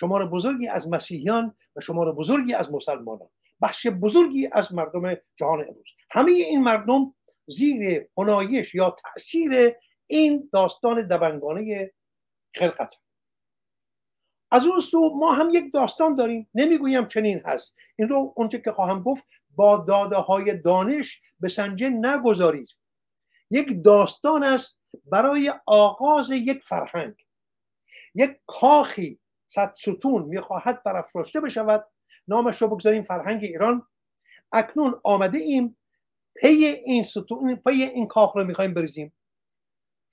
شمار بزرگی از مسیحیان و شمار بزرگی از مسلمانان. بخش بزرگی از مردم جهان امروز. همه این مردم زیر هنایش یا تاثیر این داستان دبنگانه خلقت. از اون سو ما هم یک داستان داریم. نمی‌گویم چنین هست. این رو اونچه که خواهم گفت با داده های دانش به سنجه نگذارید. یک داستان است برای آغاز یک فرهنگ. یک کاخی صد ستون می‌خواهد برافراشته بشود. نامش رو بگذاریم فرهنگ ایران. اکنون آمده ایم پی این ستون پی این کاخ رو می‌خوایم بریزیم.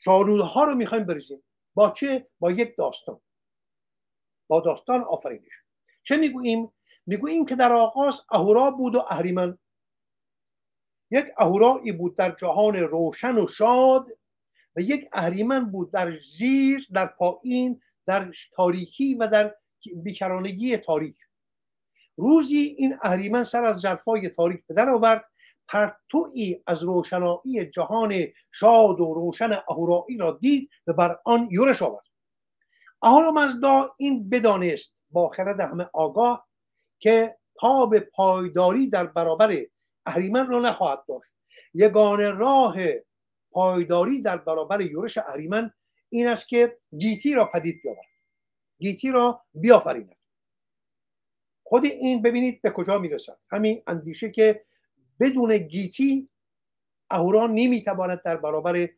ها رو می‌خوایم بریزیم. با چه؟ با یک داستان. با داستان آفرینش. چه می‌گوییم؟ می‌گوییم که در آغاز اهورا بود و اهریمن. یک اهورایی بود در جهان روشن و شاد و یک اهریمن بود در زیر در پایین در تاریکی و در بیکرانگی تاریک. روزی این اهریمن سر از جرفای تاریک به در آورد. پرتوی از روشنایی جهان شاد و روشن اهورایی را دید و بر آن یورش آورد. اهورامزدا این بدانست با خرد همه آگاه که تاب پایداری در برابر اهریمن را نخواهد داشت. یگان راه پایداری در برابر یورش اهریمن این است که گیتی را پدید بیاورد. گیتی را بیافریند. خود این ببینید به کجا می‌رسد. همین اندیشه که بدون گیتی اهورا نمی‌تواند در برابر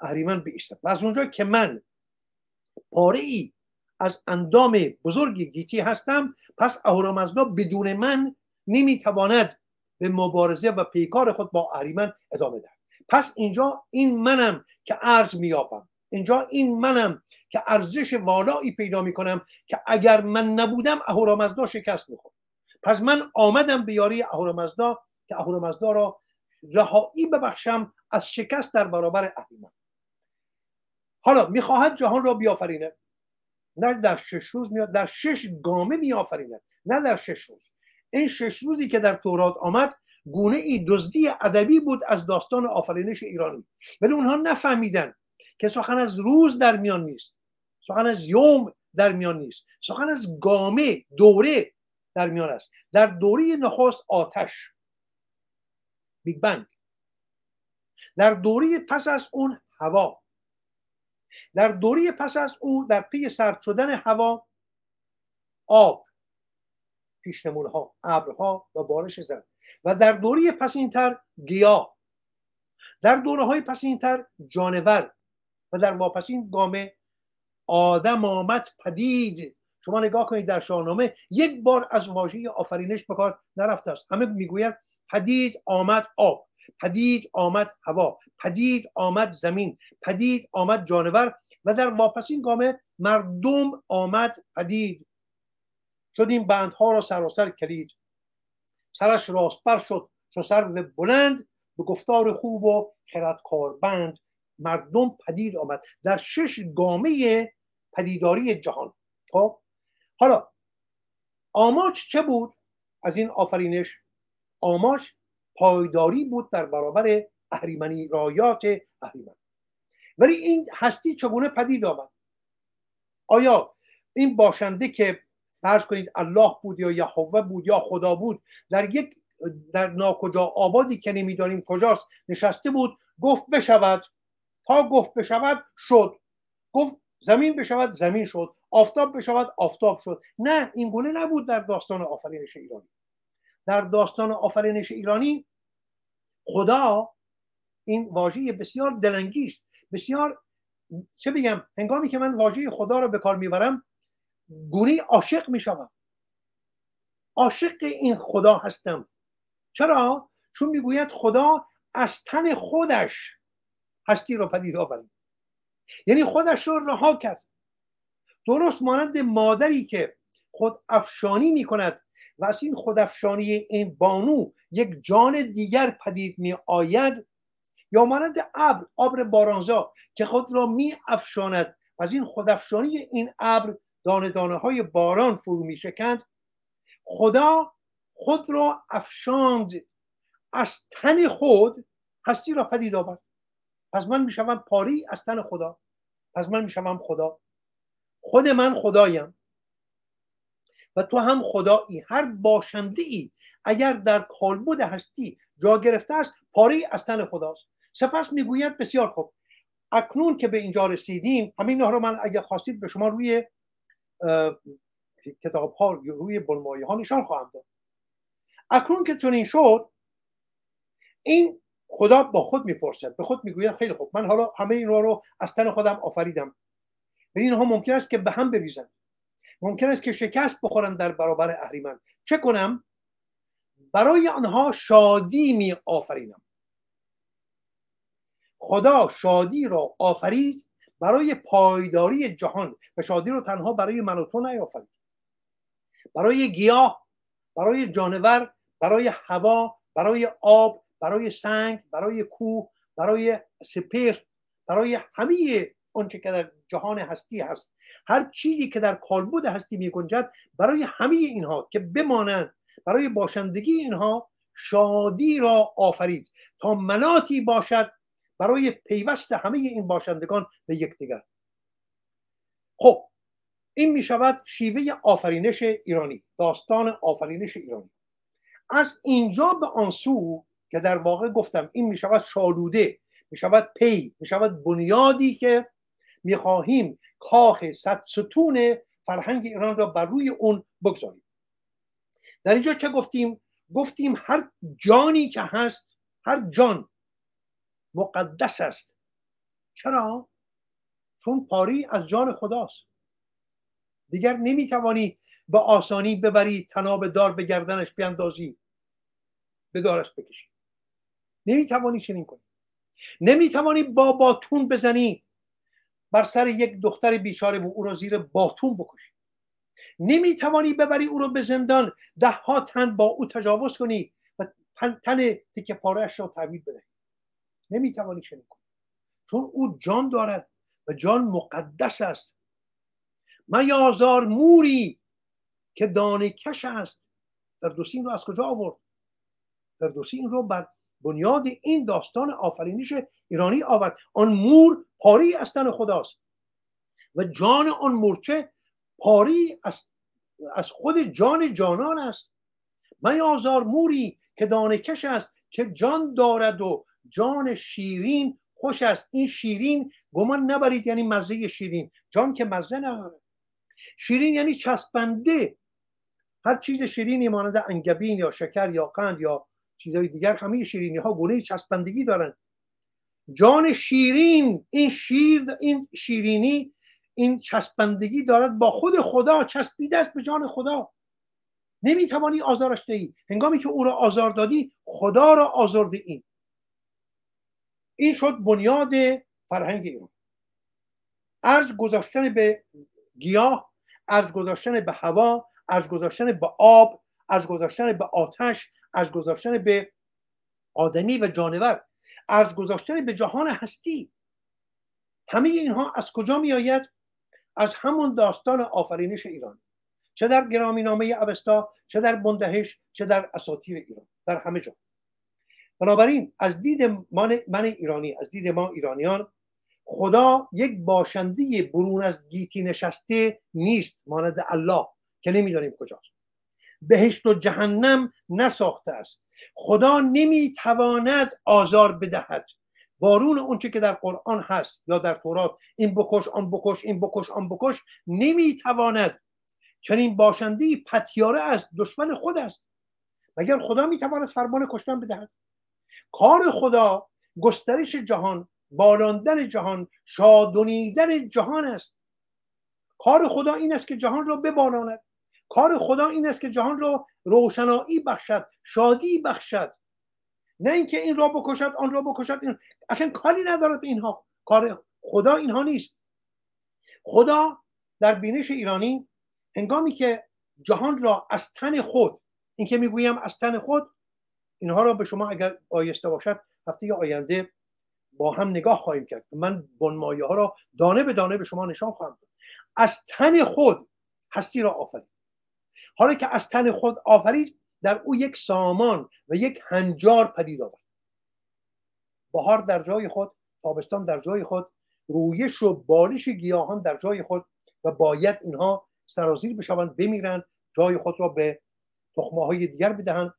اهریمن بیستد و از اونجا که من پاره ای از اندام بزرگ گیتی هستم. پس اهورامزدا بدون من نمی‌تواند به مبارزه و پیکار خود با اهریمن ادامه دهد. پس اینجا این منم که ارز میابم اینجا این منم که ارزش والایی پیدا می‌کنم که اگر من نبودم اهورامزدا شکست می‌خورد. پس من آمدم به یاری اهورامزدا که اهورامزدا را رهایی ببخشم از شکست در برابر اهریمن. حالا می‌خواهد جهان را بیافرینه. نه در شش روز میاد در شش گامه میآفریند. نه در شش روز. این شش روزی که در تورات آمد گونه ای دزدی ادبی بود از داستان آفرینش ایرانی. ولی اونها نفهمیدن که سخن از روز در میان نیست. سخن از یوم در میان نیست. سخن از گامه دوره در میان است. در دوره نخست آتش. Big Bang در دوره پس از اون هوا. در دوره پس از او در پی سرد شدن هوا آب پیشنمون ها ابرها و بارش زن و در دوره پس اینتر گیاه در دوره های پس اینتر جانور. و در واپسین گامه آدم آمد پدید. شما نگاه کنید در شاهنامه یک بار از واژه آفرینش به کار نرفته است. همه می‌گویند پدید آمد آب. پدید آمد هوا پدید آمد زمین پدید آمد جانور و در واپسین گامه مردم آمد پدید. شد این بندها را سراسر کلید سرش راستبر شد چو سر بلند به گفتار خوب و خردکار بند مردم پدید آمد در شش گامه پدیداری جهان. خب حالا آماج چه بود؟ از این آفرینش آماج پایداری بود در برابر اهریمنی رایات اهریمن. ولی این هستی چگونه پدید آمد؟ آیا این باشنده که فرض کنید الله بود یا یهوه بود یا خدا بود در یک در ناکجا آبادی که نمی‌دانیم کجاست نشسته بود گفت بشود. تا گفت بشود شد. گفت زمین بشود زمین شد. آفتاب بشود آفتاب شد. نه این گونه نبود در داستان آفرینش ایرانی. در داستان آفرینش ایرانی خدا این واژه بسیار دلنگی است. بسیار چه بگم هنگامی که من واژه خدا رو به کار می‌برم گونه عاشق می‌شوم. عاشق این خدا هستم. چرا؟ چون می‌گوید خدا از تن خودش هستی رو پدید آورد. یعنی خودش رو رها کرد. درست مانند مادری که خود افشانی می کند و از این خودافشانی این بانو یک جان دیگر پدید می آید. یا مانند ابر ابر بارانزا که خود را می افشاند. و از این خودافشانی این ابر دانه دانه های باران فرو می شکند. خدا خود را افشاند. از تن خود هستی را پدید آورد. پس من می‌شوم پاری از تن خدا. پس من می‌شوم خدا. خود من خدایم. و تو هم خدایی هر باشنده ای اگر در کالبد هستی جا گرفته است پاری از تن خداست. سپس می‌گوید بسیار خوب اکنون که به اینجا رسیدیم همین رو من اگر خواستید به شما روی کتاب ها روی بنمایه ها نشان خواهم داد. اکنون که چنین شد این خدا با خود می‌پرسد. به خود می‌گوید خیلی خوب من حالا همه این رو از تن خودم آفریدم. و اینها ممکن است که به هم بریزن ممکن است که شکست بخورن در برابر اهریمن. چه کنم؟ برای آنها شادی می آفرینم. خدا شادی را آفرید برای پایداری جهان و شادی رو تنها برای من و تو نیافرید. برای گیاه برای جانور برای هوا برای آب برای سنگ برای کوه برای سپیر برای همه آنچه که در جهان هستی هست. هر چیزی که در کالبد هستی می گنجد برای همه اینها که بمانند برای باشندگی اینها شادی را آفرید تا مناتی باشد برای پیوست همه این باشندگان به یکدیگر. خب این می شود شیوه آفرینش ایرانی داستان آفرینش ایرانی. از اینجا به آنسو که در واقع گفتم این می شود شالوده می شود پی می شود بنیادی که می خواهیم کاخ صد ستون فرهنگ ایران را بر روی اون بگذاریم. در اینجا چه گفتیم؟ گفتیم هر جانی که هست هر جان مقدس است. چرا؟ چون پاری از جان خداست. دیگر نمی‌توانی به آسانی ببری تناب دار به گردنش بیاندازی به دارش بکشی. نمی‌توانی چنین کنی. نمی‌توانی با باتون بزنی. بر سر یک دختر بیچاره و او را زیر باتون بکشی. نمی‌توانی ببری او را به زندان. ده ها تن با او تجاوز کنی و تن تکه پارهش را تحویل بدهی. نمی‌توانی چنین کنی. چون او جان دارد و جان مقدس است. میازار موری که دانه کش است. در دوسی این رو از کجا آورد؟ در دوسی این رو بر بنیاد این داستان آفرینش ایرانی آورد. آن مور پاری از تن خداست و جان آن مورچه پاری از, از خود جان جانان است. میازار موری که دانه کش است که جان دارد و جان شیرین خوش است. این شیرین گمان نبرید یعنی مزه شیرین. جان که مزه نداره شیرین یعنی چسبنده. هر چیز شیرینی مانند انگبین یا شکر یا قند یا چیزهای دیگر همه شیرینی ها گونه چسبندگی دارن. جان شیرین این شیر این شیرینی این چسبندگی دارد با خود خدا چسبیده است به جان خدا. نمی‌توانی آزارش دهی. هنگامی که او را آزار دادی خدا را آزرده این این شد بنیاد فرهنگ ایران. ارج گذاشتن به گیاه ارج گذاشتن به هوا ارج گذاشتن به آب ارج گذاشتن به آتش ارج گذاشتن به آدمی و جانور ارج گذاشتن به جهان هستی. همه اینها از کجا می آید از همون داستان آفرینش ایران. چه در گرامی نامه اوستا چه در بندهش چه در اساطیر ایران در همه جا. بنابراین از دید من ایرانی از دید ما ایرانیان خدا یک باشنده برون از گیتی نشسته نیست مانند الله که نمی‌دانیم کجاست. بهشت و جهنم نساخته است. خدا نمی‌تواند آزار بدهد. بارون اونچه که در قرآن هست یا در تورات این بکش آن بکش این بکش آن بکش نمی‌تواند چنین باشنده پتیاره است دشمن خود است. مگر خدا می‌تواند فرمان کشتن بدهد؟ کار خدا گسترش جهان بالاندن جهان شادونیدن جهان است. کار خدا این است که جهان را ببالاند کار خدا این است که جهان را روشنایی بخشد شادی بخشد. نه اینکه این را بکشد آن را بکشد این... اصلا کاری ندارد به اینها. کار خدا اینها نیست. خدا در بینش ایرانی هنگامی که جهان را از تن خود این که می‌گویم از تن خود اینها را به شما اگر آیسته باشد هفته آینده با هم نگاه خواهیم کرد. من بنمایه ها را دانه به دانه به شما نشان خواهم داد. از تن خود هستی را آفرید. حالا که از تن خود آفرید در او یک سامان و یک هنجار پدید آورد. بهار در جای خود تابستان در جای خود رویش و بالش گیاهان در جای خود و باید اینها سرازیر بشوند بمیرند جای خود را به تخمه های دیگر بدهند.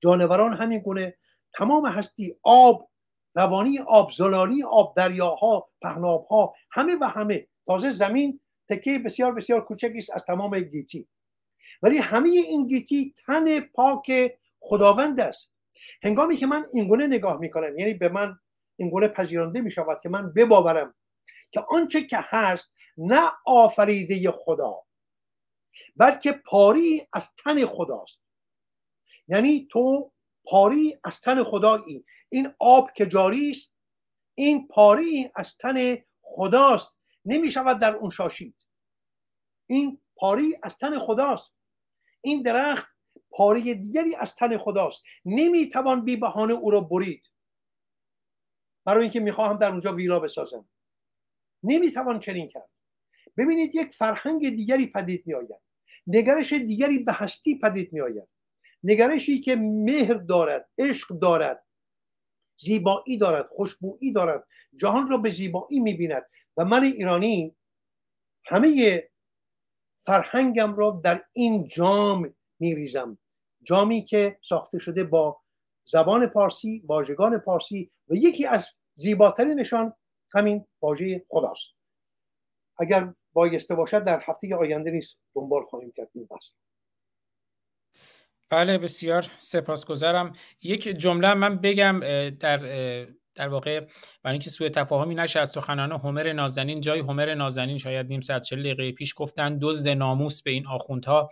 جانوران همین گونه تمام هستی آب روانی آب زلالی آب دریاها پهنابها همه و همه تازه زمین تکه بسیار بسیار کوچکی است از تمام گیتی. ولی همه این گیتی تن پاک خداوند است. هنگامی که من اینگونه نگاه می‌کنم یعنی به من اینگونه پذیرانده می شود که من بباورم که آنچه که هست نه آفریده خدا بلکه پاری از تن خداست. یعنی تو پاری از تن خدایی. این آب که جاری است این پاری از تن خداست. نمی شود در اون شاشید. این پاری از تن خداست. این درخت پاره دیگری از تن خداست. نمی‌توان بی بهانه او را برید. برای اینکه می‌خواهم در اونجا ویلا بسازم. نمی‌توان چنین کرد. ببینید یک فرهنگ دیگری پدید میآید. نگرش دیگری به هستی پدید میآید. نگرشی که مهر دارد عشق دارد زیبایی دارد خوشبویی دارد جهان را به زیبایی می‌بیند. و من ایرانی همه فرهنگم را در این جام میریزم. جامی که ساخته شده با زبان پارسی واژگان پارسی و یکی از زیباترینشان همین واژه خداست. اگر بایسته باشد در هفته آینده نیست دنبال خواهیم کرد این بحث. بله بسیار سپاسگزارم. یک جمله من بگم در در واقع برای اینکه سوء تفاهمی نشه از سخنان هومر نازنین جای هومر نازنین شاید نیم ساعت چل دقیقه پیش گفتن دزد ناموس به این آخوندها.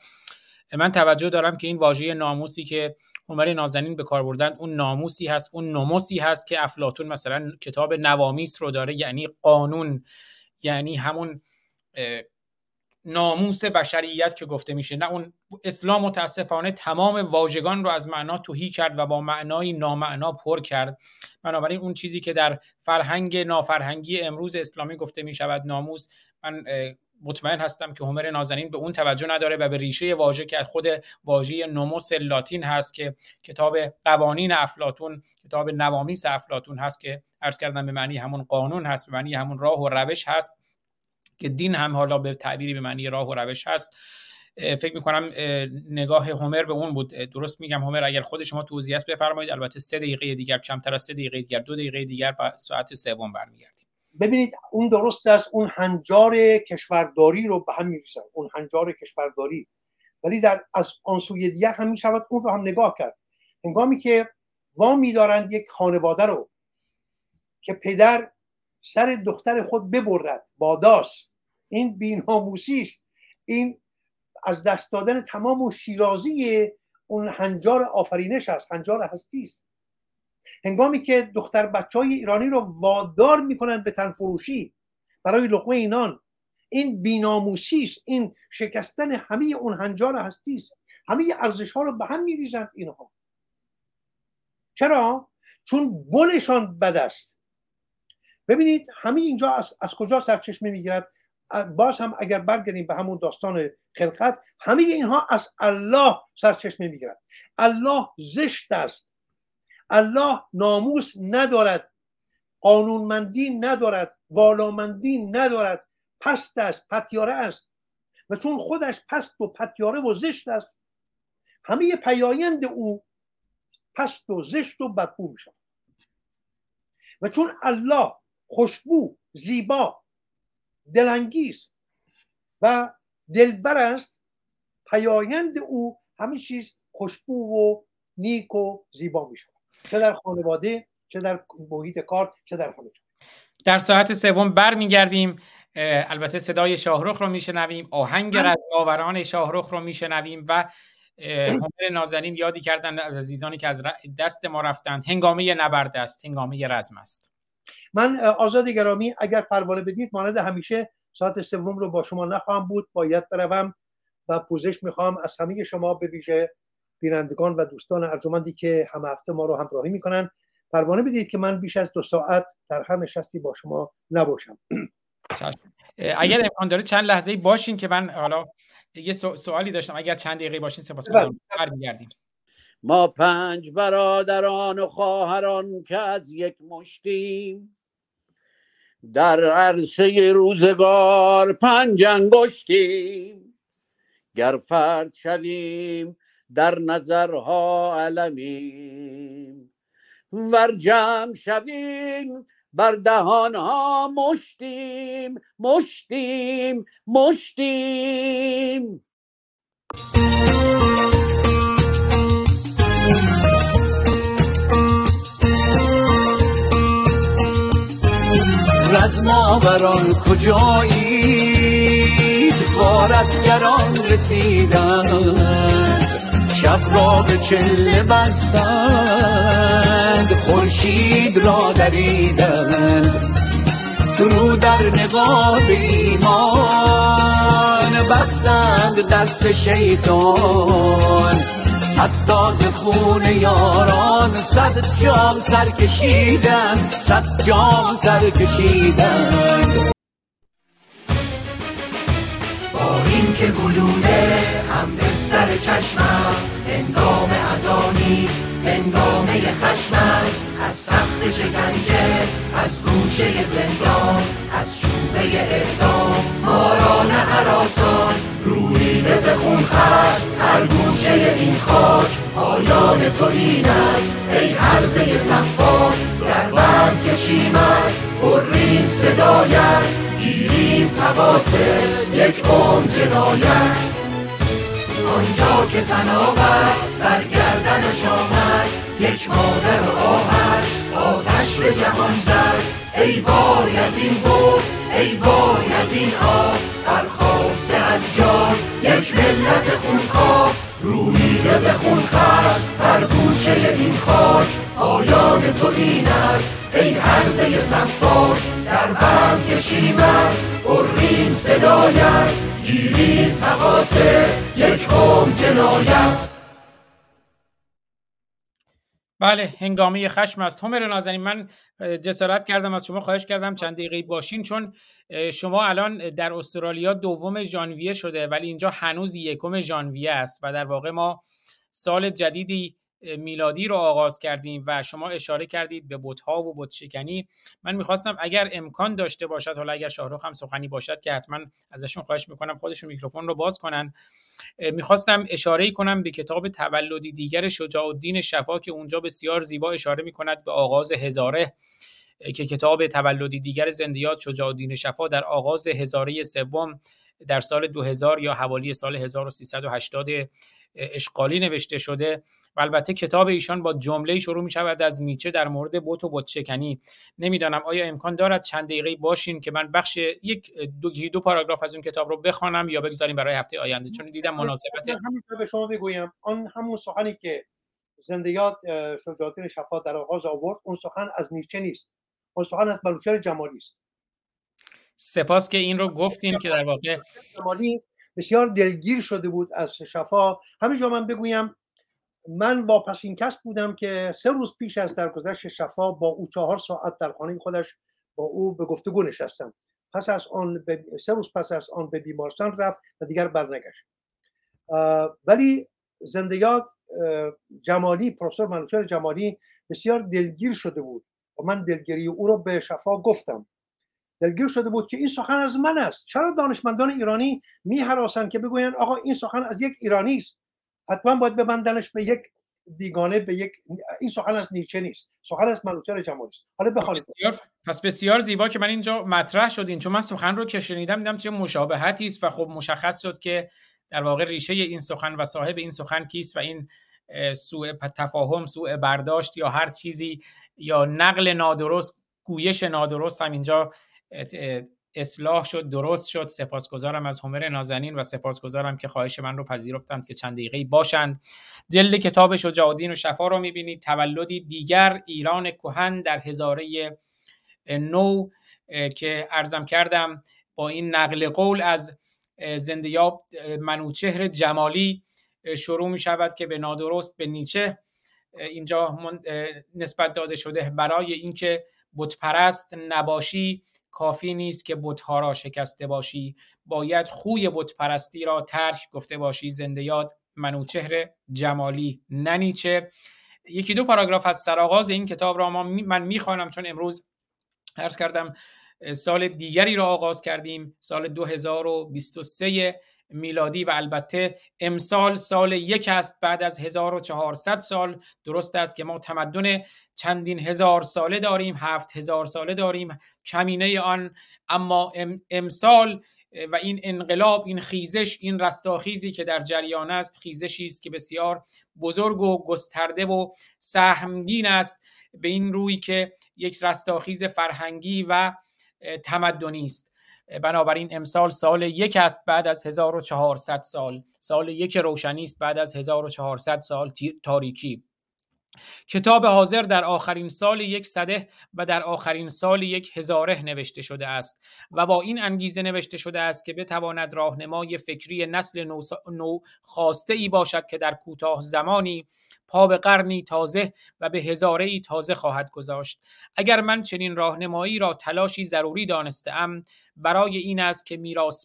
من توجه دارم که این واژه ناموسی که هومر نازنین به کار بردن اون ناموسی هست اون ناموسی هست که افلاتون مثلا کتاب نوامیس رو داره یعنی قانون یعنی همون ناموس بشریت که گفته میشه نه اون اسلام متاسفانه تمام واژگان رو از معنا توهی کرد و با معنای نامعنا پر کرد. بنابراین اون چیزی که در فرهنگ نافرهنگی امروز اسلامی گفته می شود ناموس من مطمئن هستم که هومر نازنین به اون توجه نداره و به ریشه واژه که خود واژه نوموس لاتین هست که کتاب قوانین افلاتون کتاب نوامیس افلاتون هست که عرض کردم به معنی همون قانون هست به معنی همون راه و روش هست که دین هم حالا به تعبیری به معنی راه و روش هست. فکر می‌کنم نگاه هومر به اون بود. درست میگم هومر اگر خود شما توضیح است بفرمایید البته سه دقیقه دیگر کمتر از سه دقیقه دیگر دو دقیقه دیگر با ساعت سوم برمیگردیم. ببینید اون درست است اون هنجار کشورداری رو به هم میریزن اون هنجار کشورداری. ولی در از آن سوی دیگر هم می‌شود اون رو هم نگاه کرد. هنگامی که وا میدارند یک خانواده رو که پدر سر دختر خود ببرد باداس این بیناموسی است. این از دست دادن تمام و شیرازی اون هنجار آفرینش است هنجار هستی است. هنگامی که دختر بچه های ایرانی رو وادار می‌کنن به تن فروشی برای لقمه اینان این بیناموسی است این شکستن همه اون هنجار هستی است. همه ارزش ها رو به هم میریزند اینها. چرا؟ چون بنشان بد است. ببینید همه اینجا از, از کجا سرچشمه می‌گیرد؟ باز هم اگر برگردیم به همون داستان خلقت همه اینها از الله سرچشمه می‌گیرد. الله زشت است. الله ناموس ندارد. قانونمندی ندارد. والامندی ندارد. پست است پتیاره است. و چون خودش پست و پتیاره و زشت است همه پیایند او پست و زشت و بدبو می و چون الله خوشبو زیبا دلانگیز و دلبر است پیایند او همه چیز خوشبو و نیک و زیبا می شود چه در خانواده چه در محیط کار چه در همه در ساعت سوم برمیگردیم. البته صدای شاهرخ رو میشنویم آهنگ رزماوران شاهرخ رو میشنویم و همه نازنین یادی کردن از عزیزانی که از دست ما رفتند هنگامه نبرد است هنگامه رزم است. من آزاد گرامی اگر پروانه بدید مانند همیشه ساعت سوم رو با شما نخواهم بود. باید بروم و پوزش می‌خوام. از همه شما به ویژه بینندگان و دوستان ارجمندی که هم هفته ما رو همراهی می‌کنن. پروانه بدید که من بیش از دو ساعت در هر نشستی با شما نباشم. اگر امکان داره چند لحظه باشین که من حالا یه سوالی داشتم. اگر چند دقیقه باشین سپاس برمیگردیم. ما پنج برادران و خواهران که از یک مشتیم. در عرصه روزگار پنج انگشتیم. گر فرد شویم در نظرها علمیم. ور جمع شویم بر دهانها مشتیم. مشتیم مشتیم. رزماوران کجایید غارتگران رسیدند شب را به چله بستند خورشید را دریدند. تو در نقاب ایمان بستند دست شیطان. حتی ز خون یاران صد جام سر کشیدن صد جام سر کشیدن. با این که گلوله هم سر چشم است هنگام ازانیست هنگامه خشم است. از تخت شکنجه از گوشه زندان از چوبه اعدام. ماران حراسان روی ز خون خشم هر گوشه این خاک پایان تو این است. ای هرزه صفان در بند کشیم است. برین صدای است گیریم تقاسه یک عمر جنایت آنجا که تناوت بر گردنش آمد. یک مادر آهش آتش به جهان زد. ای وای از این بود ای وای از این آب. برخواسته از جان یک ملت خونخواه روحی رز خونخش بر گوشه این خاک. آیان تو این است ای هرزه صفاک. در بند کشیمت برین صدایت گیریم تقاسه یک قوم جنایت. بله هنگامه خشم است همر نازنین. من جسارت کردم از شما خواهش کردم چند دقیقه باشین چون شما الان در استرالیا دوم ژانویه شده ولی اینجا هنوز یکم ژانویه است و در واقع ما سال جدیدی میلادی رو آغاز کردیم و شما اشاره کردید به بتها و بت شکنی. من می‌خواستم اگر امکان داشته باشد حالا اگر شاهرخ هم سخنی باشد که حتما ازشون خواهش می‌کنم خودشون میکروفون رو باز کنن. می‌خواستم اشاره کنم به کتاب تولدی دیگر شجاع الدین شفا که اونجا بسیار زیبا اشاره می‌کند به آغاز هزاره که کتاب تولدی دیگر زندیات شجاع الدین شفا در آغاز هزاره سوم در سال 2000 یا حوالی سال 1380 اشغالی نوشته شده و البته کتاب ایشان با جمله شروع می شود از نیچه در مورد بوت و بت شکنی نمی‌دانم آیا امکان دارد چند دقیقه باشین که من بخش یک دو, دو پاراگراف از اون کتاب رو بخوانم یا بگذاریم برای هفته آینده؟ چون دیدم مناسبت همین به شما بگویم. آن همون سخنی که زندیات شجاعتین شفا در آغاز آورد اون سخن از نیچه نیست. اون سخن از بلوچر جمالی است. سپاس که این رو گفتیم که در واقع جمالی بسیار دلگیر شده بود از شفا. همینجا من بگویم من با پسین کس بودم که سه روز پیش از درگذشت شفا با او چهار ساعت در خانه خودش با او به گفتگو نشستم. پس از آن سه روز پس از آن به بیمارستان رفت و دیگر برنگشت. ولی زندگیات جمالی پروفسور منوچهر جمالی بسیار دلگیر شده بود و من دلگیری او را به شفا گفتم. دلگیر شده بود که این سخن از من است. چرا دانشمندان ایرانی می که بگویند آقا این سخن از یک ایرانی است؟ حتما باید ببندنش به یک بیگانه به یک این سخن از نیچه نیست. سخن از منوچهر جمالی است. حالا بخوانید. پس بسیار زیبا که من اینجا مطرح شدین چون من سخن رو که شنیدم دیدم چه مشابهتی است و خب مشخص شد که در واقع ریشه این سخن و صاحب این سخن کیست و این سوء تفاهم سوء برداشت یا هر چیزی یا نقل نادرست گویش نادرست هم اینجا اصلاح شد درست شد. سپاسگزارم از همر نازنین و سپاسگزارم که خواهش من رو پذیرفتند که چند دقیقه باشند. جلد کتاب شجاعالدین و شفا رو می‌بینید. تولدی دیگر ایران کهن در هزاره نو که ارزم کردم با این نقل قول از زندیاب منوچهر جمالی شروع می شود که به نادرست به نیچه اینجا نسبت داده شده برای اینکه بتپرست نباشی کافی نیست که بتها را شکسته باشی. باید خوی بتپرستی را ترک گفته باشی. زنده یاد منوچهر جمالی ننیچه. یکی دو پاراگراف از سرآغاز این کتاب را ما من می‌خوانم چون امروز عرض کردم سال دیگری را آغاز کردیم سال 2023 میلادی و البته امسال سال یک است بعد از 1400 سال. درست است که ما تمدن چندین هزار ساله داریم هفت هزار ساله داریم کمینه آن. اما امسال و این انقلاب این خیزش این رستاخیزی که در جریان است خیزشی است که بسیار بزرگ و گسترده و سهمگین است. به این روی که یک رستاخیز فرهنگی و تمدنی است. بنابراین امسال سال یک است بعد از 1400 سال. سال یک روشنی است بعد از 1400 سال تاریکی. کتاب حاضر در آخرین سال یک صده و در آخرین سال یک هزاره نوشته شده است و با این انگیزه نوشته شده است که بتواند راهنمای فکری نسل نو, خواسته ای باشد که در کوتاه زمانی پا به قرنی تازه و به هزاره ای تازه خواهد گذاشت. اگر من چنین راهنمایی را تلاشی ضروری دانستم برای این است که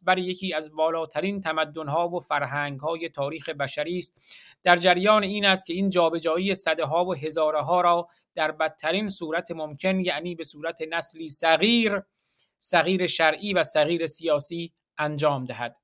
بر یکی از والاترین تمدنها و فرهنگهای تاریخ بشری است. در جریان این است که این جابجایی صده ها و هزاره ها را در بدترین صورت ممکن یعنی به صورت نسلی صغیر صغیر شرعی و صغیر سیاسی انجام دهد.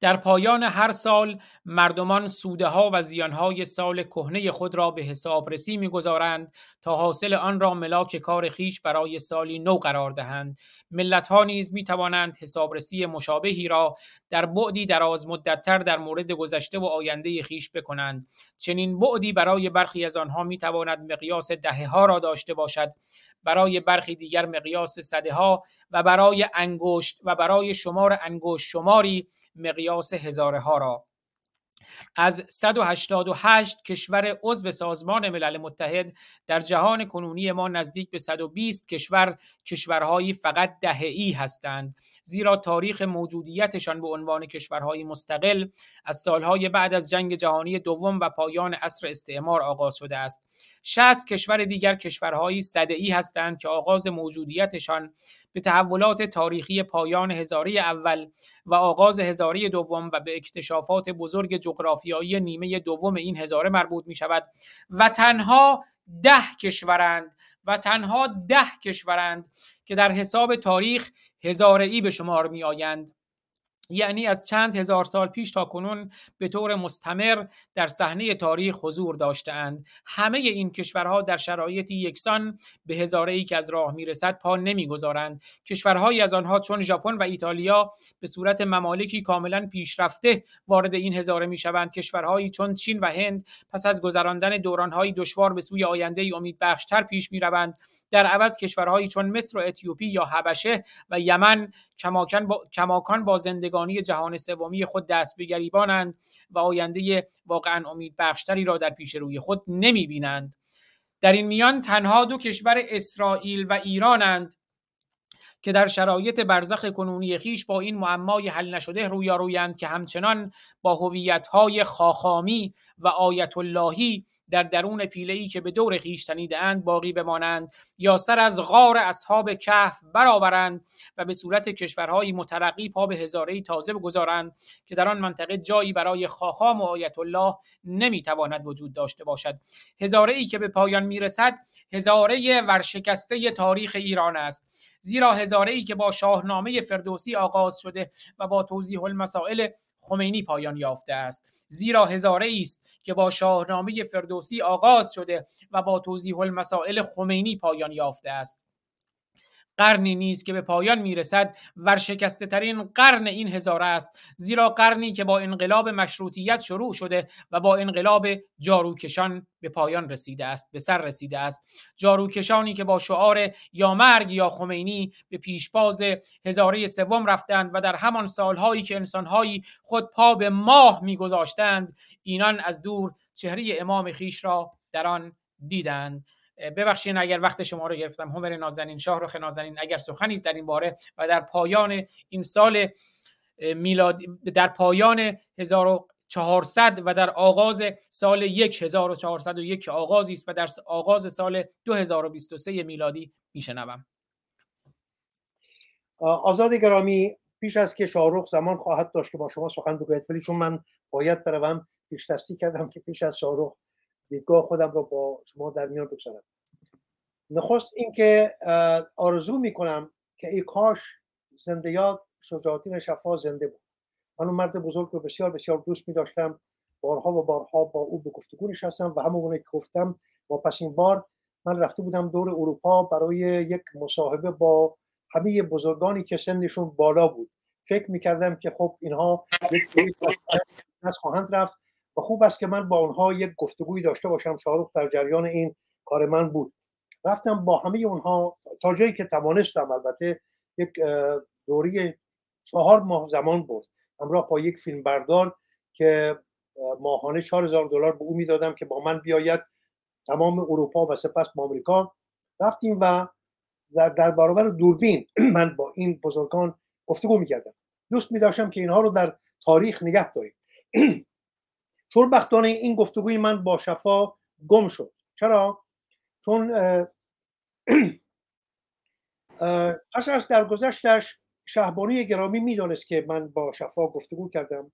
در پایان هر سال مردمان سوده ها و زیان های سال کهنه خود را به حسابرسی می‌گذارند تا حاصل آن را ملاک کار خیش برای سالی نو قرار دهند. ملت ها نیز می توانند حسابرسی مشابهی را در بعدی دراز مدتتر در مورد گذشته و آینده خیش بکنند. چنین بعدی برای برخی از آنها می تواند مقیاس دهه ها را داشته باشد. برای برخی دیگر مقیاس صده ها و برای انگشت و برای شمار انگشت شماری مقیاس هزاره ها را. از 188 کشور عضو سازمان ملل متحد در جهان کنونی ما نزدیک به 120 کشور کشورهایی فقط دهه‌ای هستند زیرا تاریخ موجودیتشان به عنوان کشورهای مستقل از سالهای بعد از جنگ جهانی دوم و پایان عصر استعمار آغاز شده است. 60 کشور دیگر کشورهایی صدعی هستند که آغاز موجودیتشان به تحولات تاریخی پایان هزاره اول و آغاز هزاره دوم و به اکتشافات بزرگ جغرافیایی نیمه دوم این هزاره مربوط می شود و تنها ده کشورند و تنها ده کشورند که در حساب تاریخ هزاره ای به شمار می آیند یعنی از چند هزار سال پیش تا کنون به طور مستمر در صحنه تاریخ حضور داشتهاند. همه این کشورها در شرایطی یکسان به هزاره ای که از راه می‌رسد پا نمی‌گذارند. کشورهایی از آنها چون ژاپن و ایتالیا به صورت ممالکی کاملا پیشرفته وارد این هزاره می‌شوند. کشورهایی چون چین و هند پس از گذراندن دورانهایی دشوار به سوی آینده ای امیدبخشتر پیش می‌روند. در عوض کشورهایی چون مصر و اتیوپی یا حبشه و یمن کماکان با زندگانی جهان سومی خود دست به گریبانند و آینده واقعا امید بخشتری را در پیش روی خود نمی بینند. در این میان تنها دو کشور اسرائیل و ایرانند که در شرایط برزخ کنونی خیش با این معمای حل نشده رویارویند که همچنان با هویت‌های خاخامی و آیت اللهی در درون پیله ای که به دور خیش تنیدهاند باقی بمانند یا سر از غار اصحاب کهف برآورند و به صورت کشورهای مترقی پا به هزاره تازه بگذارند که در آن منطقه جایی برای خاخام و آیت الله نمی‌تواند وجود داشته باشد. هزاره ای که به پایان می‌رسد هزاره ورشکسته تاریخ ایران است. زیرا هزاره ای که با شاهنامه فردوسی آغاز شده و با توضیح المسائل خمینی پایان یافته است. زیرا هزاره است که با شاهنامه فردوسی آغاز شده و با توضیح المسائل خمینی پایان یافته است. قرنی نیست که به پایان می‌رسد ورشکسته ترین قرن این هزاره است زیرا قرنی که با انقلاب مشروطیت شروع شده و با انقلاب جاروکشان به پایان رسیده است به سر رسیده است. جاروکشانی که با شعار یا مرگ یا خمینی به پیشباز هزاره سوم رفتند و در همان سالهایی که انسانهایی خود پا به ماه میگذاشتند اینان از دور چهره امام خیش را در آن دیدند. ببخشید اگر وقت شما رو گرفتم. همر نازنین شاهرخ نازنین اگر سخنی در این باره و در پایان این سال میلاد در پایان 1400 و در آغاز سال 1401 که آغازی است و در آغاز سال 2023 میلادی میشنوم. آزاد گرامی پیش از که شاهرخ زمان خواهد داشت که با شما سخن بگوید ولی چون من باید بروم پیش کردم که پیش از شاهرخ دیدگاه خودم رو با شما در میان بگذارم. نخست اینکه آرزو می‌کنم که ای کاش زنده یاد شجاعتین شفا زنده بود. من اون مرد بزرگ رو بسیار بسیار دوست می داشتم بارها و بارها با او به گفتگو نشستم و همون که گفتم با پس این بار من رفته بودم دور اروپا برای یک مصاحبه با همه بزرگانی که سنشون بالا بود. فکر می‌کردم که خب اینها یک خواهند رفت. خوب است که من با اونها یک گفتگوی داشته باشم. شاهرخ در جریان این کار من بود. رفتم با همه اونها تا جایی که توانستم البته یک دوری چهار ماه زمان برد. همراه با یک فیلم بردار که ماهانه 4000 دلار به او می‌دادم که با من بیاید. تمام اروپا و سپس با آمریکا. رفتیم و در, در برابر دوربین من با این بزرگان گفتگو می‌کردم. دوست میداشتم که اینها رو در تاریخ نگه داریم. شوربختانه این گفتگوی من با شفا گم شد. چرا؟ چون پس از در گذشتش شهبانی گرامی می‌دانست که من با شفا گفتگو کردم.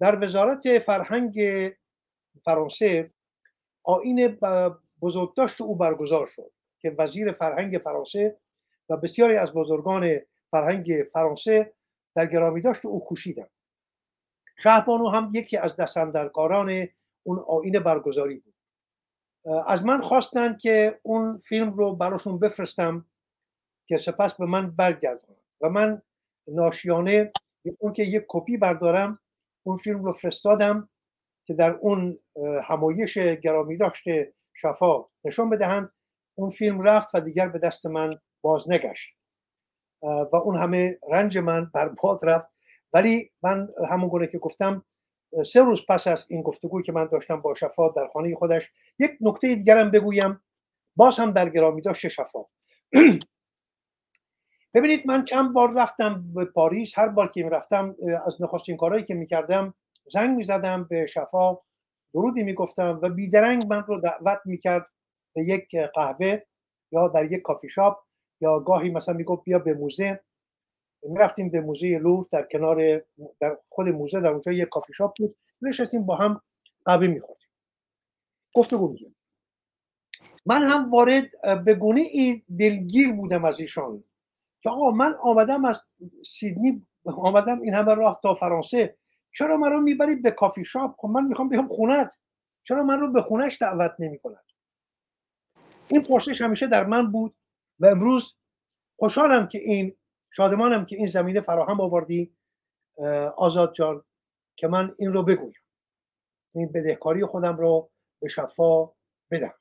در وزارت فرهنگ فرانسه آین بزرگداشت او برگزار شد که وزیر فرهنگ فرانسه و بسیاری از بزرگان فرهنگ فرانسه در گرامی داشت او کوشیدند. شهبانو هم یکی از دستندرکاران اون آین برگزاری بود. از من خواستن که اون فیلم رو براشون بفرستم که سپس به من برگردن. و من ناشیانه اون که یک کپی بردارم اون فیلم رو فرستادم که در اون همایش گرامی داشته شفا نشان بدهند. اون فیلم رفت و دیگر به دست من باز نگشت و اون همه رنج من برباد رفت. ولی من همون گونه که گفتم سه روز پس از این گفتگوی که من داشتم با شفا در خانه خودش یک نکته دیگرم بگویم. باز هم در گرامی داشت شفا ببینید من چند بار رفتم به پاریس. هر بار که رفتم از نخستین کارهایی که می‌کردم زنگ می‌زدم به شفا درودی می‌گفتم و بیدرنگ من رو دعوت می‌کرد به یک قهوه یا در یک کافی شاپ یا گاهی مثلا می‌گفت بیا به موزه. رفتیم به موزه لوور در کنار در خود موزه در اونجا یک کافی شاپ بود. نشستیم با هم قهوه میخوردیم. گفتگو میگیم من هم وارد به گونه ای دلگیر بودم از ایشان که آقا من آمدم از سیدنی آمدم این همه راه تا فرانسه. چرا من رو می‌برید به کافی شاپ؟ خب من می‌خوام بیام خونت چرا من رو به خونش دعوت نمی کند این پرسش همیشه در من بود و امروز خوشحالم که این شادمانم که این زمینه فراهم آوردی آزاد جان که من این رو بگویم. این بدهکاری خودم رو به شفا بدم.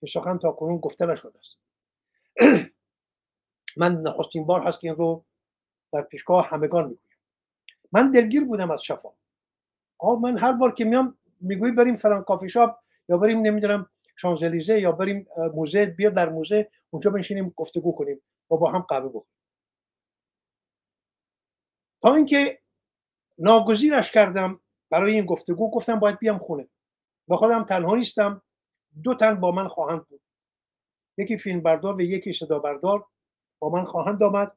که سخن تا کنون گفته نشده است. من نخستین بار هست که این رو در پیشگاه همگان می‌گویم. من دلگیر بودم از شفا. آه من هر بار که میام می‌گویی بریم فلان کافی شاپ یا بریم نمی‌دونم شانزلیزه یا بریم موزه بیا در موزه اونجا بنشینیم گفتگو کنیم. و با هم قهوه بخوریم. تا اینکه ناگزیرش کردم برای این گفتگو گفتم باید بیام خونه. و خودم تنها نیستم. دو تن با من خواهند بود. یکی فیلم بردار و یکی صدا بردار با من خواهند آمد.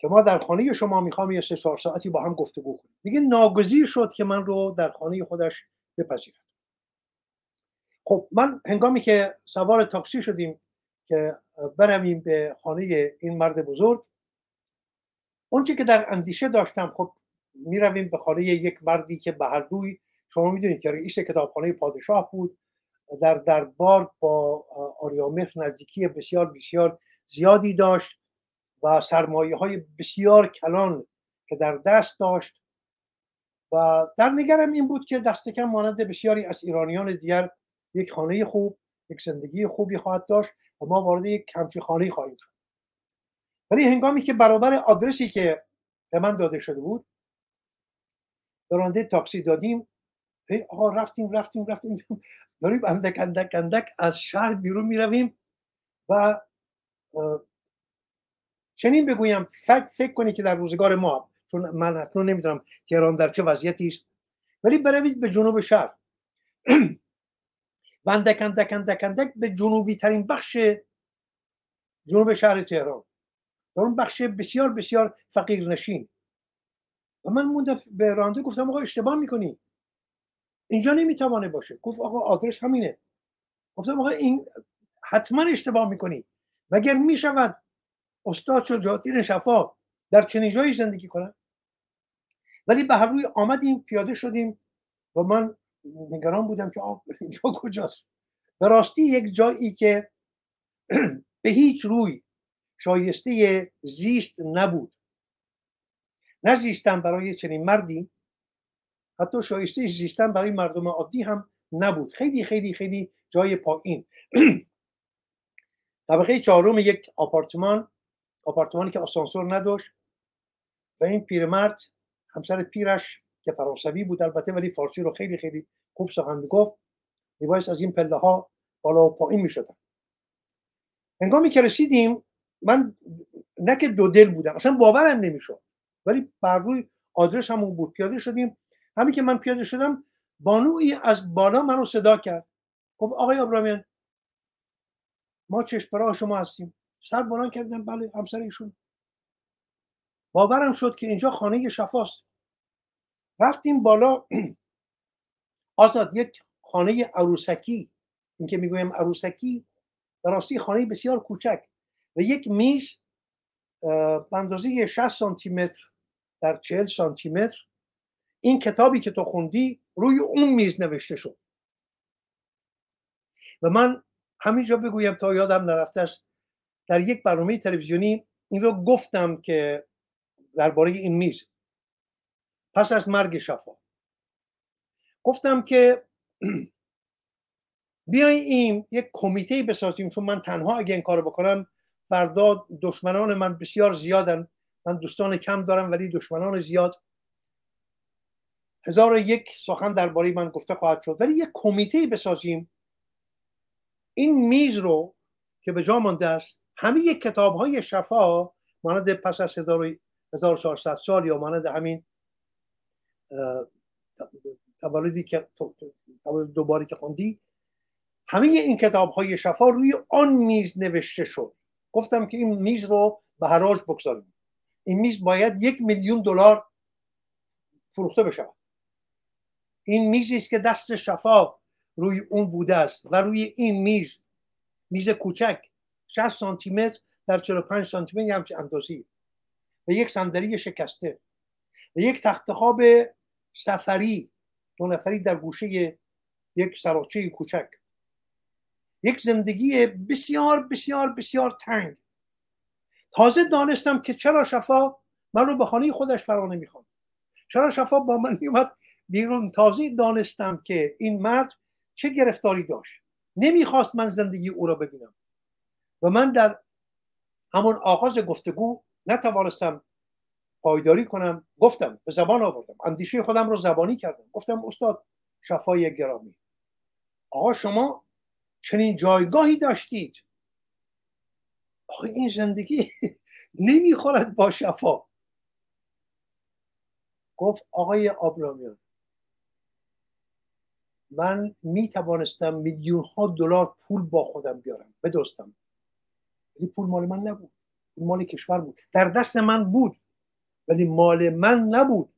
که ما در خانه شما می‌خوام یه سه چهار ساعتی با هم گفتگو کنیم. دیگه ناگزیر شد که من رو در خانه خودش بپذیرد. خب من هنگامی که سوار تاکسی شدیم که برویم به خانه این مرد بزرگ اونچه که در اندیشه داشتم خب می‌رویم به خانه یک مردی که به هر روی شما می‌دونید که رئیس کتابخانه پادشاه بود. در دربار با آریامهر نزدیکی بسیار بسیار زیادی داشت و سرمایه های بسیار کلان که در دست داشت. و در نگرم این بود که دست کم مانند بسیاری از ایرانیان دیگر یک خانه خوب یک زندگی خوبی خواهد داشت و ما وارد یک کمچی خانه خواهیم شد. ولی هنگامی که برابر آدرسی که به من داده شده بود راننده تاکسی دادیم آقا رفتیم رفتیم رفتیم داریم اندک اندک اندک از شهر بیرون می رویم و چنین بگویم فکر, فکر کنی که در روزگار ما چون من اکنون نمی‌دونم تهران در چه وضعیتی است ولی بروید به جنوب شهر. و اندک اندک اندک اندک به جنوبی ترین بخش جنوب شهر تهران. در اون بخش بسیار بسیار فقیر نشین. و من موندم به رانده گفتم آقا اشتباه می‌کنی. اینجا نمی‌توانه باشه. گفت آقا آدرس همینه. گفتم آقا این حتما اشتباه می‌کنی. مگر می‌شود استاد شجاعتی شفا در چنین جایی زندگی کنن ولی به هر روی آمدیم پیاده شدیم و من نگران بودم که اینجا کجاست؟ به راستی یک جایی که به هیچ روی شایسته زیست نبود. نه زیستن برای چنین مردی حتی شایسته زیستن برای مردم عادی هم نبود. خیلی خیلی خیلی جای پایین. طبقه چهارم یک آپارتمان آپارتمانی که آسانسور نداشت و این پیرمرد همسر پیرش که فرانسوی بود البته ولی فارسی رو خیلی خیلی خوب سخن می‌گفت. میبایست از این پله ها بالا و پایین می‌شدن. هنگامی که رسیدیم من نه که دو دل بودم اصلا باورم نمی‌شد. ولی بر روی آدرس همون بود. پیاده شدیم. همین که من پیاده شدم بانوی از بالا منو صدا کرد. گفت آقای ابراهیمیان ما چشم شما هستیم. سر بلند کردم. بله همسر ایشون. باورم شد که اینجا خانه شفاست. رفتیم بالا. آزاد یک خانه عروسکی. این که می‌گویم عروسکی به راستی خانه بسیار کوچک. و یک میز به اندازه 60 سانتی متر در 40 سانتی متر این کتابی که تو خوندی روی اون میز نوشته شد. و من همینجا بگویم تا یادم نرفته است در یک برنامه تلویزیونی این رو گفتم که درباره این میز. پس از مرگ شفا. گفتم که بیاییم یک کمیته بسازیم چون من تنها اگه این کار بکنم فردا دشمنان من بسیار زیادن. من دوستان کم دارم ولی دشمنان زیاد. هزار یک سخن درباره من گفته خواهد شد. ولی یک کمیته بسازیم. این میز رو که به جا مانده است همه کتاب های شفا مانند پس از 1400 سال یا مانند همین تولدی که دوباره که خوندی همه این کتاب های شفا روی آن میز نوشته شد. گفتم که این میز رو به حراج بگذاریم. این میز باید یک میلیون دلار فروخته بشود این میزی است که دست شفا روی اون بوده است و روی این میز میز کوچک 60 سانتی متر در 45 سانتی متر همچه اندازی و یک صندلی شکسته. و یک تخت خواب سفری دو نفری در گوشه یک سراچه کوچک. یک زندگی بسیار بسیار بسیار تنگ. تازه دانستم که چرا شفا من رو به خانه خودش فرا نمی‌خوام چرا شفا با من میومد بیرون؟ تازه دانستم که این مرد چه گرفتاری داشت. نمی‌خواست من زندگی او را ببینم. و من در همون آغاز گفتگو نتوانستم پایداری کنم. گفتم به زبان آوردم. اندیشه خودم رو زبانی کردم. گفتم استاد شفای گرامی. آقا شما چنین جایگاهی داشتید. آقا این زندگی نمی‌خورد با شفا. گفت آقای آبرامیان من می توانستم میلیون ها دلار پول با خودم بیارم بدوستم ولی پول مال من نبود پول مال کشور بود. در دست من بود ولی مال من نبود.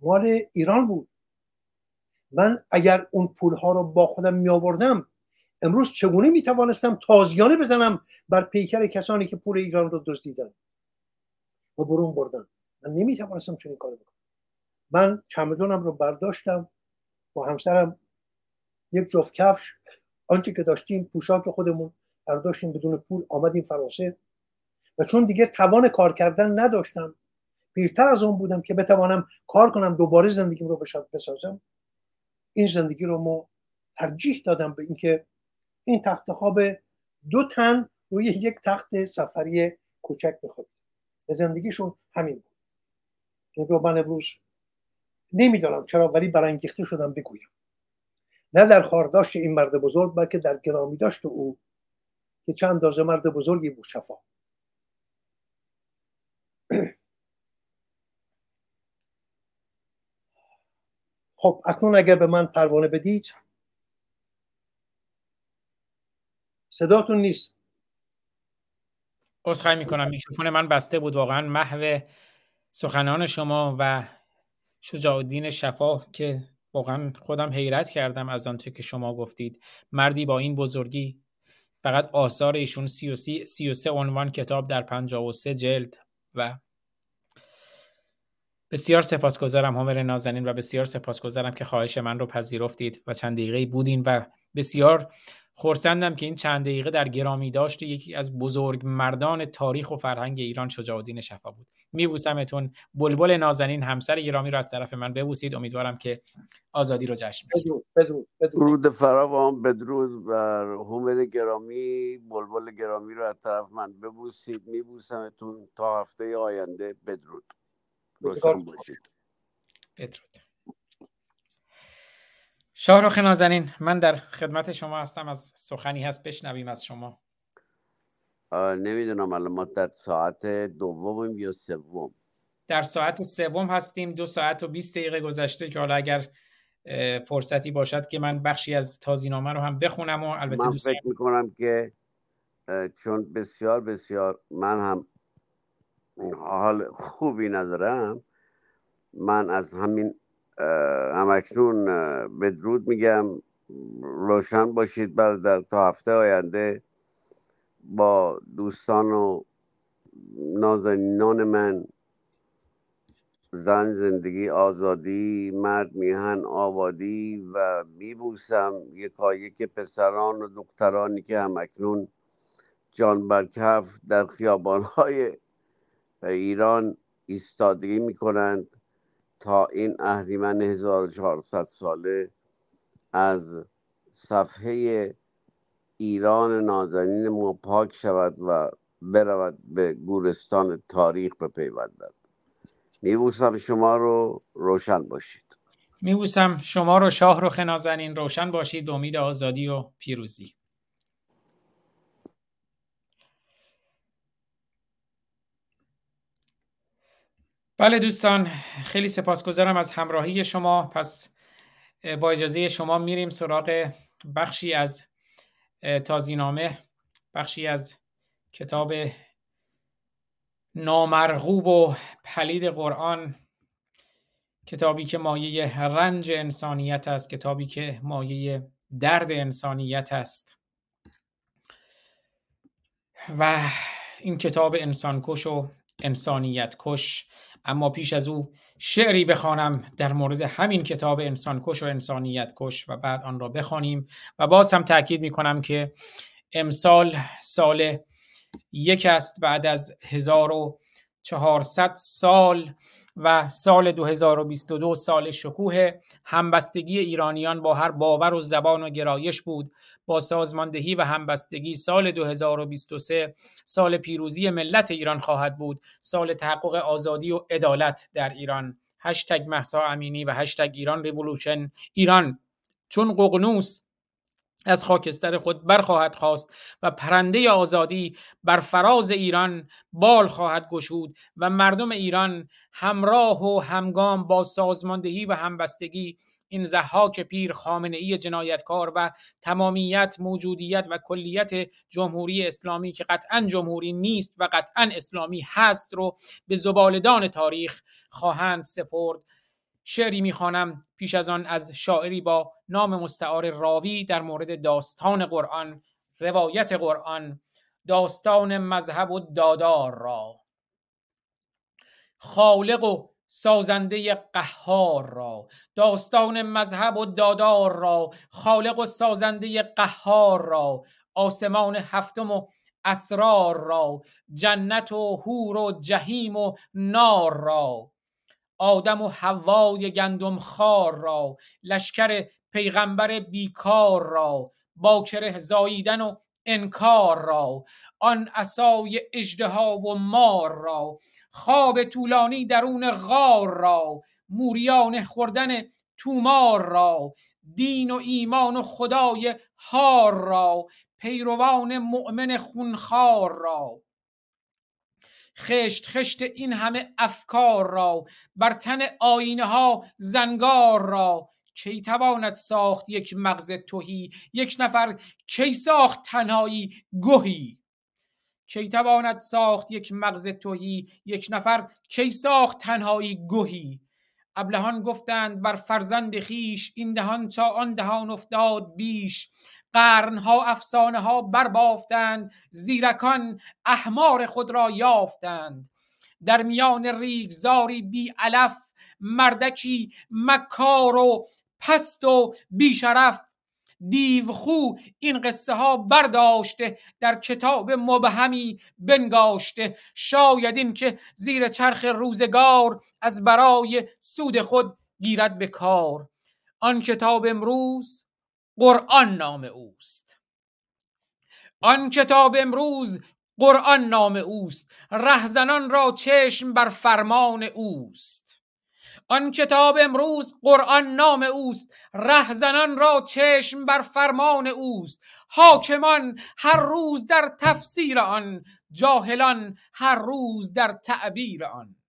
مال ایران بود. من اگر اون پول ها رو با خودم می آوردم امروز چگونه می توانستم تازیانه بزنم بر پیکر کسانی که پول ایران رو دزدیدن و برون بردن؟ من نمی توانستم چنین کار بکنم. من چمدونم رو برداشتم با همسرم یک جفت کفش. آنچه که داشتیم پوشاک خودمون برداشتیم بدون پول آمدیم فرانسه. و چون دیگر توان کار کردن نداشتم پیرتر از اون بودم که بتوانم کار کنم دوباره زندگیم رو بسازم. این زندگی رو ما ترجیح دادم به اینکه این تخت خواب دو تن روی یک تخت سفری کوچک بخواد به زندگیشون همین بود. این رو من امروز نمی‌دانم چرا ولی برانگیخته شدم بگویم. نه در خارداشت این مرد بزرگ بلکه در گرامی داشت او که چند اندازه مرد بزرگی بود شفا. خب اکنون اگر به من پروانه بدید صداتون نیست. عذرخواهی می‌کنم میکروفون من بسته بود واقعا. محو سخنان شما و شجاع الدین شفا که واقعا خودم حیرت کردم از آنچه که شما گفتید. مردی با این بزرگی فقط آثار ایشون سی و, سی, سی عنوان کتاب در پنجاه و سه جلد و بسیار سپاسگزارم همر نازنین و بسیار سپاسگزارم که خواهش من رو پذیرفتید و چند دقیقه بودین و بسیار خورسندم که این چند دقیقه در گرامی داشت یکی از بزرگ مردان تاریخ و فرهنگ ایران شجاع الدین شفا بود. میبوسمتون بلبل نازنین همسر گرامی رو از طرف من ببوسید. امیدوارم که آزادی رو جشن بدرود بدرود درود فراوان بدرود بر هومر گرامی. بلبل گرامی رو از طرف من ببوسید. میبوسمتون تا هفته آینده. بدرود. روشن باشید. بدرود. شاهرخ نازنین من در خدمت شما هستم. از سخنی هست بشنویم از شما. نمی‌دونم الان ما در ساعت دوم یا سوم؟ در ساعت سوم هستیم دو ساعت و 20 دقیقه گذشته که حالا اگر فرصتی باشد که من بخشی از تازینامه رو هم بخونم و البته من فکر می‌کنم که چون بسیار بسیار من هم حال خوبی ندارم من از همین همکنون بدرود میگم روشن باشید برادر تا هفته آینده با دوستان و نازنینان من زن زندگی آزادی مرد میهن آبادی و میبوسم یکایک پسران و دخترانی که همکنون جان برکف در خیابانهای ایران ایستادگی می‌کنند. تا این اهریمن 1400 ساله از صفحه ایران نازنین ما پاک شود و برود به گورستان تاریخ بپیوندد. میبوسم شما رو روشن باشید. میبوسم شما رو شاه رو نازنین روشن باشید. امید آزادی و پیروزی. بله دوستان خیلی سپاسگزارم از همراهی شما. پس با اجازه شما میریم سراغ بخشی از تازینامه بخشی از کتاب نامرغوب و پلید قرآن. کتابی که مایه رنج انسانیت است کتابی که مایه درد انسانیت است. و این کتاب انسانکش و انسانیت کش اما پیش از او شعری بخوانم در مورد همین کتاب انسان کش و انسانیت کش و بعد آن را بخوانیم و باز هم تاکید می کنم که امسال سال یک است بعد از 1400 سال و سال 2022 سال شکوه همبستگی ایرانیان با هر باور و زبان و گرایش بود. با سازماندهی و همبستگی سال 2023 سال پیروزی ملت ایران خواهد بود. سال تحقق آزادی و عدالت در ایران. هشتگ محسا امینی و هشتگ ایران ریولوشن. ایران چون ققنوس از خاکستر خود برخواهد خواست و پرنده آزادی بر فراز ایران بال خواهد گشود و مردم ایران همراه و همگام با سازماندهی و همبستگی این زحاک پیر خامنه ای جنایتکار و تمامیت موجودیت و کلیت جمهوری اسلامی که قطعا جمهوری نیست و قطعا اسلامی هست رو به زبالدان تاریخ خواهند سپرد. شعری می‌خوانم پیش از آن از شاعری با نام مستعار راوی در مورد داستان قرآن روایت قرآن داستان مذهب و دادار را. خالق و سازنده قهار را داستان مذهب و دادار را خالق و سازنده قهار را آسمان هفتم و اسرار را جنت و هور و جهیم و نار را آدم و حوای گندم خار را لشکر پیغمبر بیکار را باکره زاییدن و انکار را آن اسای اجدها و مار را خواب طولانی درون غار را موریان خوردن تومار را دین و ایمان و خدای هار را پیروان مؤمن خونخوار را. خشت خشت این همه افکار را بر تن آینه ها زنگار را کی تواند ساخت یک مغز توهی یک نفر کی ساخت تنهایی گهی؟ کی تواند ساخت یک مغز توهی یک نفر کی ساخت تنهایی گهی؟ ابلهان گفتند بر فرزند خیش این دهان تا آن دهان افتاد بیش. قرنها افسانه ها بربافتند زیرکان احمار خود را یافتند. در میان ریگزاری بی علف مردکی مکار و پست و بیشرف. دیوخو این قصه ها برداشته در کتاب مبهمی بنگاشته. شاید این که زیر چرخ روزگار از برای سود خود گیرد به کار. آن کتاب امروز قرآن نام اوست. آن کتاب امروز قرآن نام اوست. رهزنان را چشم بر فرمان اوست. آن کتاب امروز قرآن نام اوست رهزنان را چشم بر فرمان اوست. حاکمان هر روز در تفسیر آن جاهلان هر روز در تعبیر آن.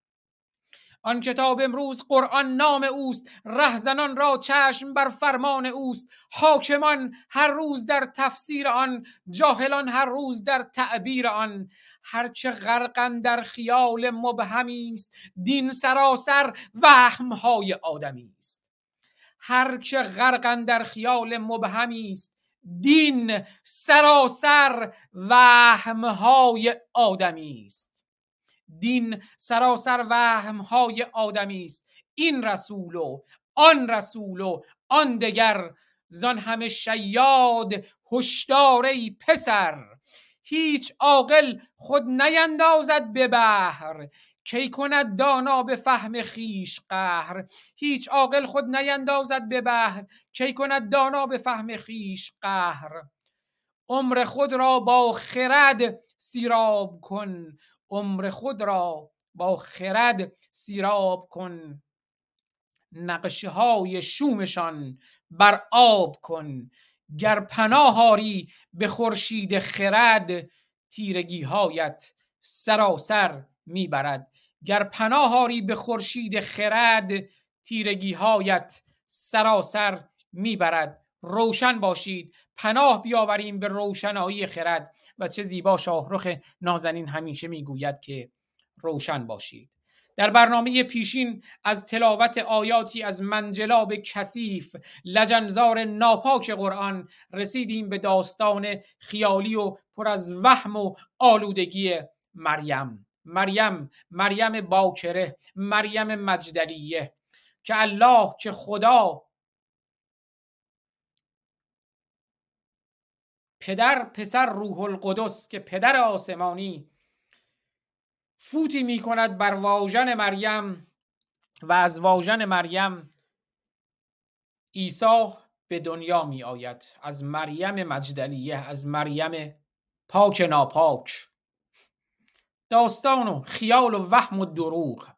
آن کتاب امروز قرآن نام اوست رهزنان را چشم بر فرمان اوست. حاکمان هر روز در تفسیر آن جاهلان هر روز در تعبیر آن. هرچه غرقن در خیال مبهمی است دین سراسر وهمهای آدمی است. هرچه غرقن در خیال مبهمی است دین سراسر وهمهای آدمی است. دین سراسر وهم های آدمی است. این رسول و آن رسول و آن دگر زان همه شیاد هشدار پسر. هیچ عاقل خود نیندازد به بحر. کی کند دانا به فهم خیش قهر؟ هیچ عاقل خود نیندازد به بحر. کی کند دانا به فهم خیش قهر؟ عمر خود را با خرد سیراب کن. عمر خود را با خرد سیراب کن. نقشه های شومشان بر آب کن. گر پناهاری به خورشید خرد تیرگی هایت سراسر می‌برد. گر پناهاری به خورشید خرد تیرگی هایت سراسر می‌برد. روشن باشید پناه بیاوریم به روشنایی خرد. و چه زیبا شاهرخ نازنین همیشه می‌گوید که روشن باشید. در برنامه پیشین از تلاوت آیاتی از منجلاب کثیف لجنزار ناپاک قرآن رسیدیم به داستان خیالی و پر از وهم و آلودگی مریم. مریم مریم باکره مریم مجدلیه. که الله که خدا پدر پسر روح القدس که پدر آسمانی فوتی می کند بر واژن مریم و از واژن مریم عیسی به دنیا می آید از مریم مجدلیه از مریم پاک ناپاک. داستان و خیال و وهم و دروغ.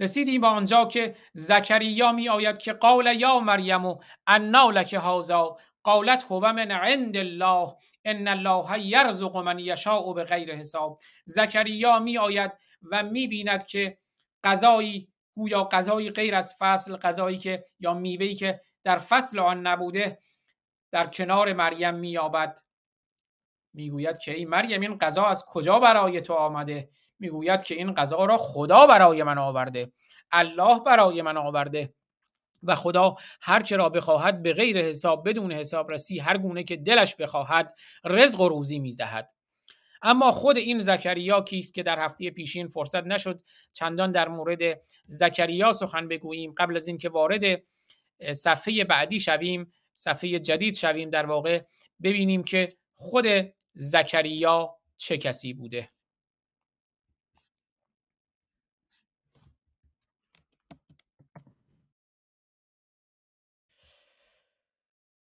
رسیدیم به آنجا که زکریا می آید که قال یا مریم و انا لک هازا قالت هو من عند الله ان الله یرزق من یشاء به غیر حساب. زکریا می آید و می بیند که غذایی گویا غذایی غیر از فصل غذایی که یا میوهی که در فصل آن نبوده در کنار مریم مییابد. می‌گوید که ای مریم این غذا از کجا برای تو آمده؟ می‌گوید که این غذا را خدا برای من آورده. الله برای من آورده. و خدا هر که را بخواهد به غیر حساب بدون حسابرسی هر گونه که دلش بخواهد رزق و روزی می‌دهد اما خود این زکریا کیست که در هفته پیشین فرصت نشد چندان در مورد زکریا سخن بگوییم؟ قبل از اینکه وارد صفحه بعدی شویم صفحه جدید شویم در واقع ببینیم که خود زکریا چه کسی بوده.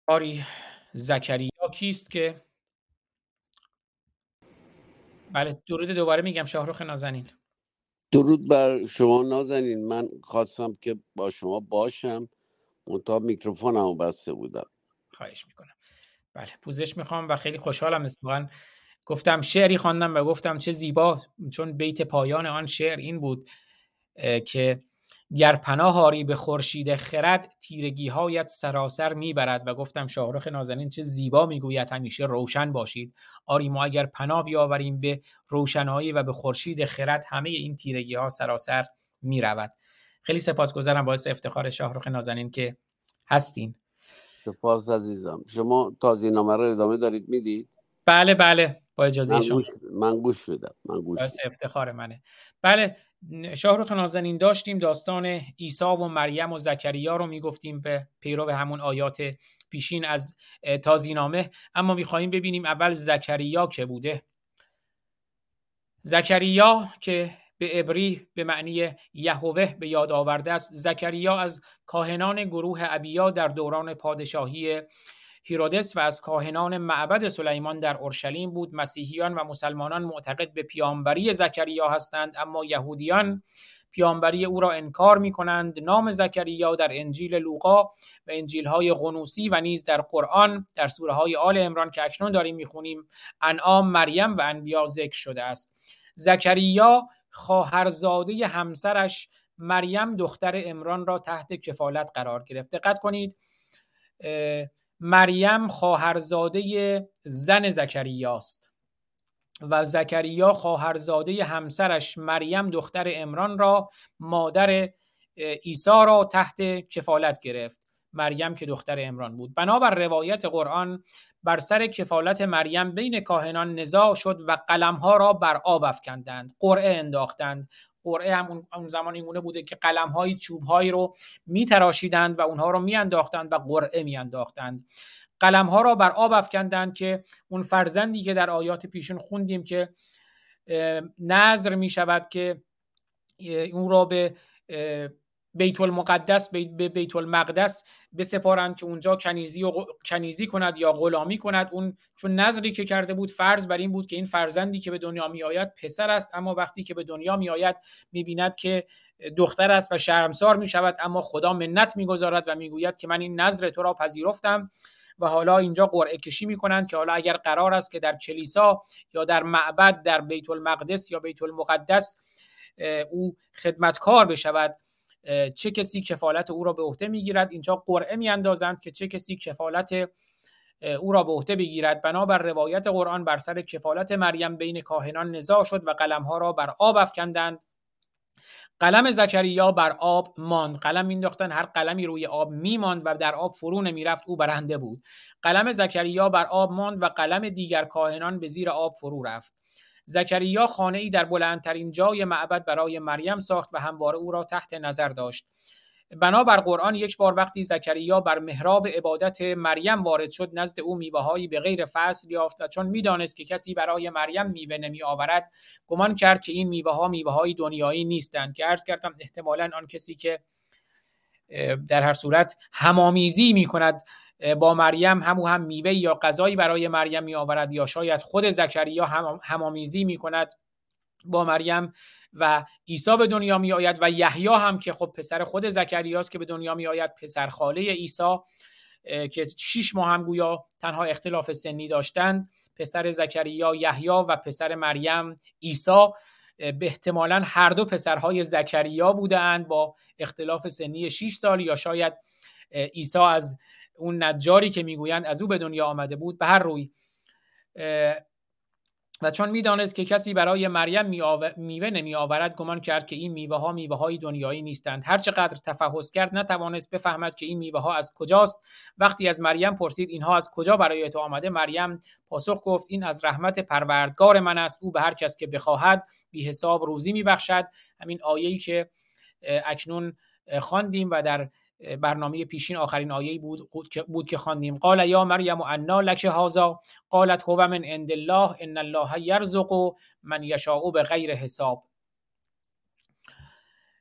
آری زکریا کیست که؟ بله درود دوباره میگم شاهروخ نازنین. درود بر شما نازنین. من خواستم که با شما باشم. منتها میکروفونمو بسته بودم. خواهش می‌کنم. بله پوزش می‌خوام و خیلی خوشحالم اتفاقا گفتم شعری خواندم و گفتم چه زیبا چون بیت پایان آن شعر این بود که گر پناه هاری به خورشید خرد تیرگی هایت سراسر می‌برد. و گفتم شاهرخ نازنین چه زیبا می‌گوید همیشه روشن باشید. آری ما اگر پناه بیاوریم به روشنایی و به خورشید خرد همه این تیرگی ها سراسر می‌رود. خیلی سپاسگزارم باعث افتخار شاهرخ نازنین که هستین. سپاس عزیزم. شما نامه رو ادامه دارید می‌دید؟ بله بله. با اجازه من شما. من گوش میدم من گوش باعث افتخار منه. بله شاهرخ نازنین داشتیم داستان عیسی و مریم و زکریا رو می‌گفتیم به پیرو همون آیات پیشین از تازینامه. اما می‌خواهیم ببینیم اول زکریا که بوده. زکریا که به عبری به معنی یهوه به یاد آورده است. زکریا از کاهنان گروه ابیا در دوران پادشاهی هیرودس و از کاهنان معبد سلیمان در اورشلیم بود. مسیحیان و مسلمانان معتقد به پیامبری زکریا هستند اما یهودیان پیامبری او را انکار می کنند نام زکریا در انجیل لوقا و انجیل های غنوسی و نیز در قرآن در سوره های آل امران که اکنون داریم می‌خونیم انعام مریم و انبیا ذکر شده است. زکریا خواهرزاده همسرش مریم دختر امران را تحت کفالت قرار گرفت. دقت کنید مریم خواهرزاده زن زکریاست و زکریا خواهرزاده همسرش مریم دختر امران را مادر عیسی را تحت کفالت گرفت. مریم که دختر امران بود. بنابر روایت قرآن بر سر کفالت مریم بین کاهنان نزاع شد و قلمها را بر آب افکندند قرعه انداختند قرعه هم اون زمان اینگونه بوده که قلم های چوب هایی رو میتراشیدند و اونها رو میانداختند و قرعه میانداختند. قلم ها را بر آب افکندند که اون فرزندی که در آیات پیشون خوندیم که نظر می شود که اون را به بیت المقدس به بیت المقدس بسپارند که اونجا کنیزی و کنیزی کند یا غلامی کند. اون چون نظری که کرده بود فرض بر این بود که این فرزندی که به دنیا می آید پسر است اما وقتی که به دنیا می آید می بیند که دختر است و شرمسار می شود اما خدا منت می گذارد و می گوید که من این نظر تو را پذیرفتم. و حالا اینجا قرعه کشی می کنند که حالا اگر قرار است که در کلیسا یا در معبد در بیت المقدس یا بیت المقدس او خدمتکار بشود چه کسی کفالت او را به عهده می‌گیرد؟ اینجا قرعه میاندازند که چه کسی کفالت او را به عهده بگیرد. بنابر روایت قرآن بر سر کفالت مریم بین کاهنان نزاع شد و قلمها را بر آب افکندند. قلم زکریا بر آب ماند. قلم مینداختن هر قلمی روی آب میماند و در آب فرو نمی‌رفت او برنده بود. قلم زکریا بر آب ماند و قلم دیگر کاهنان به زیر آب فرو رفت. زکریا خانه ای در بلندترین جای معبد برای مریم ساخت و همواره او را تحت نظر داشت. بنابر قرآن یک بار وقتی زکریا بر محراب عبادت مریم وارد شد نزد او میوههایی به غیر فصل یافت و چون می‌دانست که کسی برای مریم میوه نمی آورد گمان کرد که این میوه ها میوه های دنیایی نیستند که عرض کردم احتمالا آن کسی که در هر صورت همامیزی می کند با مریم همو هم میوه یا غذایی برای مریم می آورد یا شاید خود زکریا هم همامیزی می کند با مریم و عیسی به دنیا می آید و یحیی هم که خب پسر خود زکریاست که به دنیا می آید پسر خاله عیسی که شش ماه هم گویا تنها اختلاف سنی داشتند پسر زکریا یحیی و پسر مریم عیسی به احتمالا هر دو پسرهای زکریا بودند با اختلاف سنی 6 سال یا شاید عیسی از اون نجاری که می‌گویند از او به دنیا آمده بود به هر روی. و چون می‌دانست که کسی برای مریم میوه نمی آورد گمان کرد که این میوه ها میوه های دنیایی نیستند. هر چقدر تفحص کرد نتوانست بفهمد که این میوه ها از کجاست. وقتی از مریم پرسید اینها از کجا برای تو آمده؟ مریم پاسخ گفت این از رحمت پروردگار من است. او به هر کس که بخواهد بی حساب روزی میبخشد. همین آیه‌ای که اکنون خواندیم و در برنامه پیشین آخرین آیه بود بود که خواندیم. قال یا مریم انا لک هذا؟ قالت هو من عند الله ان الله یرزق من یشاء به غیر حساب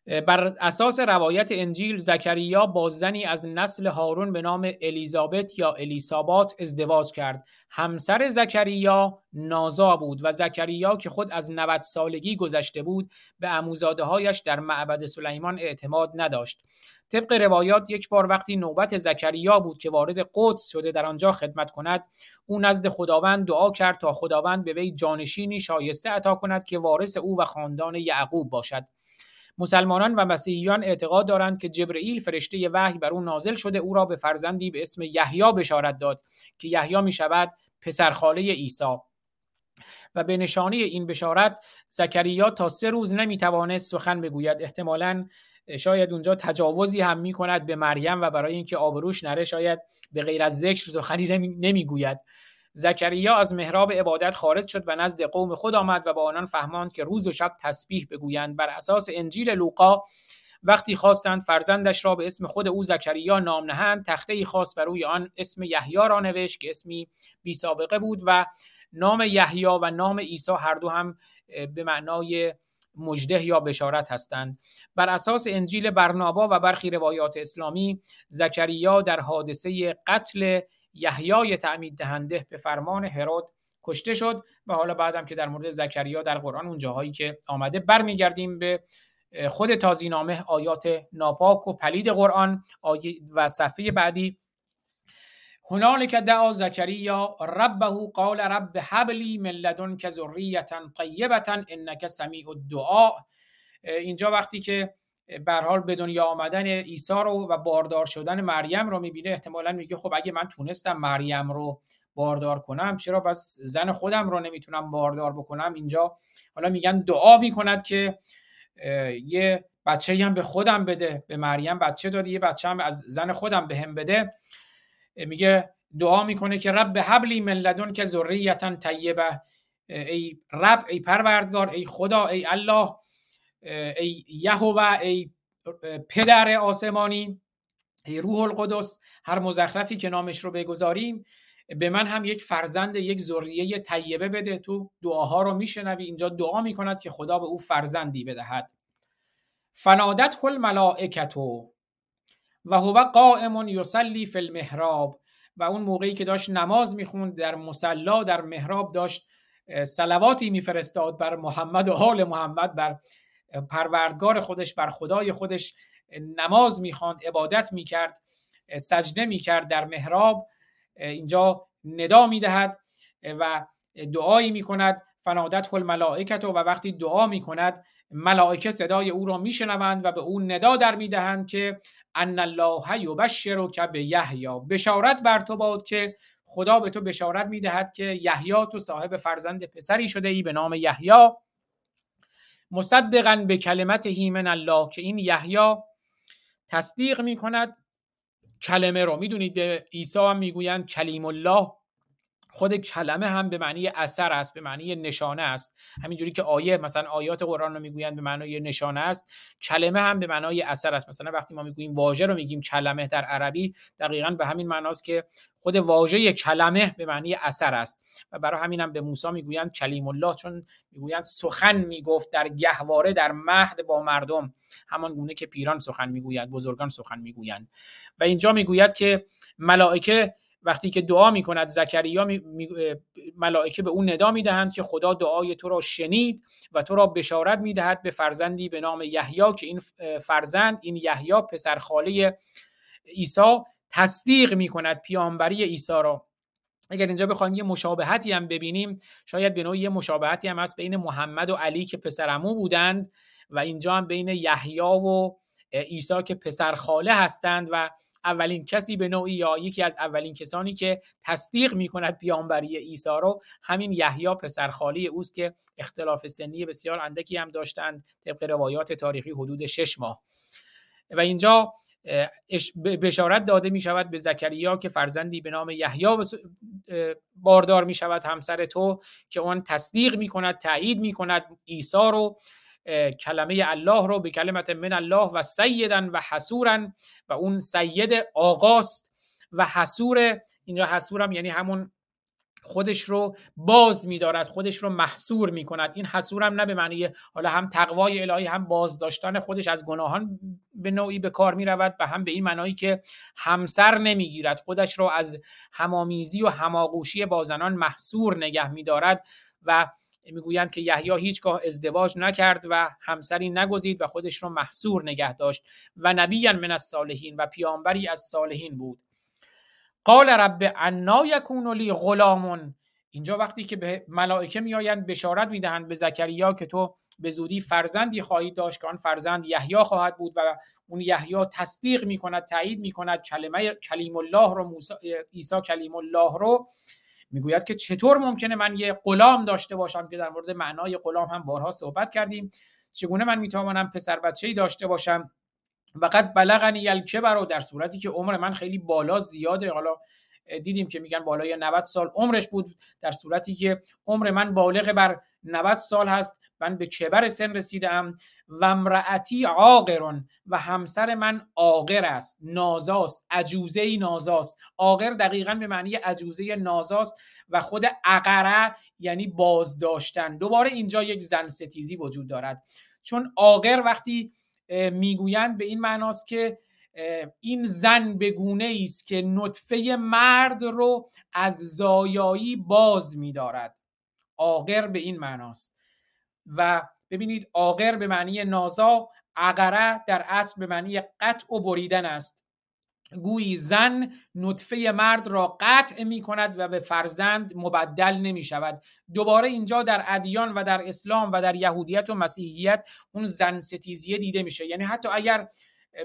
بر اساس روایت انجیل زکریا با زنی از نسل هارون به نام الیزابت یا الیسابات ازدواج کرد. همسر زکریا نازا بود و زکریا که خود از 90 سالگی گذشته بود به اموزاده هایش در معبد سلیمان اعتماد نداشت. طبق روایات یک بار وقتی نوبت زکریا بود که وارد قدس شده در آنجا خدمت کند او نزد خداوند دعا کرد تا خداوند به وی جانشینی شایسته عطا کند که وارث او و خاندان یعقوب باشد. مسلمانان و مسیحیان اعتقاد دارند که جبرئیل فرشته وحی بر او نازل شده او را به فرزندی به اسم یحیی بشارت داد که یحیی می شود پسرخاله عیسی. و به نشانه این بشارت زکریا تا سه روز نمی‌توانست سخن بگوید. احتمالا شاید اونجا تجاوزی هم می کند به مریم و برای اینکه آبروش نره شاید به غیر از ذکر سخنی نمی‌گوید. زکریا از محراب عبادت خارج شد و نزد قوم خود آمد و با آنان فهماند که روز و شب تسبیح بگویند. بر اساس انجیل لوقا وقتی خواستند فرزندش را به اسم خود او زکریا نام نهند تخته ای خاص بر روی آن اسم یحیی را نوشت که اسمی بی سابقه بود و نام یحیی و نام عیسی هر دو هم به معنای مجده یا بشارت هستند. بر اساس انجیل برنابا و برخی روایات اسلامی زکریا در حادثه قتل یحیای تعمید دهنده به فرمان هرود کشته شد و حالا بعدم که در مورد زکریا در قرآن اون جاهایی که آمده برمیگردیم به خود تازینامه آیات ناپاک و پلید قرآن و صفحه بعدی. هنالک دعا زکریا ربه قال رب حبلی من لدنک ذریه طیبه انک سمیع الدعاء. اینجا وقتی که به حال به دنیا آمدن عیسی رو و باردار شدن مریم رو می‌بینه احتمالا میگه خب اگه من تونستم مریم رو باردار کنم چرا بس زن خودم رو نمی‌تونم باردار بکنم؟ اینجا حالا میگن دعا می‌کند که یه بچه هم به خودم بده به مریم بچه داده یه بچه هم از زن خودم به هم بده. میگه دعا می‌کنه که رب حبلی من لدن که ذریتا طیبه. ای رب ای پروردگار ای خدا ای الله ای یهوه ای پدر آسمانی ای روح القدس هر مزخرفی که نامش رو بگذاریم به من هم یک فرزند یک ذریه طیبه بده. تو دعاها رو میشنوی اینجا دعا می‌کند که خدا به او فرزندی بدهد. فنادت کل ملائکتو و هو قائم یصلی فی المحراب. و اون موقعی که داشت نماز می‌خوند در مسلا در محراب داشت سلواتی میفرستاد بر محمد و حال محمد بر پروردگار خودش بر خدای خودش. نماز می‌خواند عبادت می‌کرد سجده می‌کرد در محراب. اینجا ندا می‌دهد و دعایی می‌کند. فنادت کل ملائکت و وقتی دعا می‌کند ملائکه صدای او را میشنوند و به او ندا در می‌دهند که ان الله که به یحیی. بشارت بر تو باد که خدا به تو بشارت می‌دهد که یحیی تو صاحب فرزند پسری شده ای به نام یحیی. مصدقا به کلمت هیمن الله که این یحیی تصدیق می کند کلمه رو. می‌دونید به عیسی هم می‌گویند کلیم الله. خود کلمه هم به معنی اثر است به معنی نشانه است. همینجوری که آیه مثلا آیات قرآن رو می‌گویند به معنای نشانه است کلمه هم به معنای اثر است. مثلا وقتی ما می‌گوییم واژه رو میگیم کلمه در عربی دقیقا به همین معناست که خود واژه کلمه به معنی اثر است. و برای همین هم به موسی می‌گویند کلیم الله چون می‌گویند سخن می‌گفت در گهواره در مهد با مردم. همان گونه که پیران سخن می‌گوید بزرگان سخن می‌گویند. و اینجا می‌گوید که ملائکه وقتی که دعا می‌کند زکریا ملائکه به اون ندا می‌دهند که خدا دعای تو را شنید و تو را بشارت می‌دهد به فرزندی به نام یحیی که این فرزند این یحیی پسر خاله عیسی تصدیق می‌کند پیامبری عیسی را. اگر اینجا بخوایم یه مشابهتی هم ببینیم شاید به نوعی یه مشابهتی هم هست بین محمد و علی که پسرمو بودند و اینجا هم بین یحیی و عیسی که پسر خاله هستند و اولین کسی به نوعی یا یکی از اولین کسانی که تصدیق می‌کند پیامبری عیسی رو همین یحیی پسرخالی اوست که اختلاف سنی بسیار اندکی هم داشتند طبق روایات تاریخی حدود شش ماه. و اینجا بشارت داده می شود به زکریا که فرزندی به نام یحیی باردار می شود همسر تو که آن تصدیق می کند تایید می کند عیسی رو. کلمه الله رو به کلمت من الله و سیدن و حسورن و اون سید آقاست و حسور اینجا حسورم یعنی همون خودش رو باز میدارد خودش رو محصور می‌کند. این حسورم نه به معنی حالا هم تقوای الهی هم باز داشتن خودش از گناهان به نوعی به کار می‌رود و هم به این معنایی که همسر نمی‌گیرد. خودش رو از همامیزی و هماغوشی با زنان محصور نگه میدارد و می‌گویند که یحیی هیچگاه ازدواج نکرد و همسری نگزید و خودش رو محصور نگه داشت و نبی من از صالحین و پیامبری از صالحین بود. قال رب انا یکون لی غلامون اینجا وقتی که به ملائکه میآیند بشارت می‌دهند به زکریا که تو به زودی فرزندی خواهید داشت که آن فرزند یحیی خواهد بود و اون یحیی تصدیق می‌کند تایید می‌کند کلمه کلیم الله رو عیسی کلیم الله رو. می‌گوید که چطور ممکنه من یه غلام داشته باشم که در مورد معنای غلام هم بارها صحبت کردیم. چگونه من می‌توانم پسر بچه‌ای داشته باشم؟ وقت بلغنی الکبر در صورتی که عمر من خیلی بالا زیاده. حالا دیدیم که میگن بالای 90 سال عمرش بود در صورتی که عمر من بالغ بر 90 سال هست. من به کبر سن رسیدم و امرأتی عاقرون و همسر من عاقر است نازاست عجوزه نازاست. عاقر دقیقا به معنی عجوزه نازاست و خود عقره یعنی بازداشتن. دوباره اینجا یک زن ستیزی وجود دارد. چون عاقر وقتی می‌گویند به این معناست که این زن به گونه است که نطفه مرد رو از زایایی باز میدارد آقر به این معناست. و ببینید آقر به معنی نازا عقره در اصل به معنی قطع و بریدن است. گویی زن نطفه مرد را قطع می کند و به فرزند مبدل نمی شود. دوباره اینجا در ادیان و در اسلام و در یهودیت و مسیحیت اون زن ستیزیه دیده میشه. یعنی حتی اگر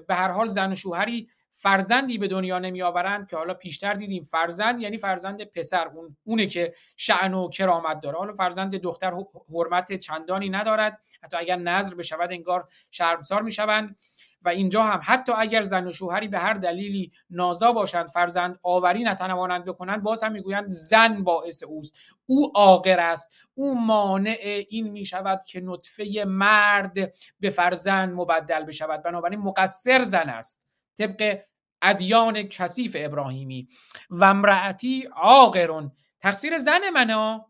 به هر حال زن و شوهری فرزندی به دنیا نمی آورند که حالا پیشتر دیدیم. فرزند یعنی فرزند پسر اون اونه که شعن و کرامت داره. حالا فرزند دختر حرمت چندانی ندارد. حتی اگر نظر بشود انگار شرمسار می‌شوند. و اینجا هم حتی اگر زن و شوهری به هر دلیلی نازا باشند فرزند آوری نتوانند بکنند باز هم می‌گویند زن باعث اوست. او عاقر است. او مانع این می شود که نطفه مرد به فرزند مبدل بشود. بنابراین مقصر زن است. طبق ادیان کثیف ابراهیمی. و امرأتی عاقرون. تقصیر زن منه؟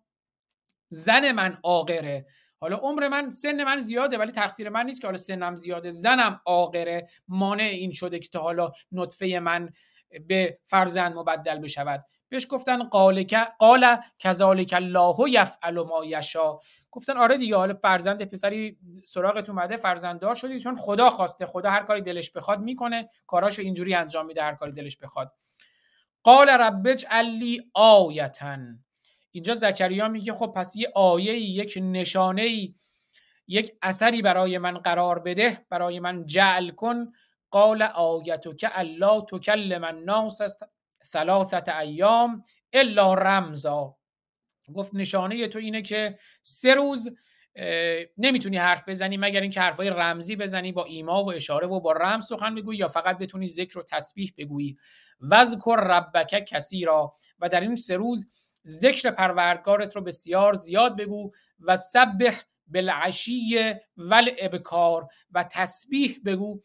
زن من عاقره. حالا عمر من سن من زیاده ولی تقصیر من نیست که حالا سنم زیاده. زنم عاقره مانع این شده که تا حالا نطفه من به فرزند مبدل بشود. بهش گفتن قال قال کذالک الله یفعل ما یشا گفتن آره دیگه حالا فرزند پسری سراغت اومده فرزنددار شدی چون خدا خواسته. خدا هر کاری دلش بخواد می‌کنه. کاراشو اینجوری انجام میده هر کاری دلش بخواد. قال ربج علی آیتن اینجا زکریا میگه خب پس یه آیه یک نشانه ای یک اثری برای من قرار بده برای من جعل کن. قال آیتو که الله تکلم الناس ثلاثت ایام الا رمزا. گفت نشانه تو اینه که سه روز نمی‌تونی حرف بزنی مگر اینکه حرفای رمزی بزنی با ایما و اشاره و با رمز سخن بگویی یا فقط بتونی ذکر و تسبیح بگویی. وذکر ربک کسی را و در این سه روز ذکر پروردگارت رو بسیار زیاد بگو و سبح بالعشی ول ابکار و تسبیح بگو.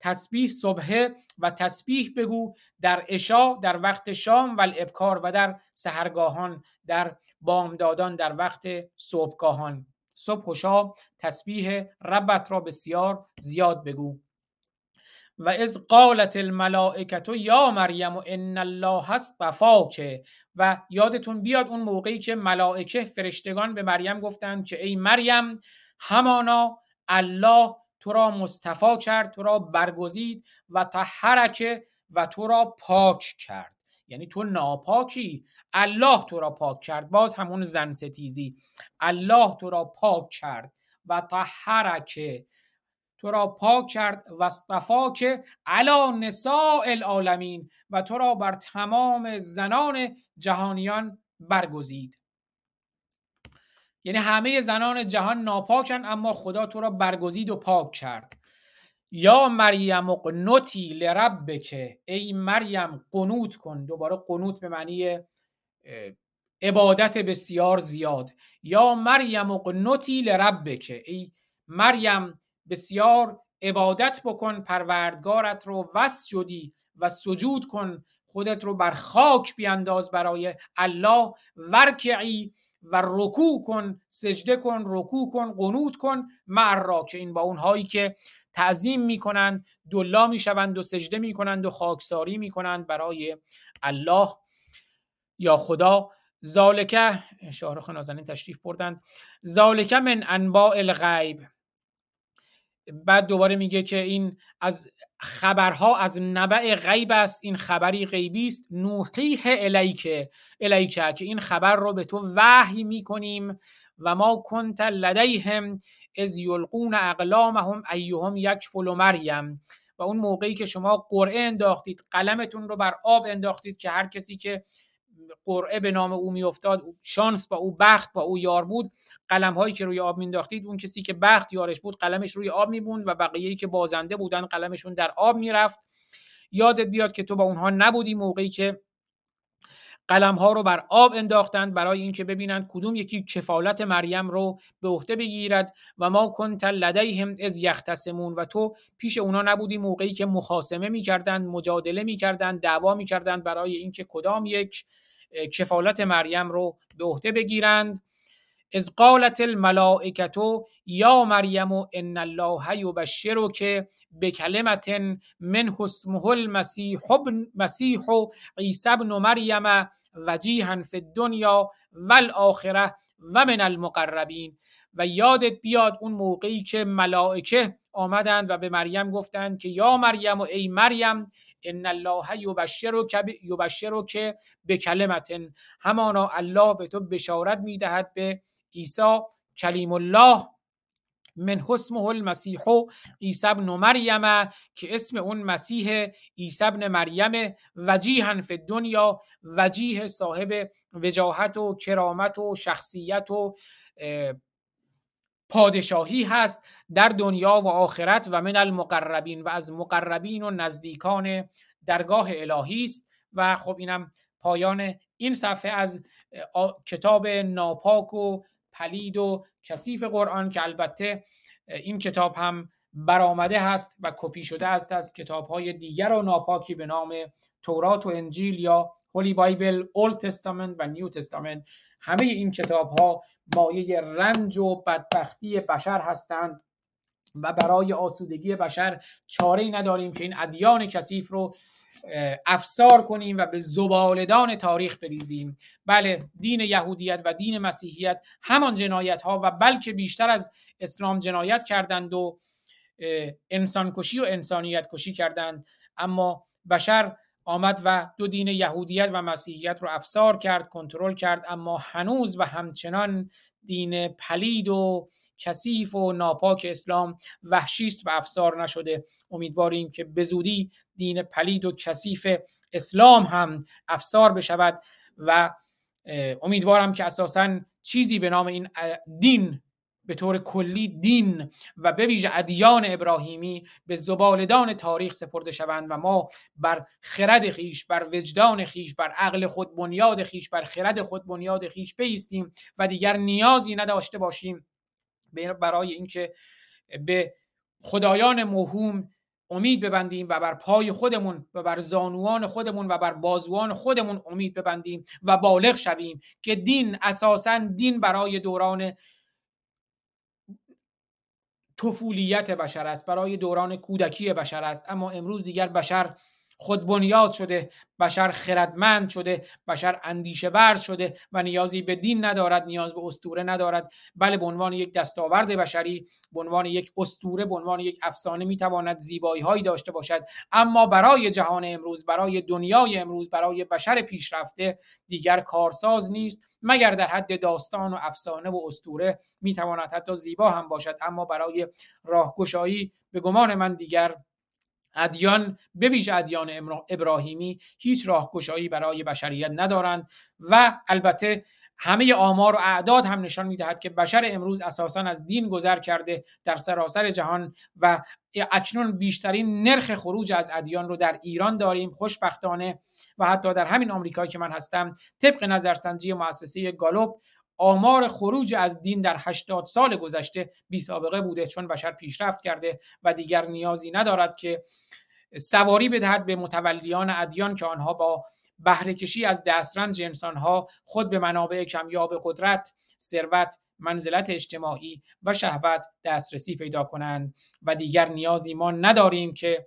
تسبیح صبح و تسبیح بگو در اشا در وقت شام و الابکار و در سهرگاهان در بامدادان در وقت صبحگاهان. صبح و شام تسبیح ربت را بسیار زیاد بگو. و از قالت الملائکت یا مریم و ان الله اصطفاک. و یادتون بیاد اون موقعی که ملائکه فرشتگان به مریم گفتند که ای مریم همانا الله تو را مصطفا کرد تو را برگزید و طهرک و تو را پاک کرد. یعنی تو ناپاکی الله تو را پاک کرد باز همون زن ستیزی الله تو را پاک کرد و طهرک. تو را پاک کرد و که علا نساء العالمین و تو را بر تمام زنان جهانیان برگزید. یعنی همه زنان جهان ناپاکن اما خدا تو را برگزید و پاک کرد. یا مریم قنوتی لربک. ای مریم قنوت کن. دوباره قنوت به معنی عبادت بسیار زیاد. یا مریم قنوتی لربک. ای مریم بسیار عبادت بکن پروردگارت رو وسجدی و سجود کن. خودت رو بر خاک بیانداز برای الله. ورکعی و رکوع کن سجده کن رکوع کن قنوت کن. مع که این با اونهایی که تعظیم می‌کنند دلا می‌شوند و سجده می‌کنند و خاکساری می‌کنند برای الله. یا خدا زالکه شاهرخ نازنین تشریف بردند. زالکه من انباء الغیب. بعد دوباره میگه که این از خبرها از نبع غیب است این خبری غیبی است. نوحیه الیکه الیکه که این خبر رو به تو وحی می‌کنیم و ما کنت لدیهم از یلقون اقلامهم ایهم یکفل مریم. و اون موقعی که شما قرعه انداختید قلمتون رو بر آب انداختید که هر کسی که قرعه به نام او میافتاد شانس با او بخت با او یار بود. قلم هایی که روی آب مینداختید اون کسی که بخت یارش بود قلمش روی آب میبوند و بقیه که بازنده بودن قلمشون در آب می‌رفت. یادت بیاد که تو با اونها نبودی موقعی که قلم ها رو بر آب انداختند برای اینکه ببینند کدوم یکی کفالت مریم رو به عهده بگیرد و ما کنت لدیهم از یختصمون. و تو پیش اونا نبودی موقعی که مخاسمه می‌کردند مجادله می‌کردند دعوا می‌کردند برای اینکه کدام یک کفالت مریم رو به عهده بگیرند. از قالت الملائکتو یا مریم ان الله یبشرک بکلمت من اسمه المسیح مسیح عیسی ابن مریم وجیها فی الدنیا والآخره و من المقربین. و یادت بیاد اون موقعی که ملائکه آمدند و به مریم گفتند که یا مریم و ای مریم ان الله یبشرک که به کلمت. همانا الله به تو بشارت می‌دهد به عیسی کلیم الله. من حسمه المسیح عیسی ابن مریم که اسم اون مسیح عیسی ابن مریم وجیها فی دنیا وجیه صاحب وجاهت و کرامت و شخصیت و پادشاهی هست در دنیا و آخرت و من المقربین و از مقربین و نزدیکان درگاه الهی است. و خب اینم پایان این صفحه از کتاب ناپاک و پلید و کثیف قرآن که البته این کتاب هم برآمده هست و کپی شده است از کتاب های دیگر و ناپاکی به نام تورات و انجیل یا هولی بایبل اولد تستامنت و نیو تستامنت همه این کتاب ها مایه رنج و بدبختی بشر هستند و برای آسودگی بشر چاره ای نداریم که این ادیان کثیف رو افسار کنیم و به زبالدان تاریخ بریزیم. بله دین یهودیت و دین مسیحیت همان جنایت ها و بلکه بیشتر از اسلام جنایت کردند و انسان کشی و انسانیت کشی کردند. اما بشر آمد و دو دین یهودیت و مسیحیت رو افسار کرد کنترل کرد اما هنوز و همچنان دین پلید و کثیف و ناپاک اسلام وحشی و افسار نشده. امیدواریم که به زودی دین پلید و کثیف اسلام هم افسار بشود و امیدوارم که اساسا چیزی به نام این دین به طور کلی دین و به ویژه ادیان ابراهیمی به زبالدان تاریخ سپرده شوند و ما بر خرد خیش بر وجدان خیش بر عقل خود بنیاد خیش بر خرد خود بنیاد خیش بیستیم و دیگر نیازی نداشته باشیم برای اینکه به خدایان موهوم امید ببندیم و بر پای خودمون و بر زانوان خودمون و بر بازوان خودمون امید ببندیم و بالغ شویم که دین اساسا دین برای دوران طفولیت بشر است. برای دوران کودکی بشر است. اما امروز دیگر بشر خود بنیاد شده بشر خردمند شده بشر اندیشه ورز شده و نیازی به دین ندارد نیاز به استوره ندارد. بله به عنوان یک دستاورد بشری به عنوان یک استوره به عنوان یک افسانه می‌تواند زیبایی هایی داشته باشد. اما برای جهان امروز برای دنیای امروز برای بشر پیشرفته دیگر کارساز نیست. مگر در حد داستان و افسانه و استوره می‌تواند حتی زیبا هم باشد؟ اما برای راهگشایی به گمان من دیگر ادیان به ویژه ادیان ابراهیمی هیچ راهگشایی برای بشریت ندارند و البته همه آمار و اعداد هم نشان می‌دهد که بشر امروز اساسا از دین گذر کرده در سراسر جهان و اکنون بیشترین نرخ خروج از ادیان رو در ایران داریم. خوشبختانه و حتی در همین آمریکا که من هستم طبق نظرسنجی مؤسسه گالوب آمار خروج از دین در 80 سال گذشته بی سابقه بوده چون بشر پیشرفت کرده و دیگر نیازی ندارد که سواری بدهد به متولیان ادیان که آنها با بهره کشی از دسترنج انسانها خود به منابع کمیاب قدرت، ثروت، منزلت اجتماعی و شهوت دسترسی پیدا کنند و دیگر نیازی ما نداریم که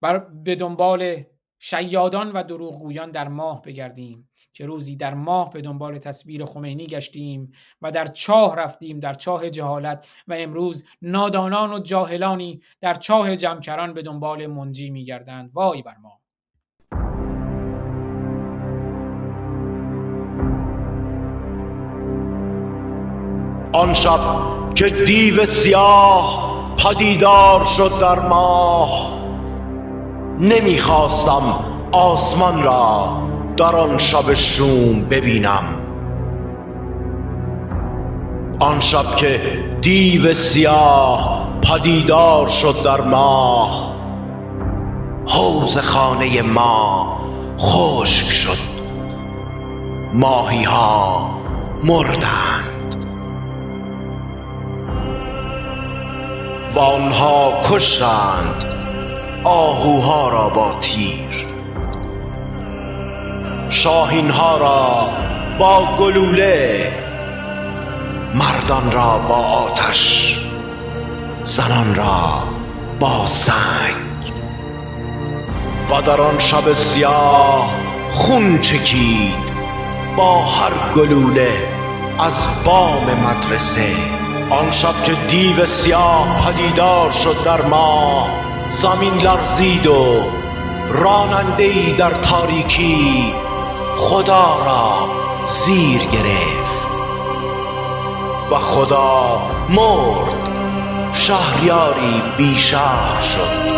بر به دنبال شیادان و دروغگویان در ماه بگردیم که روزی در ماه به دنبال تصویر خمینی گشتیم و در چاه رفتیم در چاه جهالت و امروز نادانان و جاهلانی در چاه جمکران به دنبال منجی میگردند. وای بر ما! آن شب که دیو سیاه پدیدار شد در ماه نمی‌خواستم آسمان را در آن شب شوم ببینم. آن شب که دیو سیاه پدیدار شد در ماه حوز خانه ما خشک شد. ماهی ها مردند. و آنها کشتند. آهوها را با تیر شاهینها را با گلوله مردان را با آتش زنان را با سنگ و در آن شب سیاه خون چکید با هر گلوله از بام مدرسه. آن شب که دیو سیاه پدیدار شد در ما زمین لرزید و راننده ای در تاریکی خدا را زیر گرفت و خدا مرد شهریاری بیشهر شد.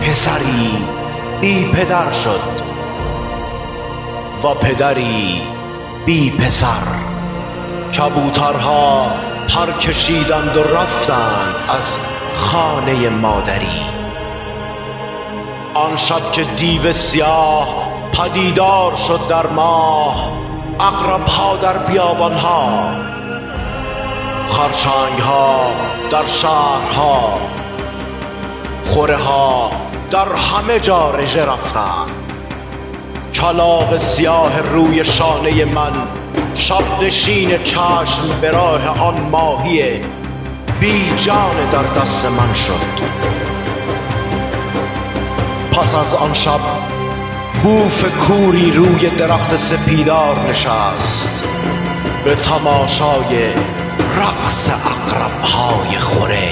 پسری بی پدر شد و پدری بی پسر. کبوترها پر کشیدند و رفتند از خانه مادری. آن شب که دیو سیاه پدیدار شد در ماه اقرب ها در بیابان ها خرچنگ ها در شهرها خوره ها در همه جا رژه رفتند. کلاق سیاه روی شانه من شب نشین چشم به راه آن ماهی بی جان در دست من شد. پس از آن شب بوف کوری روی درخت سپیدار نشست. به تماشای رقص های خوره.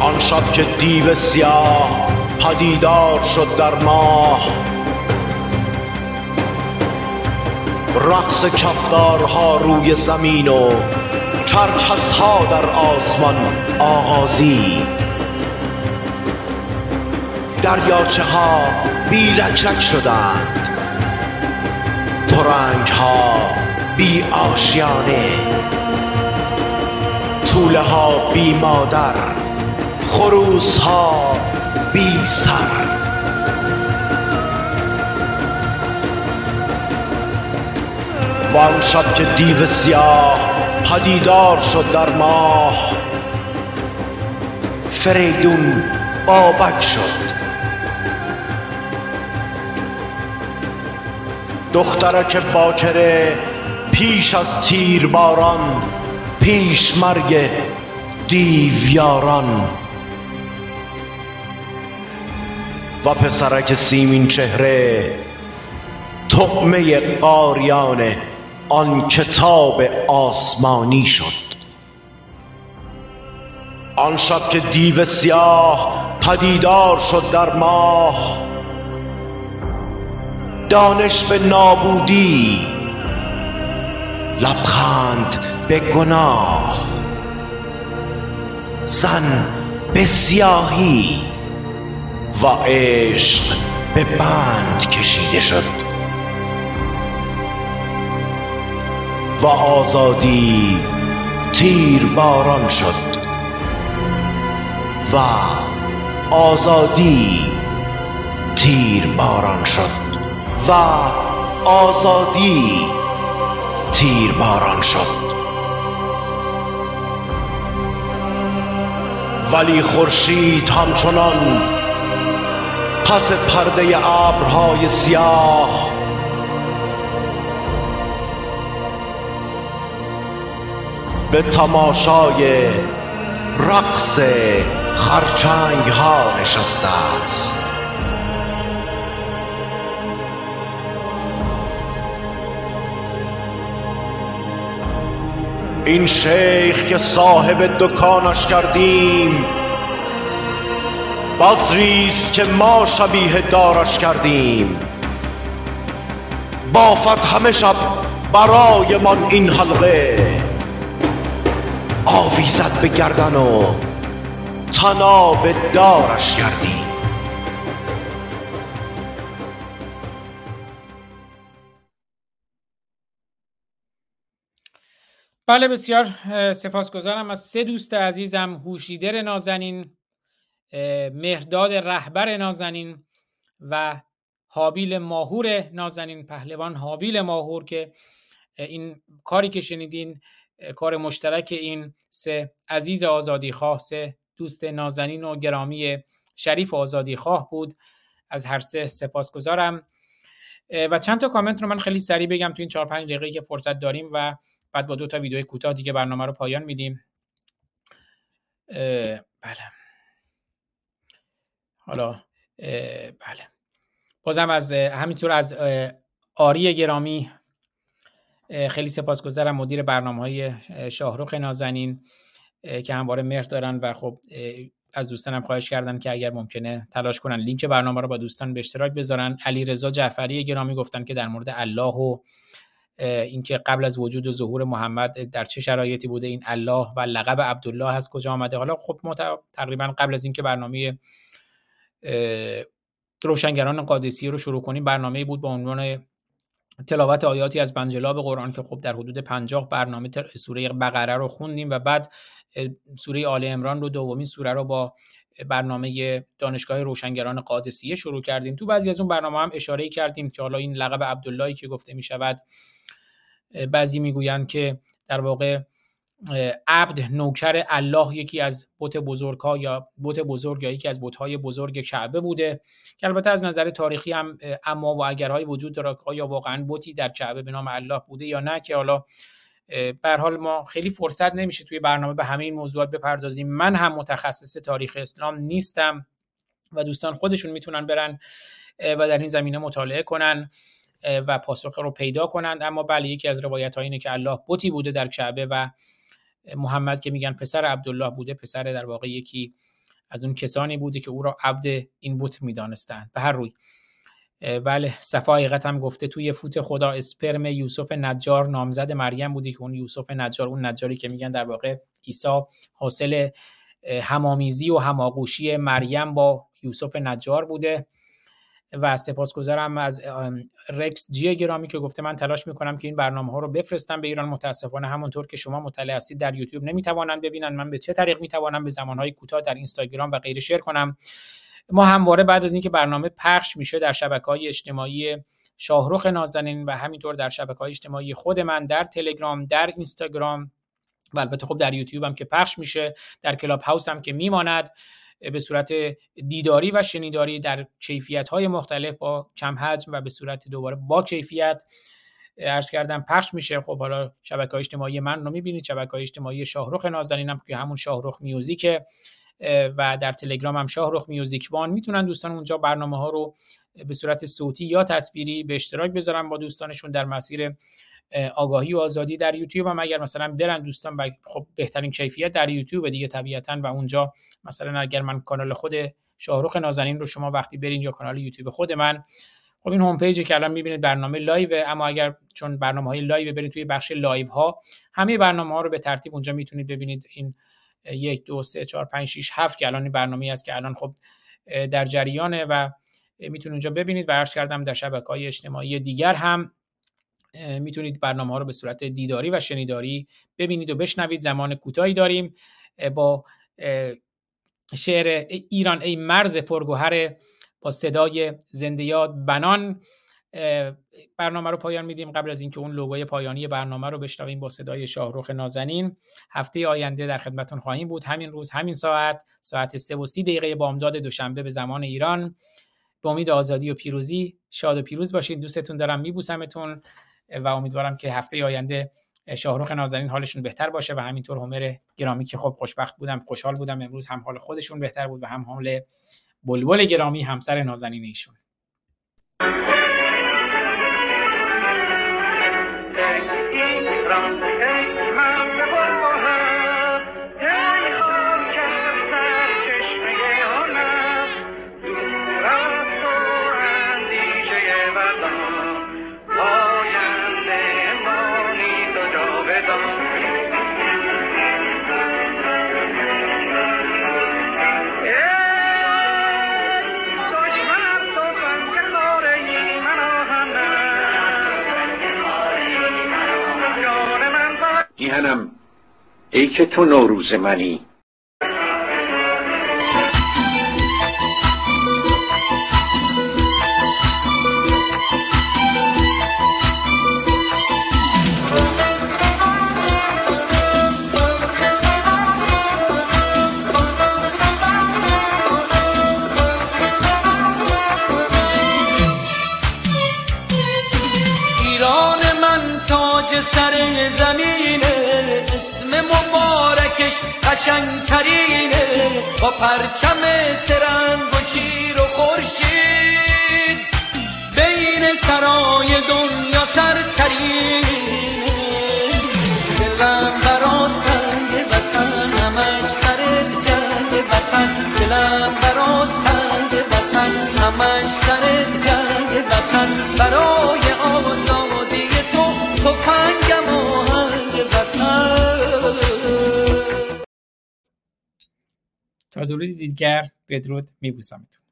آن شب که دیو سیاه پدیدار شد در ماه رقص کفدارها روی زمین و ها در آسمان آغازید دریاچه ها بی لک شدند. ترنگ ها بی آشیانه طوله ها بی مادر خروس ها بی سر و آن شب که دیو سیاه پدیدار شد در ماه. فریدون بابک شد. دخترک باکره پیش از تیر باران پیش مرگ دیویاران. و پسرک سیمین چهره تقمه قاریان آن کتاب آسمانی شد. آن شب که دیو سیاه پدیدار شد در ماه دانش به نابودی لبخند به گناه. زن به سیاهی و عشق به بند کشیده شد. و آزادی تیر باران شد و آزادی تیر باران شد و آزادی تیر باران شد. ولی خورشید همچنان پس پرده ابرهای سیاه به تماشای رقص خرچنگ ها نشسته است. این شیخ که صاحب دکانش کردیم بزریست که ما شبیه دارش کردیم. بافت همه شب برای من این حلقه. آویزد به گردن و تناب دارش کردیم بله بسیار سپاسگزارم. از سه دوست عزیزم هوشیدر نازنین مهرداد رهبر نازنین و حابیل ماهور نازنین پهلوان حابیل ماهور که این کاری که شنیدین کار مشترک این سه عزیز آزادی خواه سه دوست نازنین و گرامی شریف آزادی خواه بود. از هر سه سپاسگزارم. و چند تا کامنت رو من خیلی سریع بگم تو این 4 5 دقیقه که فرصت داریم و بعد با دو تا ویدیو کوتاه دیگه برنامه رو پایان میدیم. بله. حالا بله. بازم از همینطور از آری گرامی خیلی سپاسگزارم مدیر برنامه های شاهروخ نازنین که همواره مهر دارن و خب از دوستانم خواهش کردن که اگر ممکنه تلاش کنن. لینک برنامه رو با دوستان به اشتراک بذارن. علی رضا جعفری گرامی گفتن که در مورد الله و اینکه قبل از وجود و ظهور محمد در چه شرایطی بوده این الله و لقب عبدالله از کجا آمده. حالا خب ما تقریبا قبل از اینکه برنامه روشنگران قادسی رو شروع کنیم برنامه بود با عنوان تلاوت آیاتی از بنجلاب قرآن که خب در حدود 50 برنامه سوره بقره رو خوندیم و بعد سوره آل امران رو دومین سوره رو با برنامه دانشگاه روشنگران قادسیه شروع کردیم. تو بعضی از اون برنامه هم اشاره کردیم که حالا این لقب عبداللهی که گفته می شود بعضی می‌گویند که در واقع عبد نوکر الله یکی از بت بزرگ ها یا بت بزرگ یا یکی از بت های بزرگ کعبه بوده که البته از نظر تاریخی هم اما و اگرهای وجود داره یا واقعا بتی در کعبه به نام الله بوده یا نه که حالا به حال ما خیلی فرصت نمیشه توی برنامه به همه این موضوعات بپردازیم. من هم متخصص تاریخ اسلام نیستم و دوستان خودشون می‌تونن برن و در این زمینه مطالعه کنن و پاسخ رو پیدا کنند اما بله یکی از روایت اینه که الله بتی بوده در کعبه و محمد که میگن پسر عبدالله بوده پسر در واقع یکی از اون کسانی بوده که او را عبد این بت می‌دانستند. به هر روی. بله صفا حقیقت هم گفته توی فوت خدا اسپرم یوسف نجار نامزد مریم بودی که اون یوسف نجار اون نجاری که میگن در واقع عیسی حاصل همامیزی و هماغوشی مریم با یوسف نجار بوده. و سپاسگزارم از رکس جی گرامی که گفته من تلاش می‌کنم که این برنامه ها رو بفرستم به ایران. متاسفانه همونطور که شما مطلع هستید در یوتیوب نمی‌توانند ببینن. من به چه طریق می‌توانم به زمانهای کوتاه در اینستاگرام و غیره شیر کنم؟ ما همواره بعد از اینکه برنامه پخش میشه در شبکه های اجتماعی شاهرخ نازنین و همینطور در شبکه های اجتماعی خود من در تلگرام در اینستاگرام و البته خب در یوتیوب هم که پخش میشه در کلاب هاوس هم که میماند. به صورت دیداری و شنیداری در کیفیت های مختلف با کم حجم و به صورت دوباره با کیفیت عرض کردم پخش میشه. خب حالا شبکه اجتماعی من رو می‌بینید. شبکه های اجتماعی شاهرخ نازنینم که همون شاهرخ میوزیکه و در تلگرام هم شاهرخ میوزیک وان. می‌تونن دوستان اونجا برنامه ها رو به صورت صوتی یا تصویری به اشتراک بذارن با دوستانشون در مسیر آگاهی و آزادی در یوتیوب هم. اگر مثلا برن دوستان خب بهترین کیفیت در یوتیوب دیگه طبیعتا و اونجا مثلا اگر من کانال خود شاهرخ نازنین رو شما وقتی برین یا کانال یوتیوب خود من خب این home page ی که الان می‌بینید برنامه live اما اگر چون برنامه های live برید توی بخش live ها همه برنامه ها رو به ترتیب اونجا می‌تونید ببینید. این یک دو سه چهار پنج شیش هفت که الان این برنامه است که الان خب در جریانه و می‌تونید اونجا ببینید. و عرض کردم در شبکه های اجتماعی دیگر هم می‌تونید برنامه ها رو به صورت دیداری و شنیداری ببینید و بشنوید. زمان کوتاهی داریم. با شعر ایران ای مرز پرگوهر با صدای زنده یاد بنان. برنامه رو پایان میدیم. قبل از اینکه اون لوگوی پایانی برنامه رو بشنویم با صدای شاهروخ نازنین. هفته آینده در خدمتون خواهیم بود. همین روز همین ساعت ساعت 3 و 30 دقیقه بامداد دوشنبه به زمان ایران. به امید آزادی و پیروزی شاد و پیروز باشید. دوستتون دارم. میبوسمتون. و امیدوارم که هفته آینده شاهروخ نازنین حالشون بهتر باشه و همینطور همر گرامی که خب خوشبخت بودم خوشحال بودم. امروز هم حال خودشون بهتر بود و هم حال بلبل گرامی همسر نازنین ایشون. میهنم ای که تو نوروز منی. قشنگترینه با پرچم سرنگ و شیر و خورشید. بین سرای دنیا سرترینه. دلم برات تنگ وطن همش سرت جنگ وطن. دلم برات تنگ وطن همش سرت جنگ تا درودی دیگر بدرود میبوسمتون.